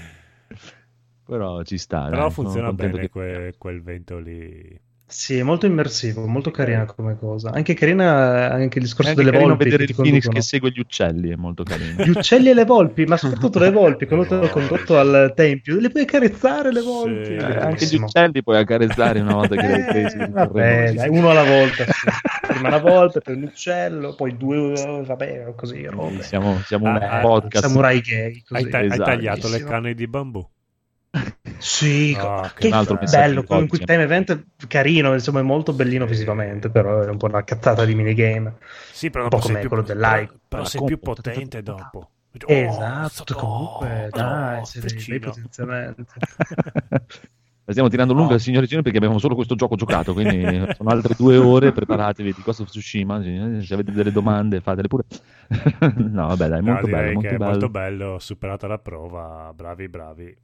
Però ci sta. Però sono funziona bene che- que- quel vento lì. Sì, è molto immersivo, molto carina come cosa. Anche carina anche il discorso anche delle volpi vedere che il Phoenix che segue gli uccelli, è molto carino. Gli uccelli e le volpi, ma soprattutto le volpi, quando te l'ho Le condotto al tempio, le puoi accarezzare le Sì. volpi. Eh, Eh, anche gli uccelli puoi accarezzare una volta che li hai presi. Eh, vabbè, dai, uno alla volta. sì. Prima una volpe, poi un uccello, poi due, eh, vabbè, così, robe. Siamo, siamo un Ah, ah, podcast. Samurai gay, così. Hai, ta- hai Esatto. tagliato le canne di bambù. Sì, Ah, che un altro bello, oggi. cui time event è carino, insomma è molto bellino visivamente, però è un po' una cazzata di minigame. Sì, però Un po' come più, quello dell'Ike. però, sei più potente dopo. esatto, Oh, comunque, oh, dai, oh, sei potenziamenti. La stiamo tirando lunga, No. signori e signori, perché abbiamo solo questo gioco giocato, quindi sono altre due ore, preparatevi di Ghost of Tsushima, se avete delle domande fatele pure. no, vabbè, dai, No, molto direi bello, molto che bello. molto bello, superata la prova, bravi, bravi.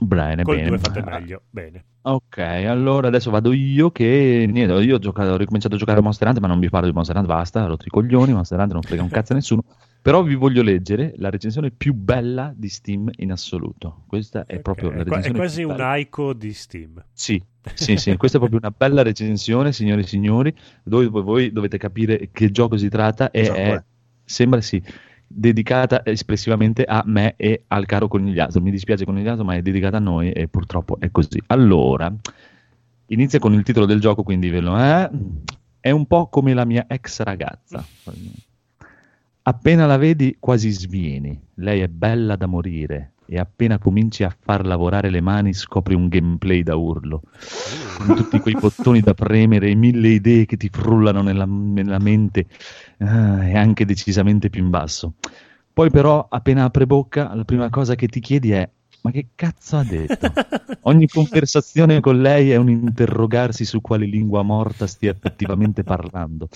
Bene, Col bene. 2 fate meglio, bene. Ok, allora adesso vado io che niente, io ho, giocato, ho ricominciato a giocare a Monster Hunter, ma non vi parlo di Monster Hunter, basta, rotto i coglioni, Monster Hunter non frega un cazzo a nessuno, però vi voglio leggere la recensione più bella di Steam in assoluto. Questa è Ok, proprio la recensione è quasi un. ICO di Steam. Sì, sì, sì, questa è proprio una bella recensione, signori e signori, dove voi, dovete capire che gioco si tratta e Gioco è, è. sembra sì, dedicata espressivamente a me e al caro conigliato. Mi dispiace conigliato, ma è dedicata a noi e purtroppo è così. Allora, inizia con il titolo del gioco, quindi ve lo eh? È un po' come la mia ex ragazza. Appena la vedi quasi svieni, lei è bella da morire e appena cominci a far lavorare le mani scopri un gameplay da urlo, con tutti quei bottoni da premere e mille idee che ti frullano nella, nella mente ah, e anche decisamente più in basso. Poi però appena apre bocca la prima cosa che ti chiedi è ma che cazzo ha detto? Ogni conversazione con lei è un interrogarsi su quale lingua morta stia effettivamente parlando,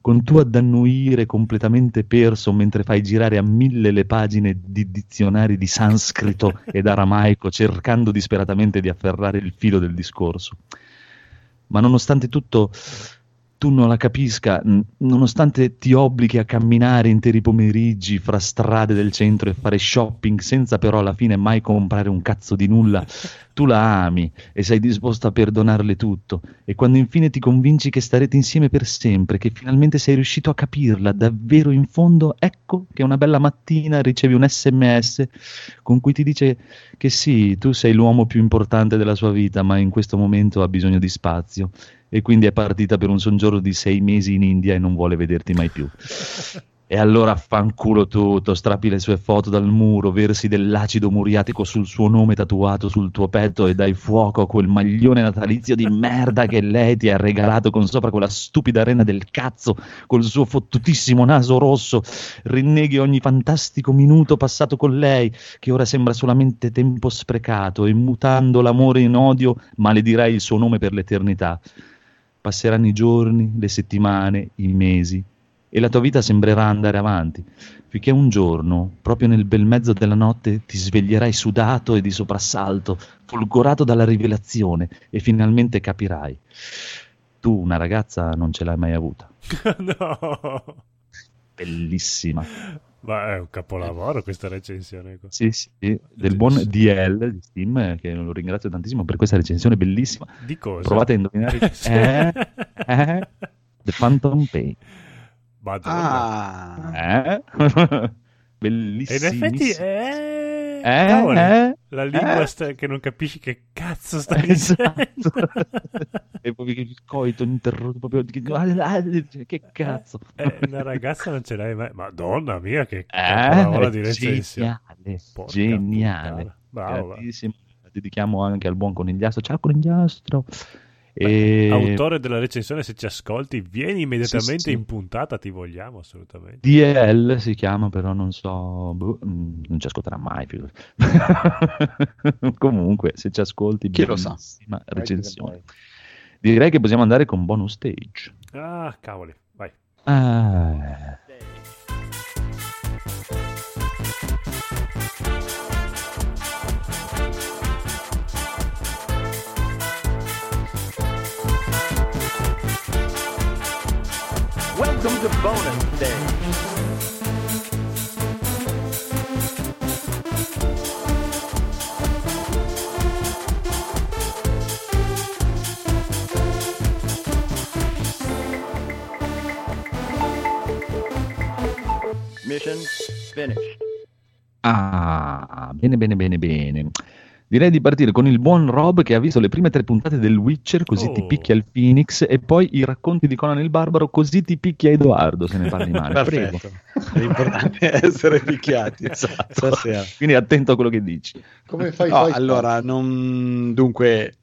con tu ad annuire completamente perso mentre fai girare a mille le pagine di dizionari di sanscrito ed aramaico cercando disperatamente di afferrare il filo del discorso. Ma nonostante tutto tu non la capisca, nonostante ti obblighi a camminare interi pomeriggi fra strade del centro e fare shopping senza però alla fine mai comprare un cazzo di nulla, tu la ami e sei disposto a perdonarle tutto. E quando infine ti convinci che starete insieme per sempre, che finalmente sei riuscito a capirla davvero in fondo, ecco che una bella mattina ricevi un sms con cui ti dice che sì, tu sei l'uomo più importante della sua vita, ma in questo momento ha bisogno di spazio e quindi è partita per un soggiorno di sei mesi in India e non vuole vederti mai più. E allora fanculo tutto, strappi le sue foto dal muro, versi dell'acido muriatico sul suo nome tatuato sul tuo petto e dai fuoco a quel maglione natalizio di merda che lei ti ha regalato con sopra quella stupida rena del cazzo col suo fottutissimo naso rosso. Rinneghi ogni fantastico minuto passato con lei, che ora sembra solamente tempo sprecato, e mutando l'amore in odio, maledirai il suo nome per l'eternità. Passeranno i giorni, le settimane, i mesi, e la tua vita sembrerà andare avanti, finché un giorno, proprio nel bel mezzo della notte, ti sveglierai sudato e di soprassalto, folgorato dalla rivelazione, e finalmente capirai. Tu una ragazza non ce l'hai mai avuta. no. Bellissima. Ma è un capolavoro questa recensione. qua. Sì, sì, del buon DL di Steam, che lo ringrazio tantissimo per questa recensione bellissima. Di cosa? Provate a indovinare. Sì. eh, eh, The Phantom Pain. Madonna. Ah, Eh? E Bellissimo. in effetti eh, Eh, eh, la lingua eh. sta- che non capisci che cazzo stai dicendo. Esatto. e poi il coito interrotto proprio. Che cazzo. Eh, una ragazza non ce l'hai mai. Madonna mia, che Eh, capolavoro di recensione. geniale. Bravo. Dedichiamo anche al buon conigliastro. Ciao conigliastro. E... Autore della recensione, se ci ascolti, vieni immediatamente Sì, sì. in puntata, ti vogliamo assolutamente. DL si chiama, però non so, boh, mm, non ci ascolterà mai. più. Comunque, se ci ascolti, Chi lo sa? recensione. Direi che possiamo andare con bonus stage. Ah, cavoli, vai. Ah. Welcome to bonus day. Mission finished. Ah, bene, bene, bene, bene. Direi di partire con il buon Rob che ha visto le prime tre puntate del Witcher, così ti Oh. picchia il Phoenix, e poi i racconti di Conan il Barbaro, così ti picchia Edoardo, se ne parli male. Perfetto. L'importante è essere picchiati Esatto. stasera. Quindi attento a quello che dici. Come fai? No, fai- allora, non... dunque,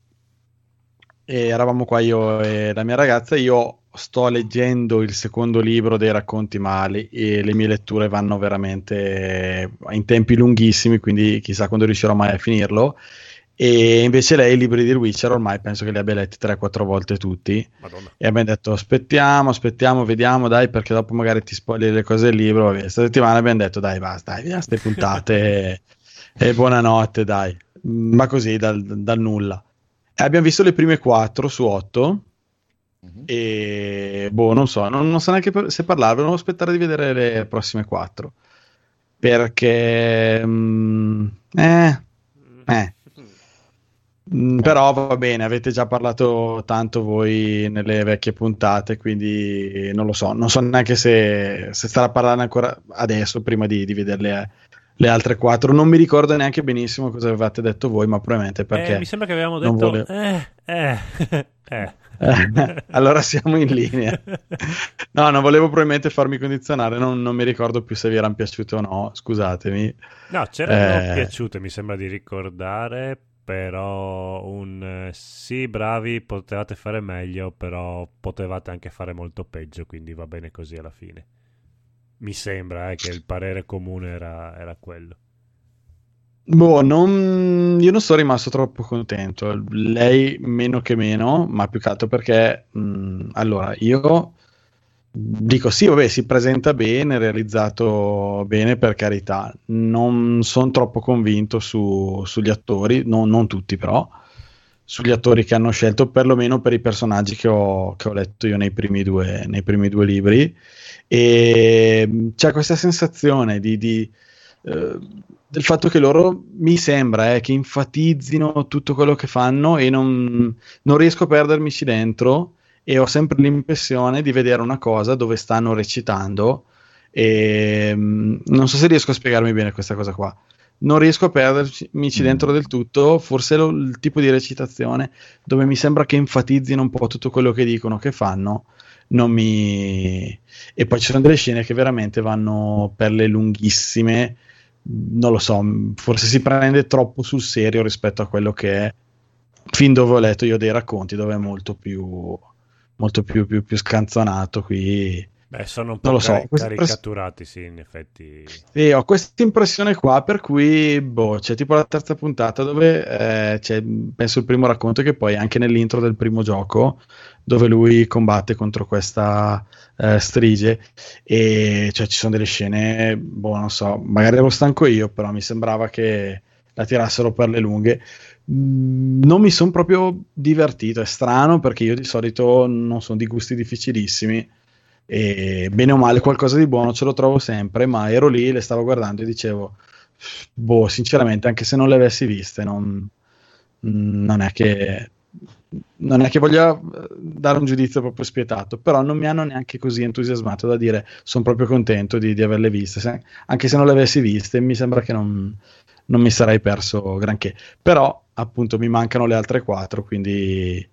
eh, eravamo qua io e la mia ragazza. Io sto leggendo il secondo libro dei racconti mali e le mie letture vanno veramente in tempi lunghissimi, quindi chissà quando riuscirò mai a finirlo. E invece lei i libri di Witcher ormai penso che li abbia letti 3-4 volte tutti. Madonna. E abbiamo detto aspettiamo, aspettiamo, vediamo, dai, perché dopo magari ti spoileri le cose del libro. Vabbè, questa settimana abbiamo detto dai, basta, dai, via ste puntate e, e buonanotte, dai. Ma così dal, dal nulla. E abbiamo visto le prime 4 su 8 Mhm. e boh, non so, non, non so neanche per- se parlarvi, devo aspettare di vedere le prossime 4 perché mm, eh, eh. Mm, Però va bene, avete già parlato tanto voi nelle vecchie puntate, quindi non lo so, non so neanche se, se starà parlando ancora adesso prima di, di vedere le, le altre quattro. Non mi ricordo neanche benissimo cosa avevate detto voi, ma probabilmente perché... Eh, mi sembra che avevamo detto... volevo- Eh, eh, eh. allora siamo in linea. No, non volevo probabilmente farmi condizionare, non, non mi ricordo più se vi erano piaciute o no, scusatemi. No, c'erano Eh. piaciute, mi sembra di ricordare, però un eh, sì, bravi, potevate fare meglio, però potevate anche fare molto peggio, quindi va bene così alla fine. Mi sembra eh, che il parere comune era, era quello. Boh, non- io non sono rimasto troppo contento. Lei meno che meno, ma più che altro perché, mh, allora, io dico sì, vabbè, si presenta bene, realizzato bene, per carità. Non sono troppo convinto su- sugli attori, no- non tutti però, sugli attori che hanno scelto, perlomeno per i personaggi che ho, che ho letto io nei primi due, nei primi due libri. E c'è questa sensazione di, di, eh, del fatto che loro mi sembra eh, che enfatizzino tutto quello che fanno e non, non riesco a perdermici dentro e ho sempre l'impressione di vedere una cosa dove stanno recitando e mh, non so se riesco a spiegarmi bene questa cosa qua. Non riesco a perdermici Mm. dentro del tutto, forse lo- il tipo di recitazione dove mi sembra che enfatizzino un po' tutto quello che dicono, che fanno, non mi... E poi ci sono delle scene che veramente vanno per le lunghissime, non lo so, forse si prende troppo sul serio rispetto a quello che è fin dove ho letto io dei racconti, dove è molto più, molto più, più, più scanzonato qui. Beh, sono un Non po' so, cari- impres- caricaturati, sì, in effetti. E ho questa impressione qua, per cui boh, c'è tipo la terza puntata dove eh, c'è, penso, il primo racconto che poi anche nell'intro del primo gioco, dove lui combatte contro questa eh, strige e cioè, ci sono delle scene, boh, non so, magari ero stanco io, però mi sembrava che la tirassero per le lunghe. Mm, Non mi sono proprio divertito, è strano perché io di solito non sono di gusti difficilissimi e bene o male qualcosa di buono ce lo trovo sempre, ma ero lì, le stavo guardando e dicevo, boh, sinceramente, anche se non le avessi viste, non, non è che non è che voglia eh, dare un giudizio proprio spietato, però non mi hanno neanche così entusiasmato da dire sono proprio contento di, di averle viste, Se- anche se non le avessi viste mi sembra che non, non mi sarei perso granché, però appunto mi mancano le altre quattro, quindi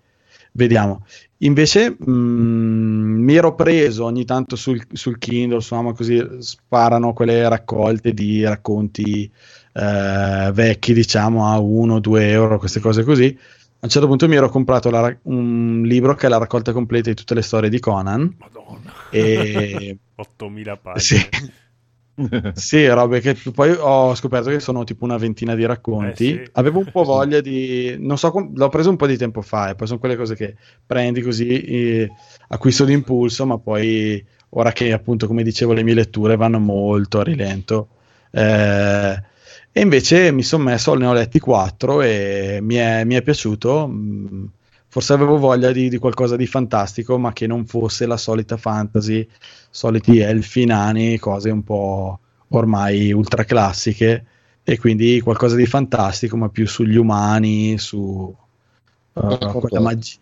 vediamo. Invece mh, mi ero preso ogni tanto sul, sul Kindle, Amazon, così sparano quelle raccolte di racconti eh, vecchi, diciamo a 1-2 euro, queste cose così. un certo punto mi ero comprato la un libro che è la raccolta completa di tutte le storie di Conan. Madonna. E 8000 sì, pagine. sì, robe che poi ho scoperto che sono tipo una ventina di racconti. Eh, sì. Avevo un po' voglia di, non so, com- l'ho preso un po' di tempo fa e poi sono quelle cose che prendi così, eh, acquisto d'impulso, ma poi ora che appunto, come dicevo, le mie letture vanno molto a rilento. eh, e invece mi sono messo, ne ho letti quattro e mi è, mi è piaciuto. mm, Forse avevo voglia di, di qualcosa di fantastico, ma che non fosse la solita fantasy, soliti elfi, nani, cose un po' ormai ultra classiche. E quindi qualcosa di fantastico, ma più sugli umani, su eh, quella magi-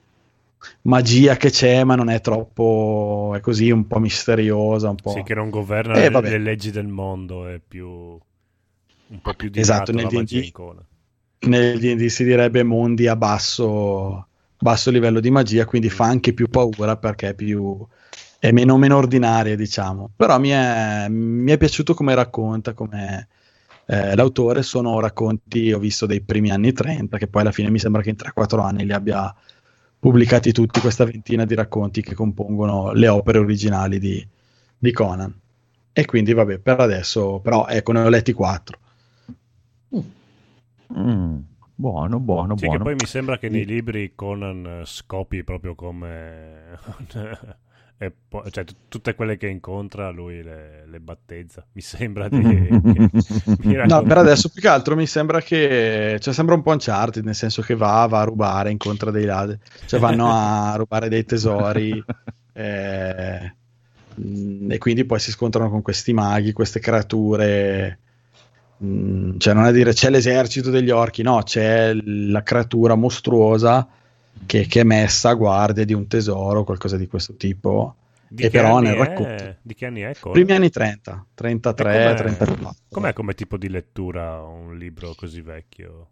magia che c'è, ma non è troppo, è così un po' misteriosa, un po'. Sì, che non governa Eh, le, le leggi del mondo, è più un po' più di Esatto, nel magia D&D nel D&D si direbbe mondi a basso, basso livello di magia, quindi fa anche più paura perché è più è meno, meno ordinaria, diciamo. Però mi è, mi è piaciuto come racconta, come eh, l'autore sono racconti, ho visto dei primi anni 30, che poi alla fine mi sembra che in 3-4 anni li abbia pubblicati tutti, questa ventina di racconti che compongono le opere originali di, di Conan. E quindi vabbè, per adesso, però ecco, ne ho letti 4. Mm, buono, buono, Sì, che buono. poi mi sembra che nei libri Conan eh, scopi proprio come... poi- cioè, t- tutte quelle che incontra lui le, le battezza. Mi sembra di... mi No, per adesso più che altro mi sembra che cioè, sembra un po' Uncharted, nel senso che va, va a rubare, incontra dei ladri, cioè vanno a rubare dei tesori eh, mm, e quindi poi si scontrano con questi maghi, queste creature. Mm, Cioè, non è dire c'è l'esercito degli orchi, no, c'è la creatura mostruosa che, che è messa a guardia di un tesoro, qualcosa di questo tipo. Di e che però nel è? racconto. Di che anni è Conan? Primi anni 30, 33, E com'è- 34. Com'è come tipo di lettura un libro così vecchio?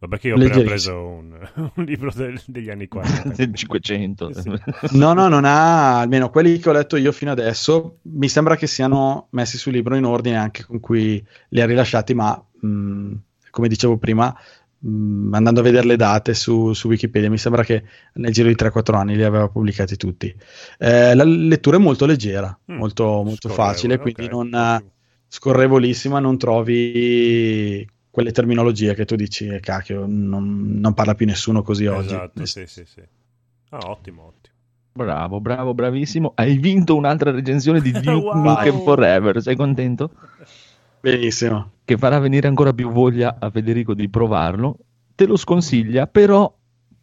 Vabbè che io ho appena preso un, un libro del- degli anni 40. Del 500. Sì. No, no, non ha, almeno quelli che ho letto io fino adesso, mi sembra che siano messi sul libro in ordine anche con cui li ha rilasciati, ma mh, come dicevo prima, mh, andando a vedere le date su, su Wikipedia, mi sembra che nel giro di 3-4 anni li aveva pubblicati tutti. Eh, la lettura è molto leggera, Mm, molto, molto facile, quindi ok, non, scorrevolissima, non trovi quelle terminologie che tu dici, eh, cacchio, non, non parla più nessuno così oggi. Esatto, sì, sì, sì. Ah, ottimo, ottimo. Bravo, bravo, bravissimo. Hai vinto un'altra recensione di Duke Wow. Nukem Forever. Sei contento? Benissimo. Che farà venire ancora più voglia a Federico di provarlo. Te lo sconsiglia, però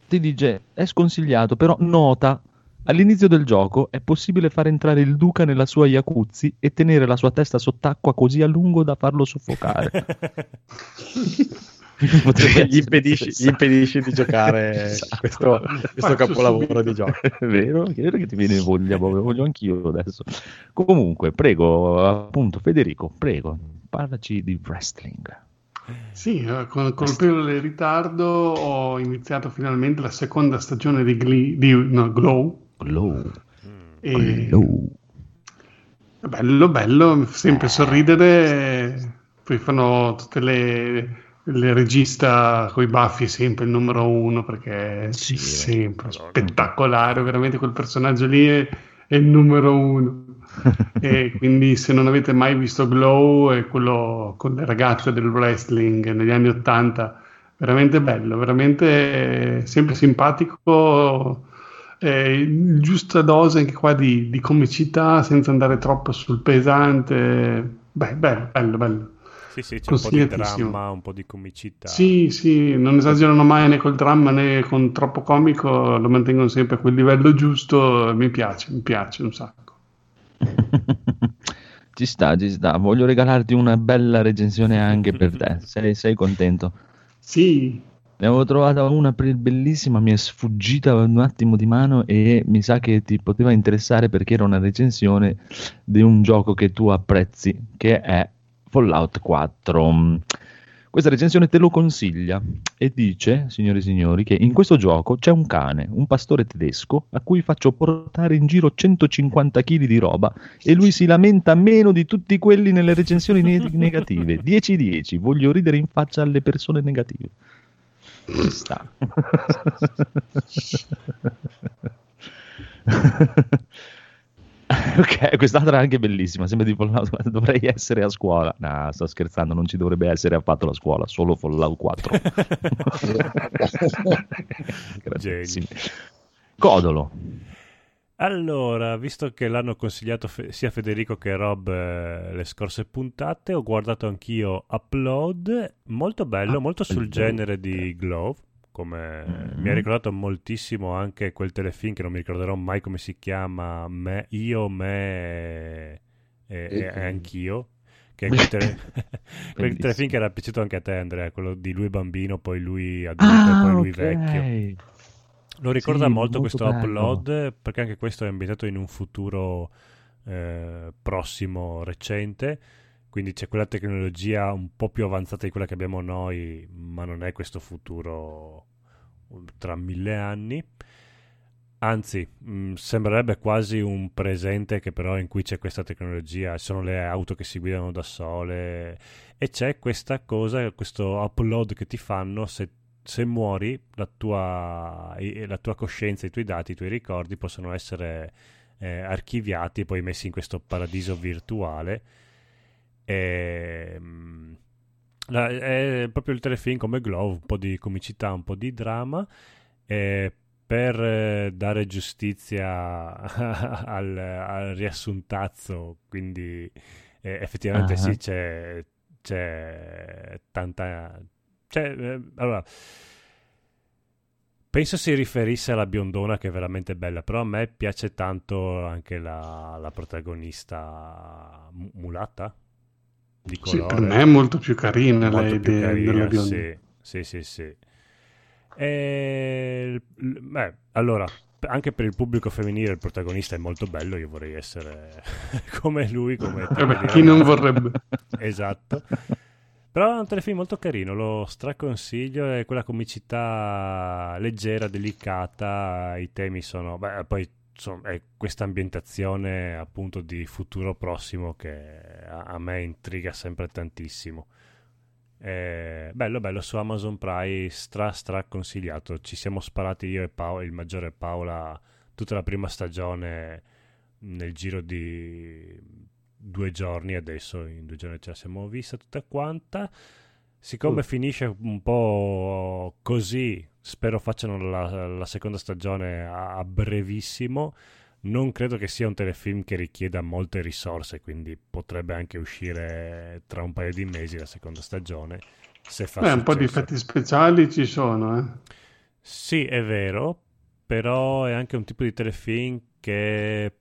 ti dice è sconsigliato, però nota all'inizio del gioco è possibile far entrare il duca nella sua jacuzzi e tenere la sua testa sott'acqua così a lungo da farlo soffocare. Gli, impedisci, gli impedisci di giocare Esatto. questo, questo capolavoro subito. di gioco. È vero? È vero che ti viene voglia, voglio anch'io adesso. Comunque, prego, appunto, Federico, prego, parlaci di wrestling. Sì, eh, con colpevole ritardo ho iniziato finalmente la seconda stagione di, Glee, di no, Glow. Glow. E Glow. bello, bello, sempre sorridere. Poi fanno tutte le, le regista con i baffi, sempre il numero uno perché è Sì, sempre spettacolare. Veramente quel personaggio lì è, è il numero uno. e quindi se non avete mai visto Glow è quello con le ragazze del wrestling negli anni 80 veramente bello veramente eh, sempre simpatico eh, giusta dose anche qua di, di comicità senza andare troppo sul pesante beh bello bello bello Sì, sì, c'è un po' di dramma, un po' di comicità. sì, sì, non esagerano mai né col dramma né con troppo comico, lo mantengono sempre a quel livello giusto, mi piace, mi piace un sacco. Ci sta, ci sta. Voglio regalarti una bella recensione anche per te. Sei, sei contento? Sì, Ne avevo trovata una bellissima, mi è sfuggita un attimo di mano e mi sa che ti poteva interessare perché era una recensione di un gioco che tu apprezzi, che è Fallout 4. Questa recensione te lo consiglia e dice, signori e signori, che in questo gioco c'è un cane, un pastore tedesco, a cui faccio portare in giro 150 kg di roba e lui si lamenta meno di tutti quelli nelle recensioni ne- negative. 10-10, voglio ridere in faccia alle persone negative. Ci sta. ok, quest'altra è anche bellissima. Sembra di Fallout. Dovrei essere a scuola. No, sto scherzando, non ci dovrebbe essere affatto la scuola, solo Fallout 4. Gratissimi. Codolo. Allora, visto che l'hanno consigliato fe- sia Federico che Rob eh, le scorse puntate, ho guardato anch'io Upload, molto bello, molto sul genere di Glove, come Mm-hmm. mi ha ricordato moltissimo anche quel telefilm che non mi ricorderò mai come si chiama, me, Io, Me e, e- e anch'io, che è quel, tele- quel telefilm che era piaciuto anche a te Andrea, quello di lui bambino, poi lui adulto Ah, e poi lui ok. vecchio. Lo ricorda Sì, molto, molto questo bello. upload perché anche questo è ambientato in un futuro eh, prossimo, recente, quindi c'è quella tecnologia un po' più avanzata di quella che abbiamo noi, ma non è questo futuro tra mille anni. Anzi, mh, sembrerebbe quasi un presente che però in cui c'è questa tecnologia, sono le auto che si guidano da sole e c'è questa cosa, questo upload che ti fanno se, se muori, la tua, la tua coscienza, i tuoi dati, i tuoi ricordi possono essere eh, archiviati e poi messi in questo paradiso virtuale. E, mh, la- è proprio il telefilm come Glow, un po' di comicità, un po' di dramma. E per eh, dare giustizia al, al riassuntazzo, quindi eh, effettivamente Ah. sì, c'è, c'è tanta... C'è, eh, allora, penso si riferisse alla biondona che è veramente bella, però a me piace tanto anche la, la protagonista mu- mulatta di Sì, colore. per me è molto più carina Molto lei più de- carina, della bionda. sì, sì, sì, sì. E, beh, allora, anche per il pubblico femminile il protagonista è molto bello, io vorrei essere come lui, come Eh beh, chi non vorrebbe? Esatto. Però è un telefilm molto carino, lo straconsiglio, è quella comicità leggera, delicata, i temi sono... Beh, poi insomma, è questa ambientazione appunto di futuro prossimo che a, me intriga sempre tantissimo. Eh, bello, bello, su Amazon Prime, stra stra consigliato. Ci siamo sparati io e Paola, il maggiore Paola, tutta la prima stagione nel giro di due giorni adesso, in due giorni ce la siamo vista tutta quanta. Siccome Uh. finisce un po' così, spero facciano la, la seconda stagione a, a brevissimo. Non credo che sia un telefilm che richieda molte risorse, quindi potrebbe anche uscire tra un paio di mesi la seconda stagione. Se fa Beh, un po' di effetti speciali ci sono, eh. Sì, è vero, però è anche un tipo di telefilm che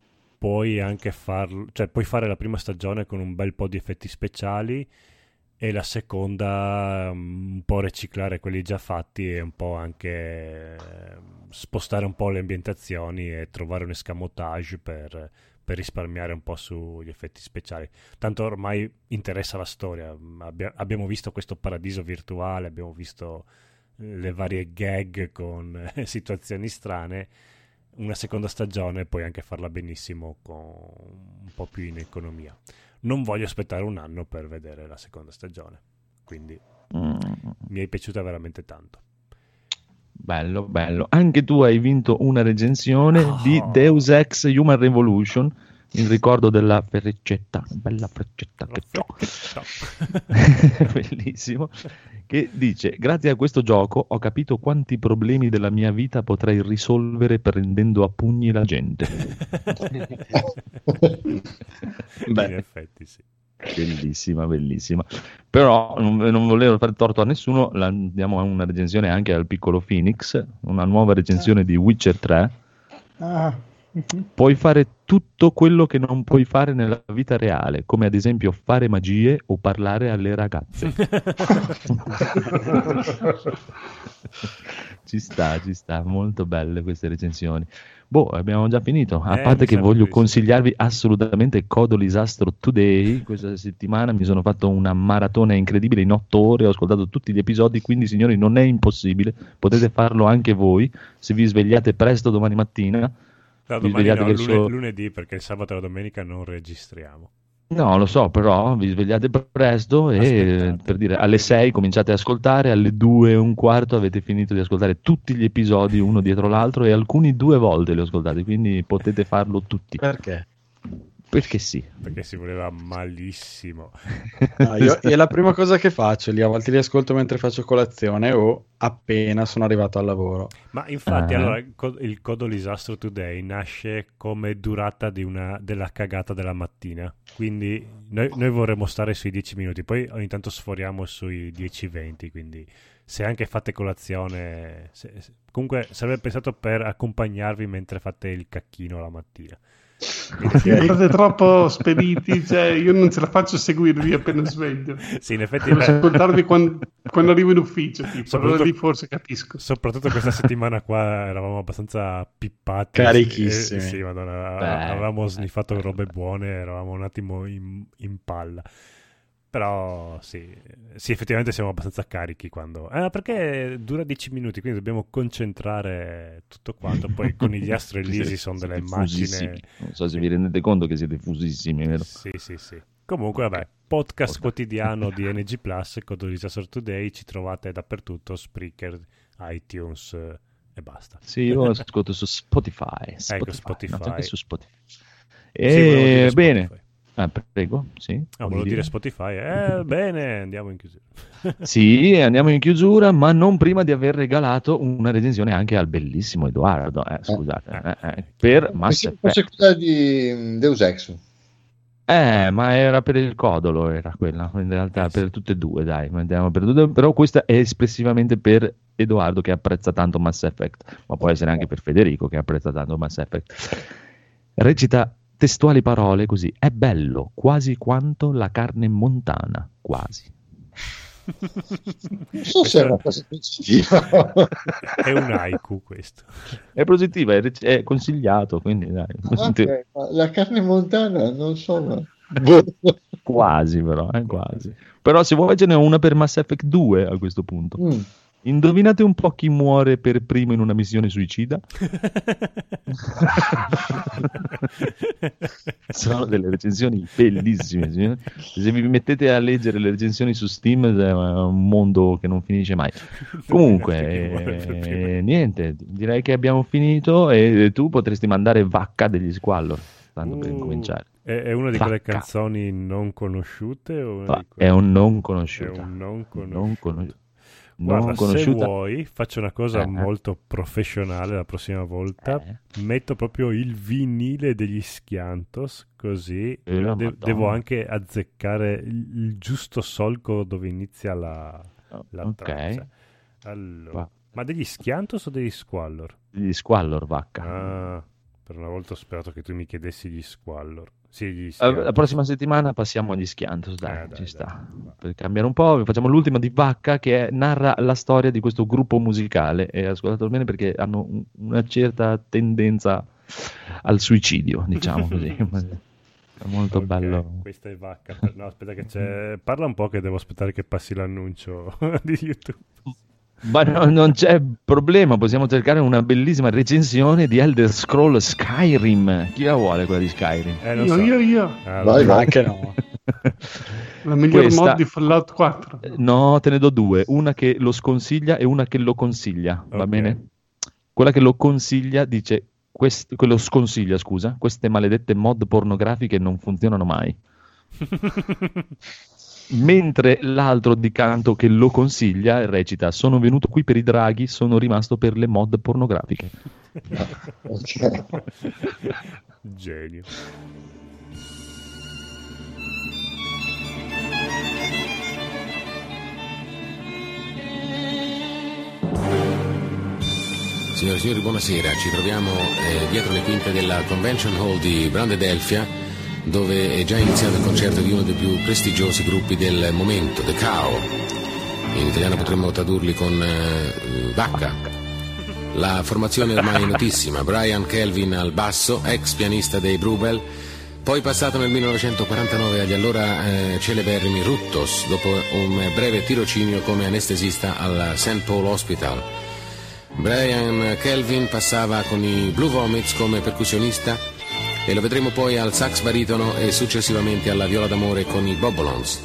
puoi anche farlo, cioè puoi fare la prima stagione con un bel po' di effetti speciali e la seconda mm, un po' riciclare quelli già fatti e un po' anche eh, spostare un po' le ambientazioni e trovare un escamotage per, per risparmiare un po' sugli effetti speciali. Tanto ormai interessa la storia, Abbia- abbiamo visto questo paradiso virtuale, abbiamo visto le varie gag con situazioni strane. Una seconda stagione puoi anche farla benissimo con un po' più in economia. Non voglio aspettare un anno per vedere la seconda stagione, quindi Mm, mi è piaciuta veramente tanto. bello, bello. Anche tu hai vinto una recensione Oh. di Deus Ex Human Revolution in ricordo della freccetta, bella freccetta che ho. Bellissimo. Che dice: Grazie a questo gioco ho capito quanti problemi della mia vita potrei risolvere prendendo a pugni la gente. In effetti sì. Bellissima, bellissima. Però non, non volevo fare torto a nessuno, la- diamo una recensione anche al piccolo Phoenix, una nuova recensione di Witcher 3. Ah, mhm. Puoi fare tutto quello che non puoi fare nella vita reale, come ad esempio fare magie o parlare alle ragazze. ci sta, ci sta, molto belle queste recensioni. Boh, abbiamo già finito. A Eh, parte che voglio sì. consigliarvi assolutamente Codolisastro Today. Questa settimana mi sono fatto una maratona incredibile in otto ore, ho ascoltato tutti gli episodi, quindi signori non è impossibile, potete farlo anche voi se vi svegliate presto domani mattina. Vi domani svegliate no, lune- lunedì perché il sabato e la domenica non registriamo. No, lo so, però vi svegliate presto e Aspettate. per dire alle 6 cominciate ad ascoltare, alle 2 e un quarto avete finito di ascoltare tutti gli episodi uno dietro l'altro e alcuni due volte li ho ascoltati, quindi potete farlo tutti. Perché? Perché sì. Perché si voleva malissimo. No, io, è la prima cosa che faccio, lì a volte li ascolto mentre faccio colazione o appena sono arrivato al lavoro. Ma infatti, Ah. allora, il co- il Codo Disastro Today nasce come durata di una- della cagata della mattina. Quindi noi, noi vorremmo stare sui 10 minuti, poi ogni tanto sforiamo sui 10-20. Quindi se anche fate colazione, se- se- comunque sarebbe pensato per accompagnarvi mentre fate il cacchino la mattina. Quindi- Siete troppo spediti, cioè io non ce la faccio a seguirvi appena sveglio. sì, in effetti, Devo ascoltarvi quando, quando arrivo in ufficio, tipo. Soprattutto- allora lì forse capisco. soprattutto questa settimana qua eravamo abbastanza pippati. Carichissimi. Eh, sì, madonna, Beh, avevamo eh, sniffato eh. robe buone, eravamo un attimo in, in palla. Però sì, sì, effettivamente siamo abbastanza carichi quando... Eh, perché dura 10 minuti, quindi dobbiamo concentrare tutto quanto. Poi con gli astrelisi sono delle fusissimi. Non so se vi rendete conto che siete fusissimi, vero? Sì, sì, sì. Comunque, vabbè, podcast quotidiano di NG Plus, Codo Disaster Today, ci trovate dappertutto, Spreaker, iTunes eh, e basta. Sì, io ascolto su Spotify. Ecco, Spotify. no, su Spotify. Sì, E dire bene. Spotify. Ah, prego, sì. Ah, volevo dire Spotify. Eh, bene, andiamo in chiusura. Sì, andiamo in chiusura, ma non prima di aver regalato una recensione anche al bellissimo Edoardo. Eh, scusate, eh, eh, per Mass Effect. quella di mm, Deus Ex. Eh, ma era per il codolo, era quella, in realtà Eh, sì. per tutte e due, dai, andiamo per tutte, però questa è espressivamente per Edoardo che apprezza tanto Mass Effect, ma può essere anche per Federico che apprezza tanto Mass Effect. Recita testuali parole così, è bello quasi quanto la carne montana, quasi. Non so se è una cosa positiva. È un haiku questo. È positiva, è, rec- è consigliato, quindi dai. Ah, ok, ma la carne montana non so. ma-. Quasi però, eh, quasi. Però se vuoi ce n'è una per Mass Effect 2 a questo punto. Mm. Indovinate un po' chi muore per primo in una missione suicida? Sono delle recensioni bellissime. signori. Se vi mettete a leggere le recensioni su Steam è un mondo che non finisce mai. Comunque, per eh, niente, direi che abbiamo finito e tu potresti mandare Vacca degli Squallor, tanto per Uh, incominciare. È, è una di quelle Vacca. canzoni non conosciute? O di quelle- È un non È conosciuto. un non conosciuto. Non conosciuto. Guarda, non se conosciuta. vuoi, faccio una cosa Eh. molto professionale la prossima volta. Eh. Metto proprio il vinile degli Schiantos, così Eh, la de- devo anche azzeccare il, il giusto solco dove inizia la, la Ok. traccia. Allora, Va. ma degli Schiantos o degli Squallor? Gli Squallor Vacca. Ah, per una volta ho sperato che tu mi chiedessi gli Squallor. Sì, Eh. La prossima settimana passiamo agli Schiantos, dai, Eh, dai, ci dai. sta. Per cambiare un po', facciamo l'ultima di Vacca che è- narra la storia di questo gruppo musicale e ascoltatelo bene perché hanno un- una certa tendenza al suicidio, diciamo così. È molto Ok, bello. Questa è vacca. No, aspetta che c'è. Parla un po' che devo aspettare che passi l'annuncio di YouTube. Ma no- non c'è problema, possiamo cercare una bellissima recensione di Elder Scroll Skyrim. Chi la vuole quella di Skyrim? Eh, Io, so. io, io. Ah, Vai, allora- vai. Anche no. La miglior Questa- mod di Fallout 4. No, te ne do due, una che lo sconsiglia e una che lo consiglia, va Ok. bene? Quella che lo consiglia dice, quest- quello sconsiglia, scusa, queste maledette mod pornografiche non funzionano mai. Mentre l'altro di canto che lo consiglia recita, sono venuto qui per i draghi, sono rimasto per le mod pornografiche. Genio. Signore e signori, buonasera. Ci troviamo eh, dietro le quinte della Convention Hall di Brandedelfia, dove è già iniziato il concerto di uno dei più prestigiosi gruppi del momento, The Cow. In italiano potremmo tradurli con eh, Vacca. La formazione ormai è notissima, Brian Kelvin al basso, ex pianista dei Brubel, poi passato nel 1949 agli allora eh, celeberrimi Ruttos, dopo un breve tirocinio come anestesista al St. Paul Hospital. Brian Kelvin passava con i Blue Vomits come percussionista e lo vedremo poi al sax baritono e successivamente alla viola d'amore con i Bobolons.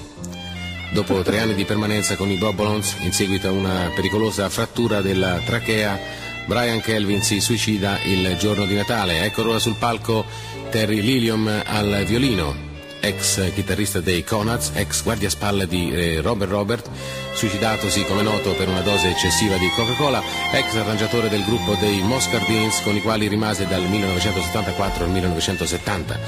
Dopo tre anni di permanenza con i Bobolons, in seguito a una pericolosa frattura della trachea, Brian Kelvin si suicida il giorno di Natale. Ecco ora sul palco Terry Lilium al violino, ex chitarrista dei Conads, ex guardiaspalle di eh, Robert Robert, suicidatosi come noto per una dose eccessiva di Coca-Cola, ex arrangiatore del gruppo dei Moscardins con i quali rimase dal 1974 al 1970.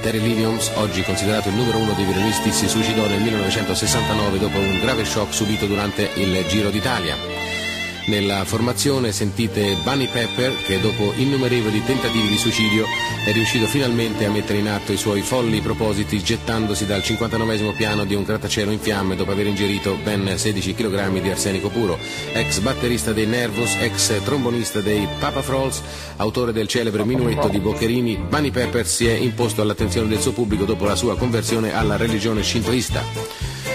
Terry Liliums, oggi considerato il numero uno dei violinisti, si suicidò nel 1969 dopo un grave shock subito durante il Giro d'Italia. Nella formazione sentite Bunny Pepper che dopo innumerevoli tentativi di suicidio è riuscito finalmente a mettere in atto i suoi folli propositi gettandosi dal 59 piano di un grattacielo in fiamme dopo aver ingerito ben 16 kg di arsenico puro. Ex batterista dei Nervous, ex trombonista dei Papa Frolls, autore del celebre minuetto di Boccherini, Bunny Pepper si è imposto all'attenzione del suo pubblico dopo la sua conversione alla religione shintoista.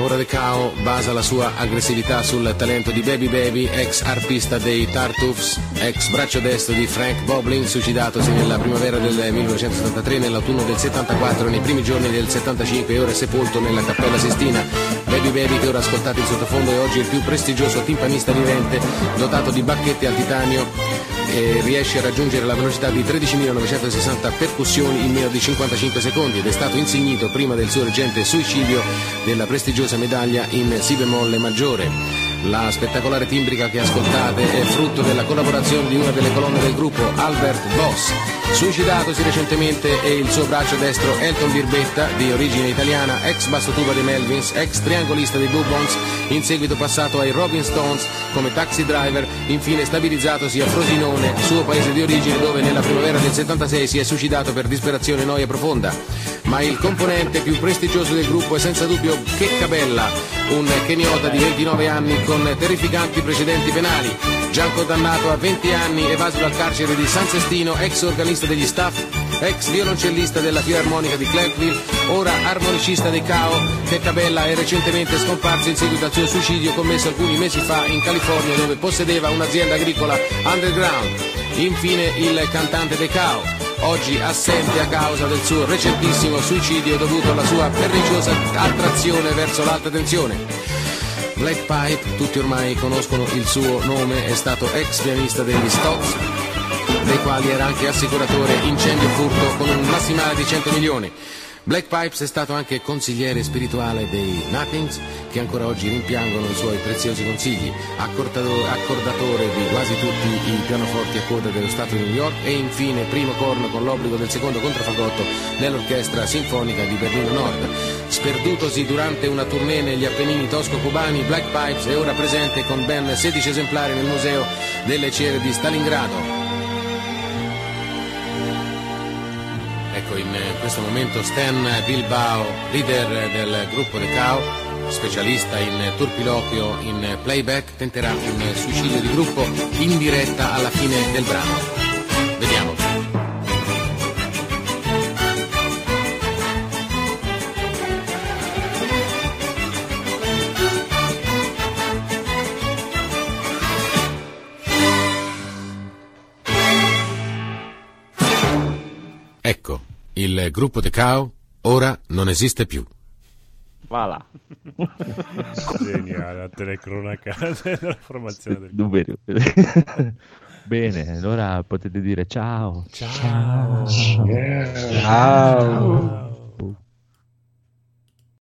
Ora De Cao basa la sua aggressività sul talento di Baby Baby, ex arpista dei Tartuffs, ex braccio destro di Frank Boblin, suicidatosi nella primavera del 1973, nell'autunno del 74 e nei primi giorni del 75 e ora sepolto nella Cappella Sistina. Baby Baby che ora ascoltate in sottofondo è oggi il più prestigioso timpanista vivente, dotato di bacchette al titanio e riesce a raggiungere la velocità di 13.960 percussioni in meno di 55 secondi ed è stato insignito prima del suo recente suicidio della prestigiosa medaglia in Si bemolle maggiore. La spettacolare timbrica che ascoltate è frutto della collaborazione di una delle colonne del gruppo, Albert Boss. Suicidatosi recentemente è il suo braccio destro Elton Birbetta, di origine italiana, ex bassotuba dei Melvins, ex triangolista dei Blue Bones, in seguito passato ai Robin Stones come taxi driver, infine stabilizzatosi a Frosinone, suo paese di origine dove nella primavera del 76 si è suicidato per disperazione e noia profonda. Ma il componente più prestigioso del gruppo è senza dubbio Checca Bella, un keniota di 29 anni con terrificanti precedenti penali, già condannato a 20 anni evaso dal carcere di San Sestino, ex organista degli staff, ex violoncellista della Filarmonica di Clarkville, ora armonicista dei Cao, Checca Bella è recentemente scomparso in seguito al suo suicidio commesso alcuni mesi fa in California dove possedeva un'azienda agricola underground. Infine il cantante dei Cao, oggi assente a causa del suo recentissimo suicidio dovuto alla sua perniciosa attrazione verso l'alta tensione. Black Pipe, tutti ormai conoscono il suo nome, è stato ex pianista degli Stocks, dei quali era anche assicuratore incendio e furto con un massimale di 100 milioni. Black Pipes è stato anche consigliere spirituale dei Nothings, che ancora oggi rimpiangono i suoi preziosi consigli, accordatore di quasi tutti i pianoforti a coda dello Stato di New York e infine primo corno con l'obbligo del secondo contraffagotto nell'orchestra sinfonica di Berlino Nord. Sperdutosi durante una tournée negli Appennini tosco-cubani, Black Pipes è ora presente con ben 16 esemplari nel Museo delle Cere di Stalingrado. Ecco, in questo momento Stan Bilbao, leader del gruppo The Cow, specialista in turpiloquio in playback, tenterà un suicidio di gruppo in diretta alla fine del brano. Il gruppo The Cow ora non esiste più. Voilà. Geniale, la telecronaca della formazione del Numeri. Bene, allora potete dire ciao. Ciao. Ciao.